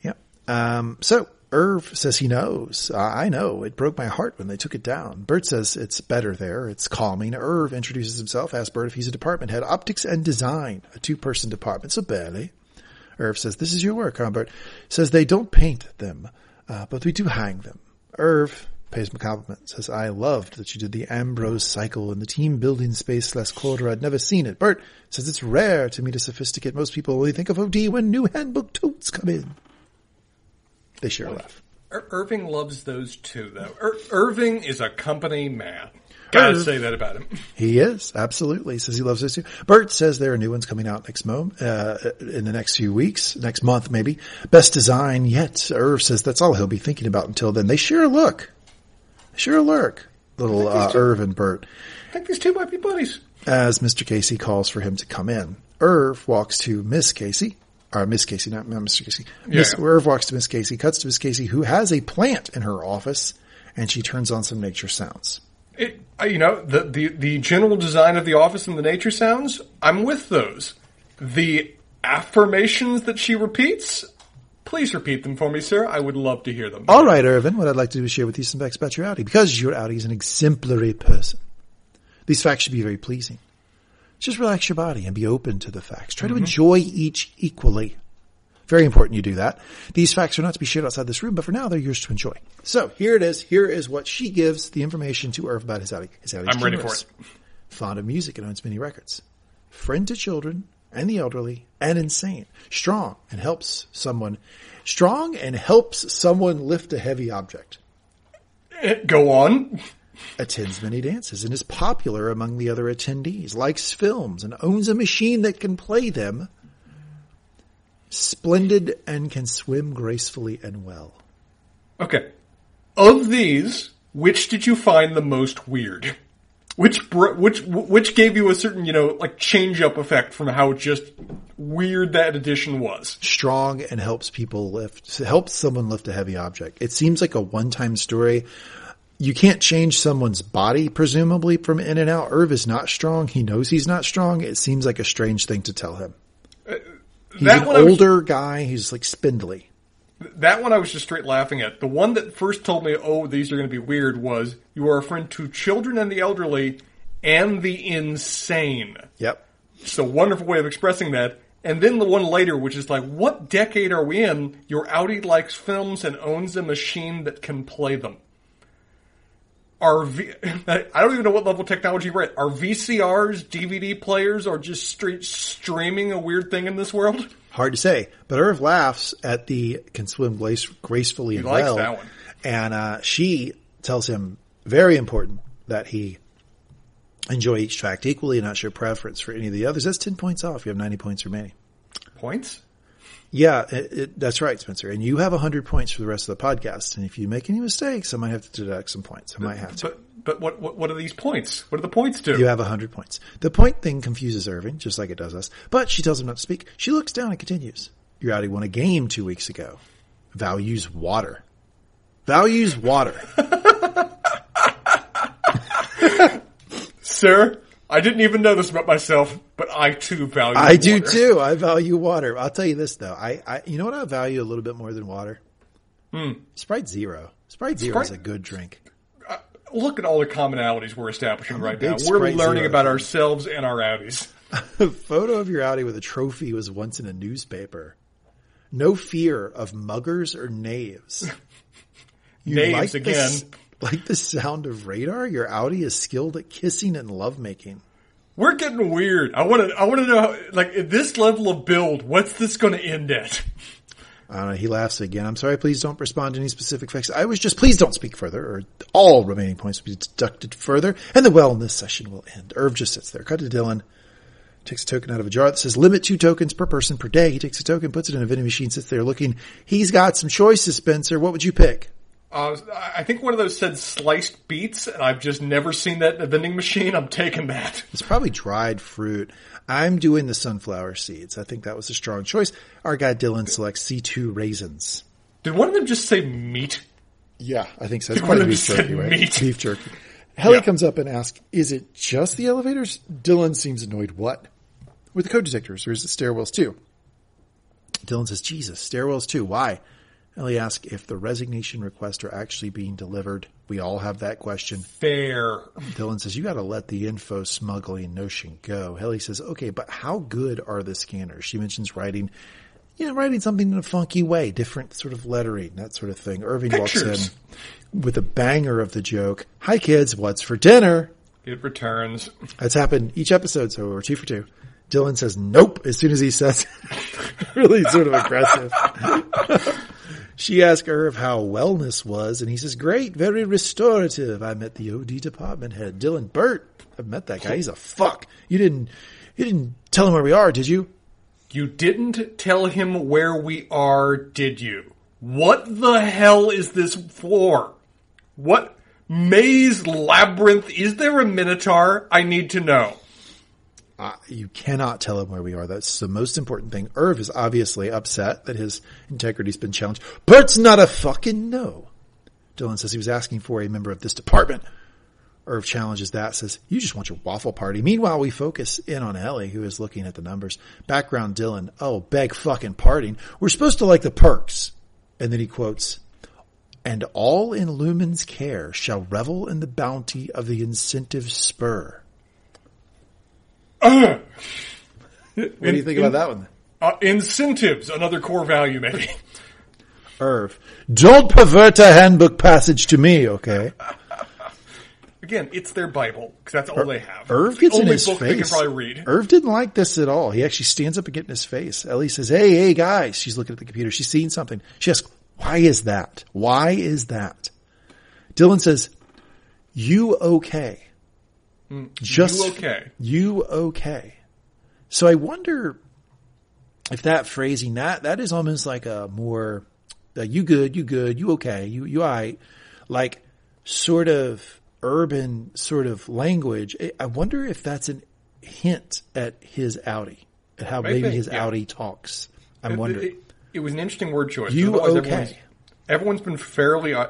Yep. Um, so Irv says he knows. I know. It broke my heart when they took it down. Burt says it's better there. It's calming. Irv introduces himself, asks Burt if he's a department head. Optics and design, a two person department. So barely. Irv says, this is your work, huh, Burt? Says they don't paint them, uh, but we do hang them. Irv pays him a compliment. Says, I loved that you did the Ambrose cycle in the team building space last quarter. I'd never seen it. Burt says it's rare to meet a sophisticate. Most people only think of OD when new handbook totes come in. They share a laugh. Ir- Irving loves those too, though. Ir- Irving is a company man. Gotta Irv. say that about him. He is absolutely says he loves those too. Burt says there are new ones coming out next mo uh, in the next few weeks, next month maybe. Best design yet. Irv says that's all he'll be thinking about until then. They share a look. They share a look. Little uh, Irv and Burt. I think these two might be buddies. As Mr. Casey calls for him to come in, Irv walks to Miss Casey. Or Miss Casey, not, not Mr. Casey. Miss, Yeah. Irv walks to Miss Casey, cuts to Miss Casey, who has a plant in her office, and she turns on some nature sounds. It, uh, you know, the, the, the general design of the office and the nature sounds, I'm with those. The affirmations that she repeats, please repeat them for me, sir. I would love to hear them. All right, Irvin, what I'd like to do is share with you some facts about your outie. Because your outie is an exemplary person, these facts should be very pleasing. Just relax your body and be open to the facts. Try to mm-hmm. enjoy each equally. Very important you do that. These facts are not to be shared outside this room, but for now they're yours to enjoy. So here it is. Here is what she gives the information to Irv about his outie. His is I'm ready for it. fond of music and owns many records. Friend to children and the elderly and insane. Strong and helps someone, strong and helps someone lift a heavy object. Go on. Attends many dances and is popular among the other attendees. Likes films and owns a machine that can play them. Splendid and can swim gracefully and well. Okay. Of these, which did you find the most weird? Which which which gave you a certain you know like change up effect from how just weird that addition was? strong and helps people lift, helps someone lift a heavy object. It seems like a one-time story. You can't change someone's body, presumably, from in and out. Irv is not strong. He knows he's not strong. It seems like a strange thing to tell him. He's that an one I was- older guy. He's like spindly. That one I was just straight laughing at. The one that first told me, "Oh, these are going to be weird," was you are a friend to children and the elderly and the insane. Yep. It's a wonderful way of expressing that. And then the one later, which is like, what decade are we in? Your Audi likes films and owns a machine that can play them. Are v- I don't even know what level of technology we're at. Are VCRs, DVD players, or just straight streaming a weird thing in this world? Hard to say, but Irv laughs at the can swim grace, gracefully and likes well. that one. And uh, she tells him very important that he enjoy each tract equally and not show preference for any of the others. That's ten points off. You have ninety points remaining. Points? Yeah, it, it, that's right, Spencer. And you have hundred points for the rest of the podcast. And if you make any mistakes, I might have to deduct some points. I might have to. But but what what, what are these points? What do the points do? You have 100 points. The point thing confuses Irving, just like it does us, but she tells him not to speak. She looks down and continues. Your outie won a game two weeks ago. Values water. Values water. Sir, I didn't even know this about myself, but I too value I do too. I value water. I'll tell you this though. I, I you know what I value a little bit more than water? Hmm. Sprite Zero. Sprite Zero is a good drink. Uh, look at all the commonalities we're establishing right big now. We're learning Zero about fan. ourselves and our outies. A photo of your outie with a trophy was once in a newspaper. No fear of muggers or knaves. You Knaves the again. s- like the sound of radar? Your outie is skilled at kissing and lovemaking. We're getting weird. I want to. I want to know, how, like, at this level of build, what's this going to end at? I don't know. He laughs again. I'm sorry. Please don't respond to any specific facts. I was just, please don't speak further or all remaining points will be deducted further and the wellness session will end. Irv just sits there. Cut to Dylan. Takes a token out of a jar that says limit two tokens per person per day. He takes a token, puts it in a vending machine, sits there looking. He's got some choices, Spencer. What would you pick? Uh, I think one of those said sliced beets, and I've just never seen that in a vending machine. I'm taking that. It's probably dried fruit. I'm doing the sunflower seeds. I think that was a strong choice. Our guy Dylan selects C2 raisins. Did one of them just say meat? Yeah, I think so. It's One probably of them beef said jerky, right? meat. Beef jerky. Helly Yeah. comes up and asks, is it just the elevators? Dylan seems annoyed. What? With the code detectors, or is it stairwells too? Dylan says, Jesus, stairwells too. Why? Helly asks if the resignation requests are actually being delivered. We all have that question. Fair. Dylan says, you gotta let the info smuggling notion go. Helly says, okay, but how good are the scanners? She mentions writing, you know, writing something in a funky way, different sort of lettering, that sort of thing. Irving Pictures. walks in with a banger of the joke. Hi kids, what's for dinner? It returns. That's happened each episode, so we're two for two. Dylan says nope as soon as he says really sort of aggressive. She asked Irv how wellness was, and he says, great, very restorative. I met the OD department head, Dylan Burt. I've met that guy. He's a fuck. You didn't, you didn't tell him where we are, did you? You didn't tell him where we are, did you? What the hell is this for? What maze labyrinth? Is there a minotaur? I need to know. Uh, you cannot tell him where we are. That's the most important thing. Irv is obviously upset that his integrity's been challenged. Burt's not a fucking no. Dylan says he was asking for a member of this department. Irv challenges that, says, you just want your waffle party. Meanwhile, we focus in on Helly, who is looking at the numbers. Background Dylan, oh, beg fucking parting. We're supposed to like the perks. And then he quotes, and all in Lumon's care shall revel in the bounty of the incentive spur. What do you think about that one? Uh, incentives, another core value, maybe. Irv. Don't pervert a handbook passage to me, okay? again, it's their Bible because that's all they have. Irv It's gets in his book face. they can probably read. Irv didn't like this at all. He actually stands up and gets in his face. Helly says, Hey, hey guys. She's looking at the computer. She's seeing something. She asks, why is that? Why is that? Dylan says, you okay? Just you okay? You okay? So I wonder if that phrasing that that is almost like a more uh, you good, you good, you okay, you you alright, like sort of urban sort of language. I- I wonder if that's an hint at his outie, at how maybe, Maybe, his yeah. outie talks. I'm It- wondering. It, it was an interesting word choice. You okay? Everyone's, everyone's been fairly. Uh,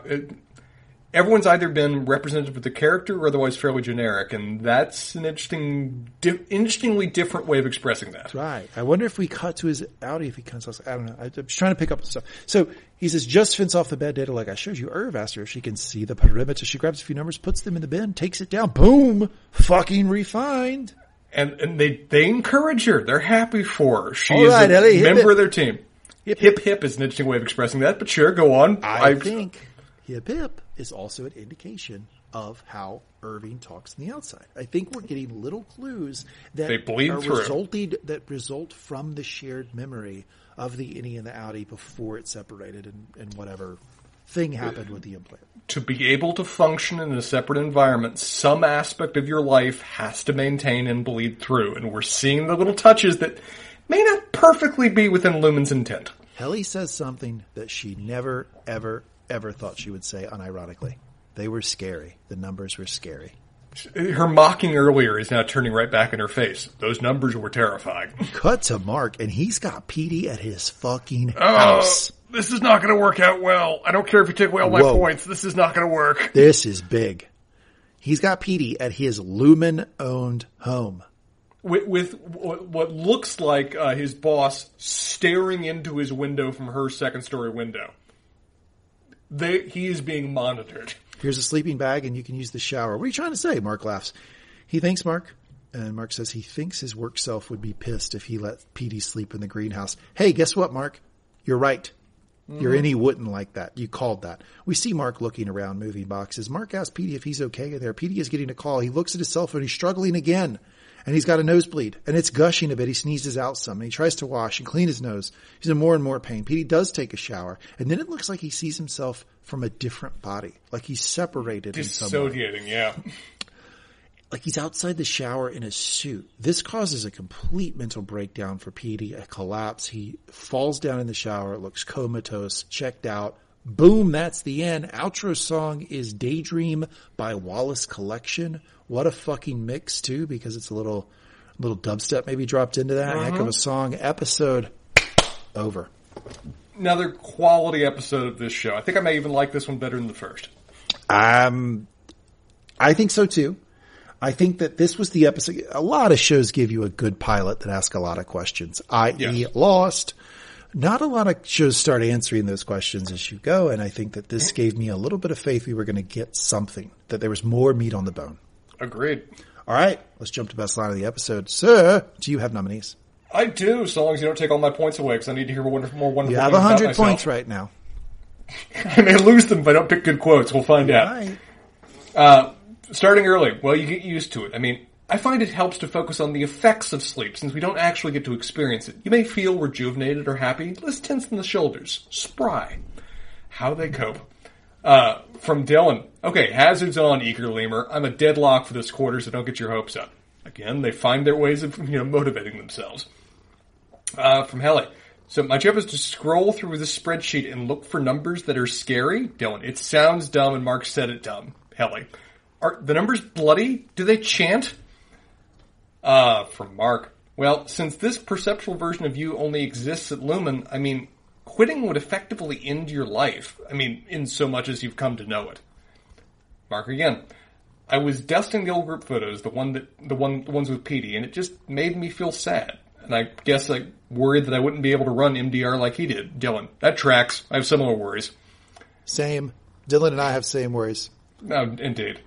everyone's either been representative of the character or otherwise fairly generic, and that's an interesting, di- interestingly different way of expressing that. Right. I wonder if we cut to his outie if he comes off. I don't know. I, I'm just trying to pick up stuff. So he says, just fence off the bad data like I showed you. Irv asked her if she can see the perimeter. She grabs a few numbers, puts them in the bin, takes it down. Boom. Fucking refined. And and they they encourage her. They're happy for her. She All is right, a Helly, member hip. of their team. Hip, Hip hip is an interesting way of expressing that, but sure, go on. I I've- think hip hip is also an indication of how Irving talks on the outside. I think we're getting little clues that They bleed are resulted that result from the shared memory of the innie and the outie before it separated and, and whatever thing happened with the implant. to be able to function in a separate environment, some aspect of your life has to maintain and bleed through. And we're seeing the little touches that may not perfectly be within Lumon's intent. Helly says something that she never, ever, ever thought she would say unironically. They were scary. The numbers were scary. Her mocking earlier is now turning right back in her face. Those numbers were terrifying. Cut to Mark, and he's got Petey at his fucking Oh, house. this is not going to work out well. I don't care if you take away all my Whoa. points. This is not going to work. This is big. He's got Petey at his Lumon owned home. With, with what what looks like uh, his boss staring into his window from her second story window. They, he is being monitored. Here's a sleeping bag, and you can use the shower. What are you trying to say? Mark laughs. He thinks Mark, and Mark says he thinks his work self would be pissed if he let Petey sleep in the greenhouse. Hey, guess what, Mark? You're right. Your innie wouldn't like that. You called that. We see Mark looking around moving boxes. Mark asks Petey if he's okay in there. Petey is getting a call. He looks at his cell phone. He's struggling again. And he's got a nosebleed. And it's gushing a bit. He sneezes out some. And he tries to wash and clean his nose. He's in more and more pain. Petey does take a shower. And then it looks like he sees himself from a different body. Like he's separated in some way Dissociating, yeah. like he's outside the shower in a suit. This causes a complete mental breakdown for Petey, a collapse. He falls down in the shower, looks comatose, checked out. Boom, that's the end. Outro song is Daydream by Wallace Collection. What a fucking mix too, because it's a little, little dubstep maybe dropped into that. Heck of a song. Episode over. Another quality episode of this show. I think I may even like this one better than the first. Um, I think so too. I think that this was the episode. A lot of shows give you a good pilot that ask a lot of questions, i.e. Yes. Lost. Not a lot of shows start answering those questions as you go. And I think that this gave me a little bit of faith we were going to get something, that there was more meat on the bone. Agreed. All right. Let's jump to best line of the episode. Sir, do you have nominees? I do, so long as you don't take all my points away, because I need to hear wonderful, more wonderful You have things a about hundred points right now. I may lose them if I don't pick good quotes. We'll find All out. right. Uh, starting early, well, you get used to it. I mean, I find it helps to focus on the effects of sleep since we don't actually get to experience it. You may feel rejuvenated or happy, less tense in the shoulders, spry. How they cope. Uh, from Dylan. Okay, hazards on, Eager Lemur. I'm a deadlock for this quarter, so don't get your hopes up. Again, they find their ways of, you know, motivating themselves. Uh, from Helly. So my job is to scroll through the spreadsheet and look for numbers that are scary. Dylan, it sounds dumb, and Mark said it dumb. Helly, are the numbers bloody? Do they chant? Uh, from Mark. Well, since this perceptual version of you only exists at Lumon, I mean, quitting would effectively end your life. I mean, in so much as you've come to know it. Mark again. I was dusting the old group photos, the one that the one the ones with Petey, and it just made me feel sad. And I guess I worried that I wouldn't be able to run MDR like he did. Dylan, that tracks. I have similar worries. Same. Dylan and I have same worries. No, indeed.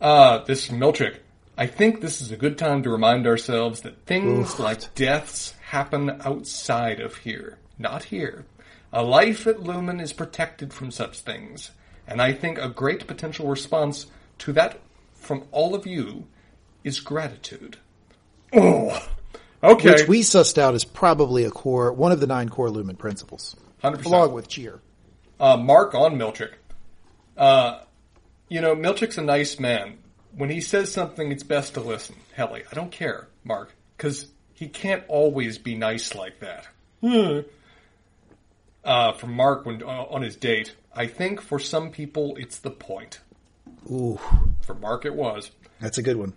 Uh, this is Milchick. I think this is a good time to remind ourselves that things like deaths happen outside of here, not here. A life at Lumon is protected from such things, and I think a great potential response to that from all of you is gratitude. Oh, okay. Which we sussed out as probably a core, one of the nine core Lumon principles, 100%. along with cheer. uh, Mark on Milchick. Uh, you know, Milchick's a nice man. When he says something, it's best to listen. Helly, I don't care, Mark, because he can't always be nice like that. Uh, from Mark when uh, on his date, I think for some people it's the point. Ooh, For Mark, it was. that's a good one.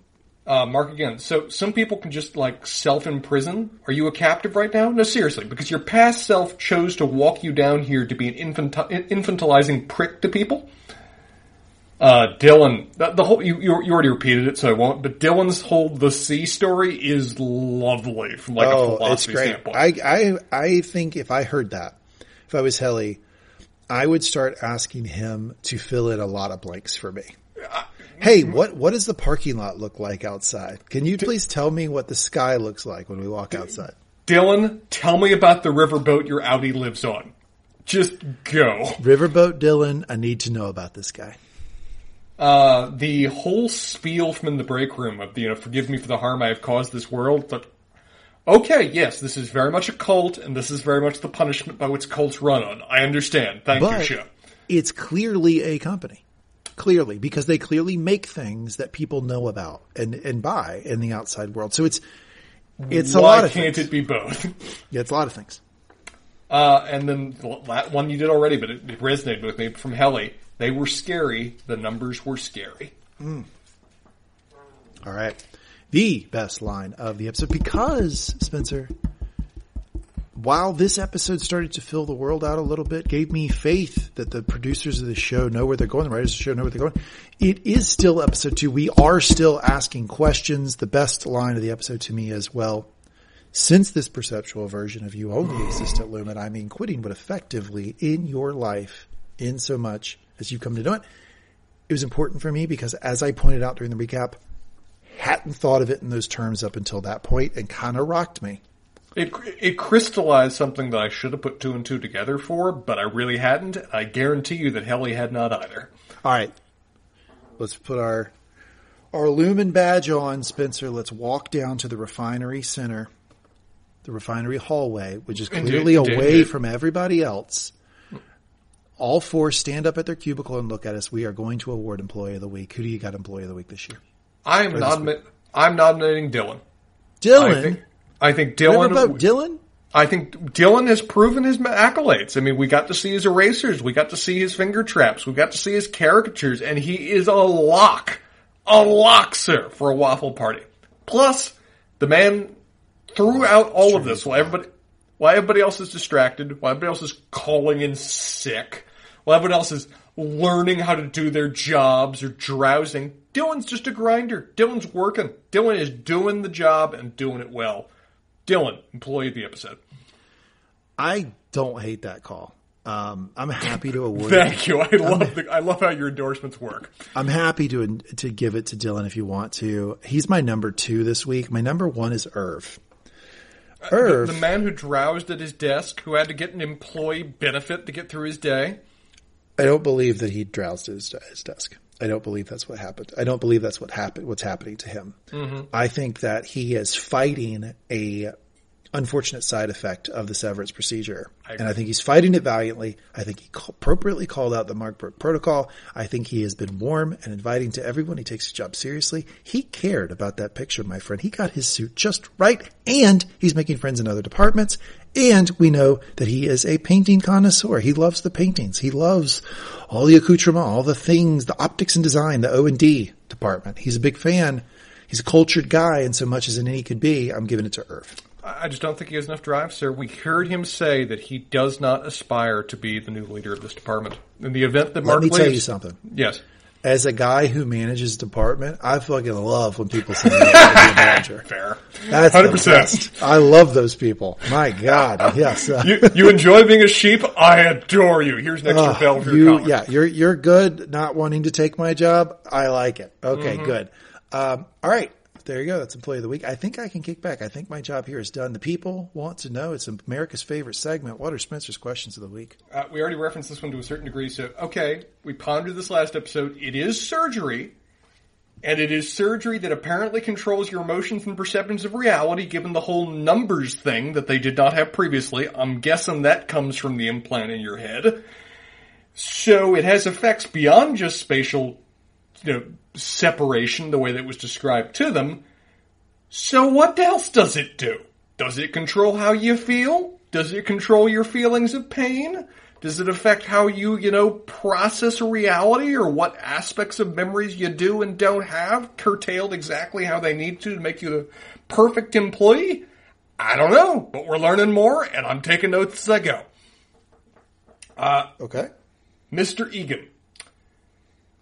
Uh, Mark again. So some people can just like self imprison. Are you a captive right now? No, seriously, because your past self chose to walk you down here to be an infanti- infantilizing prick to people. Uh, Dylan, the, the whole you, you you already repeated it, so I won't. But Dylan's whole the sea story is lovely from like a oh, it's philosophy great. standpoint. I, I, I think if I heard that, if I was Helly, I would start asking him to fill in a lot of blanks for me. Hey, what, what does the parking lot look like outside? Can you please tell me what the sky looks like when we walk outside? Dylan, tell me about the riverboat your outie lives on. Just go. Riverboat Dylan, I need to know about this guy. Uh, the whole spiel from in the break room of the, you know, forgive me for the harm I have caused this world, but okay, yes, this is very much a cult, and this is very much the punishment by which cults run on. I understand. Thank you, But it's clearly a company. Clearly, because they clearly make things that people know about and, and buy in the outside world. So it's, it's a lot of can't things. it be both? Yeah, it's a lot of things. Uh, and then that one you did already, but it, it resonated with me from Helly. They were scary. The numbers were scary. All right. The best line of the episode because Spencer, while this episode started to fill the world out a little bit, gave me faith that the producers of the show know where they're going, the writers of the show know where they're going. It is still episode two. We are still asking questions. The best line of the episode to me is, well, since this perceptual version of you only exist at Lumon, I mean quitting, but effectively in your life, in so much as you come to know it, it was important for me because as I pointed out during the recap, hadn't thought of it in those terms up until that point and kind of rocked me. It it crystallized something that I should have put two and two together for, but I really hadn't. I guarantee you that Helly had not either. All right. Let's put our our Lumon badge on, Spencer. Let's walk down to the refinery center, the refinery hallway, which is clearly indeed, away indeed. from everybody else. All four stand up at their cubicle and look at us. We are going to award employee of the week. Who do you got employee of the week this year? I am nomi- I'm nominating Dylan. Dylan. I think I think Dylan. Riverboat Dylan? I think Dylan has proven his accolades. I mean, we got to see his erasers, we got to see his finger traps, we got to see his caricatures, and he is a lock, a lock, sir, for a waffle party. Plus, the man throughout all of this, while everybody, while everybody else is distracted, while everybody else is calling in sick, while everybody else is learning how to do their jobs or drowsing, Dylan's just a grinder. Dylan's working. Dylan is doing the job and doing it well. Dylan, employee of the episode. I don't hate that call. Um, I'm happy to award. Thank you. I love the, I love how your endorsements work. I'm happy to to give it to Dylan if you want to. He's my number two this week. My number one is Irv. Irv, The man who drowsed at his desk, who had to get an employee benefit to get through his day. I don't believe that he drowsed at his, his desk. I don't believe that's what happened. I don't believe that's what happened. What's happening to him? Mm-hmm. I think that he is fighting a unfortunate side effect of the severance procedure, and I think he's fighting it valiantly. I think he appropriately called out the Mark Burke protocol. I think he has been warm and inviting to everyone. He takes his job seriously. He cared about that picture, my friend. He got his suit just right, and he's making friends in other departments. And we know that he is a painting connoisseur. He loves the paintings. He loves all the accoutrement, all the things, the optics and design, the O and D department. He's a big fan. He's a cultured guy, and so much as any could be, I'm giving it to Irv. I just don't think he has enough drive, sir. We heard him say that he does not aspire to be the new leader of this department. In the event that Let Mark me tell you something. yes, As a guy who manages department, I fucking love when people say they're a manager. fair. That's hundred the percent. best. I love those people. My God, yes. Uh, You, you enjoy being a sheep? I adore you. Here's an extra uh, bell for your you, collar. yeah, you're you're good. Not wanting to take my job, I like it. Okay, Mm-hmm. good. Um, all right, there you go. That's employee of the week. I think I can kick back. I think my job here is done. The people want to know. It's America's favorite segment. What are Spencer's questions of the week? Uh, we already referenced this one to a certain degree, so okay, we pondered this last episode. It is surgery, And it is surgery that apparently controls your emotions and perceptions of reality given the whole numbers thing that they did not have previously. I'm guessing that comes from the implant in your head. So it has effects beyond just spatial, you know, separation the way that was described to them. So what else does it do? Does it control how you feel? Does it control your feelings of pain? Does it affect how you, you know, process reality or what aspects of memories you do and don't have curtailed exactly how they need to to make you the perfect employee? I don't know, but we're learning more and I'm taking notes as I go. Uh, Okay. Mr. Eagan.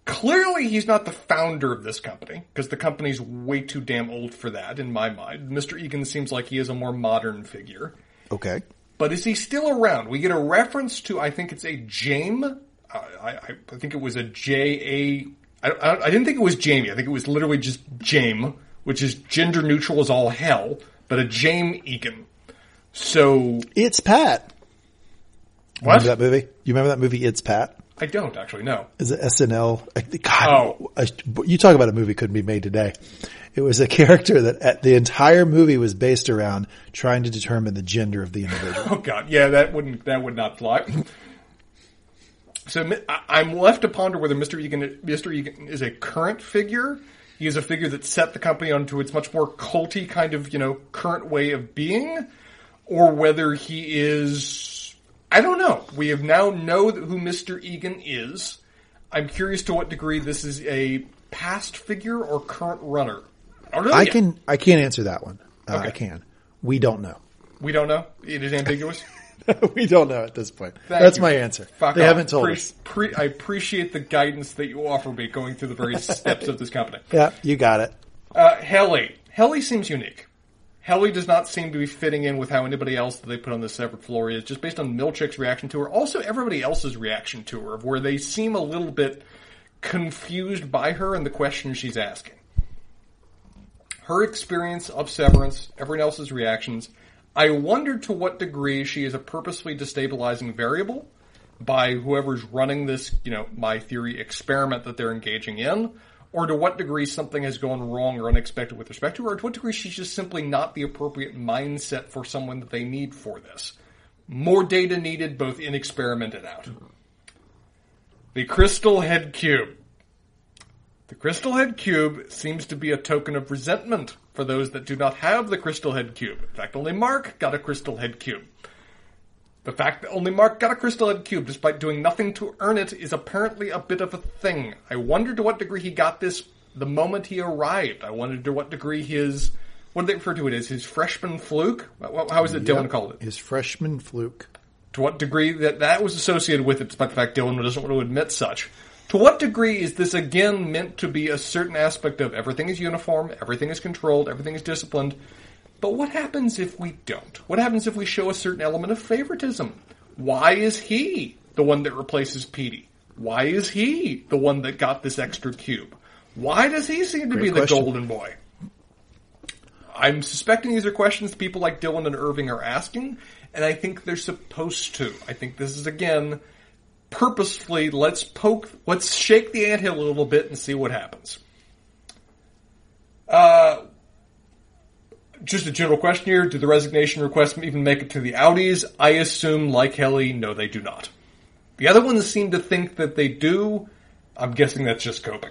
Clearly, he's not the founder of this company because the company's way too damn old for that, in my mind. Mr. Eagan seems like he is a more modern figure. Okay. But is he still around? We get a reference to, I think it's a Jame. I, I, I think it was a J A. I, I, I didn't think it was Jamie. I think it was literally just Jame, which is gender neutral as all hell, but a Jame Eagan. So It's Pat. what? Remember that movie? You remember that movie? It's Pat. I don't actually know. Is it SNL? God, Oh. I- you talk about a movie couldn't be made today. It was a character that at the entire movie was based around trying to determine the gender of the individual. Oh God, yeah, that wouldn't that would not fly. So I- I'm left to ponder whether Mr. Eagan, Mr. Eagan is a current figure. He is a figure that set the company onto its much more culty kind of you know current way of being, or whether he is. I don't know. We have now know who Mr. Eagan is. I'm curious to what degree this is a past figure or current runner. I. I can, I can't answer that one. Uh, Okay. I can. We don't know. We don't know. It is ambiguous. we don't know at this point. Thank That's you. my answer. Fuck they off. haven't told Pre- us. pre- I appreciate the guidance that you offer me going through the various steps of this company. Yeah, you got it. Uh, Helly. Helly seems unique. Helly does not seem to be fitting in with how anybody else that they put on the separate floor is, just based on Milchick's reaction to her. Also, everybody else's reaction to her, of where they seem a little bit confused by her and the questions she's asking. Her experience of Severance, everyone else's reactions, I wonder to what degree she is a purposely destabilizing variable by whoever's running this, you know, my theory experiment that they're engaging in, or to what degree something has gone wrong or unexpected with respect to her, or to what degree she's just simply not the appropriate mindset for someone that they need for this. More data needed both in experiment and out. The Crystal Head Cube. The Crystal Head Cube seems to be a token of resentment for those that do not have the Crystal Head Cube. In fact, only Mark got a Crystal Head Cube. The fact that only Mark got a Crystal Head Cube despite doing nothing to earn it is apparently a bit of a thing. I wonder to what degree he got this the moment he arrived. I wonder to what degree his, what do they refer to it as, his freshman fluke? How how is it Dylan called it? His freshman fluke. to what degree that that was associated with it, despite the fact Dylan doesn't want to admit such. To what degree is this again meant to be a certain aspect of everything is uniform, everything is controlled, everything is disciplined? But what happens if we don't? What happens if we show a certain element of favoritism? Why is he the one that replaces Petey? Why is he the one that got this extra cube? Why does he seem to Great be the golden boy? I'm suspecting these are questions people like Dylan and Irving are asking, and I think they're supposed to. I think this is again purposefully let's poke, let's shake the anthill a little bit and see what happens. Uh, just a general question here: Do the resignation requests even make it to the outies? I assume, like Helly, no, they do not. The other ones seem to think that they do. I'm guessing that's just coping.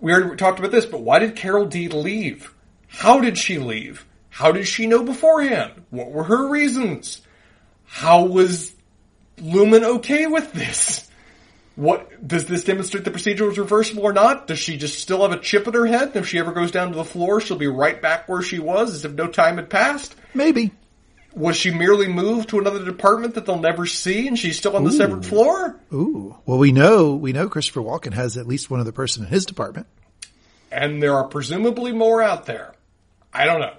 We already talked about this, but why did Carol D leave? How did she leave? How did she know beforehand? What were her reasons? How was Lumon okay with this? What does this demonstrate the procedure was reversible or not? Does she just still have a chip in her head? And if she ever goes down to the floor, she'll be right back where she was as if no time had passed? Maybe. Was she merely moved to another department that they'll never see and she's still on the separate floor? Ooh. Well, we know, we know Christopher Walken has at least one other person in his department. and there are presumably more out there. I don't know.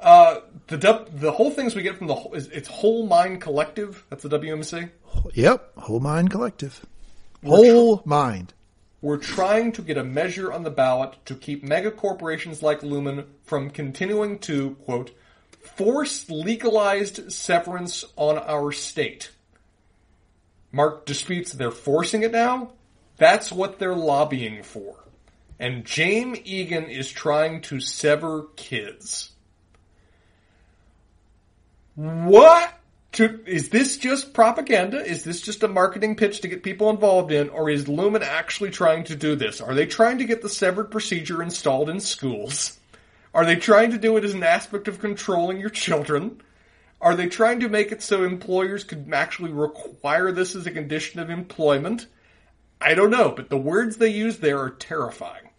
Uh, the the whole things we get from the whole, is it's Whole Mind Collective. That's the WMC. Yep. Whole Mind Collective. Whole Mind. We're trying to get a measure on the ballot to keep mega corporations like Lumon from continuing to quote force legalized severance on our state. Mark disputes they're forcing it now. That's what they're lobbying for. And James Eagan is trying to sever kids. What? To, is this just propaganda? Is this just a marketing pitch to get people involved in? Or is Lumon actually trying to do this? Are they trying to get the severed procedure installed in schools? Are they trying to do it as an aspect of controlling your children? Are they trying to make it so employers could actually require this as a condition of employment? I don't know, but the words they use there are terrifying.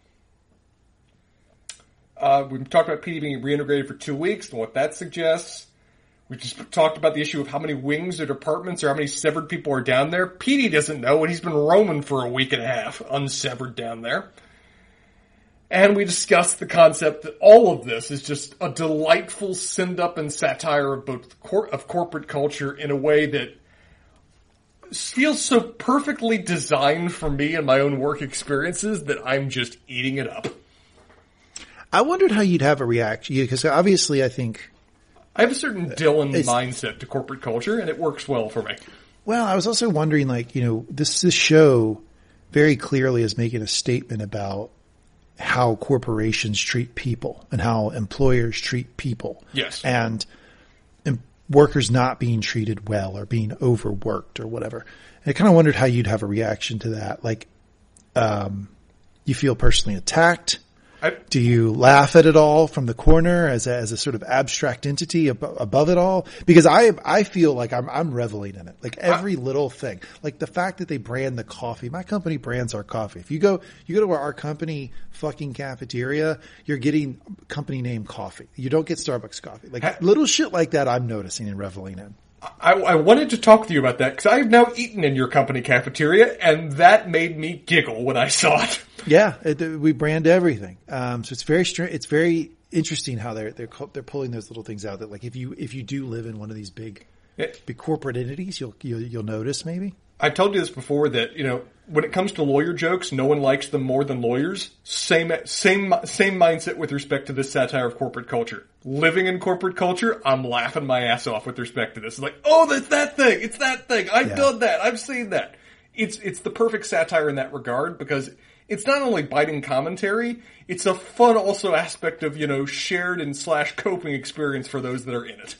Uh, we've talked about Petey being reintegrated for two weeks and what that suggests. We just talked about the issue of how many wings or departments or how many severed people are down there. Petey doesn't know, and he's been roaming for a week and a half, unsevered down there. And we discussed the concept that all of this is just a delightful send up and satire of both cor- of corporate culture in a way that feels so perfectly designed for me and my own work experiences that I'm just eating it up. I wondered how you'd have a reaction because obviously I think I have a certain Dylan mindset to corporate culture and it works well for me. Well, I was also wondering like, you know, this this show very clearly is making a statement about how corporations treat people and how employers treat people. Yes. And workers not being treated well or being overworked or whatever. And I kind of wondered how you'd have a reaction to that. Like, um, you feel personally attacked? I, Do you laugh at it all from the corner as a, as a sort of abstract entity ab- above it all? Because I I feel like I'm I'm reveling in it. Like every I, little thing, like the fact that they brand the coffee. My company brands our coffee. If you go you go to our company fucking cafeteria, you're getting company name coffee. You don't get Starbucks coffee. Like I, little shit like that, I'm noticing and reveling in. I, I, wanted to talk to you about that because I've now eaten in your company cafeteria, and that made me giggle when I saw it. Yeah, it, we brand everything, um, so it's very strange. It's very interesting how they're they're they're pulling those little things out. That like if you if you do live in one of these big it, big corporate entities, you'll, you'll you'll notice maybe. I told you this before that you know when it comes to lawyer jokes, no one likes them more than lawyers. Same same same mindset with respect to this satire of corporate culture. Living in corporate culture, I'm laughing my ass off with respect to this. It's like, oh, that's that thing. It's that thing. I've yeah. done that. I've seen that. It's it's the perfect satire in that regard because it's not only biting commentary, it's a fun also aspect of you know shared and slash coping experience for those that are in it.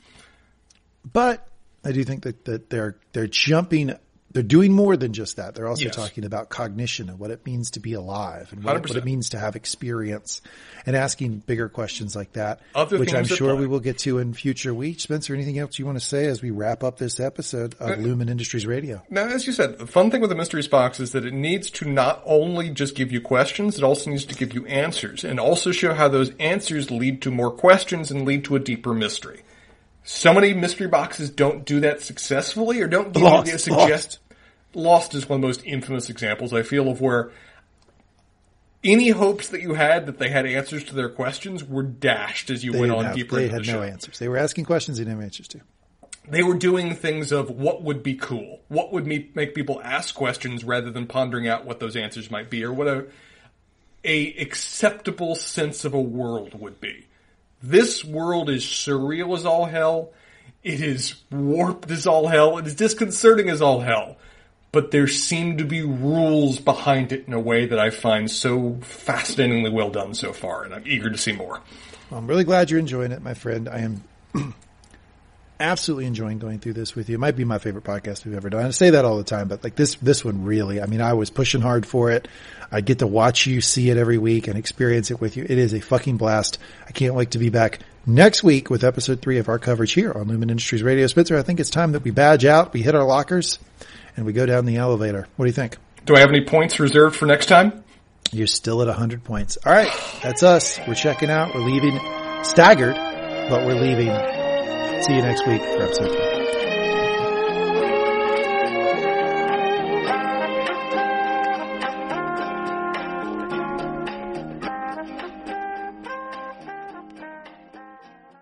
But I do think that, that they're they're jumping they're doing more than just that. They're also yes. talking about cognition and what it means to be alive and what, what, it means to have experience and asking bigger questions like that, Other which I'm sure we will get to in future weeks. Spencer, anything else you want to say as we wrap up this episode of uh, Lumon Industries Radio? Now, as you said, the fun thing with the mysteries box is that it needs to not only just give you questions, it also needs to give you answers and also show how those answers lead to more questions and lead to a deeper mystery. So many mystery boxes don't do that successfully or don't give lost, you suggest. Lost. lost is one of the most infamous examples I feel of where any hopes that you had that they had answers to their questions were dashed as you they went on have, deeper they into had the no answers. They were asking questions they didn't have answers to. They were doing things of what would be cool, what would make people ask questions rather than pondering out what those answers might be or what a, a acceptable sense of a world would be. This world is surreal as all hell. It is warped as all hell. It is disconcerting as all hell. But there seem to be rules behind it in a way that I find so fascinatingly well done so far, and I'm eager to see more. Well, I'm really glad you're enjoying it, my friend. I am absolutely enjoying going through this with you. It might be my favorite podcast we've ever done. I say that all the time, but like this, this one really, I mean, I was pushing hard for it. I get to watch you see it every week and experience it with you. It is a fucking blast. I can't wait to be back next week with episode three of our coverage here on Lumon Industries Radio. Spitzer, I think it's time that we badge out, we hit our lockers, and we go down the elevator. What do you think? Do I have any points reserved for next time? You're still at 100 points. All right. That's us. We're checking out. We're leaving staggered, but we're leaving See you next week for episode three.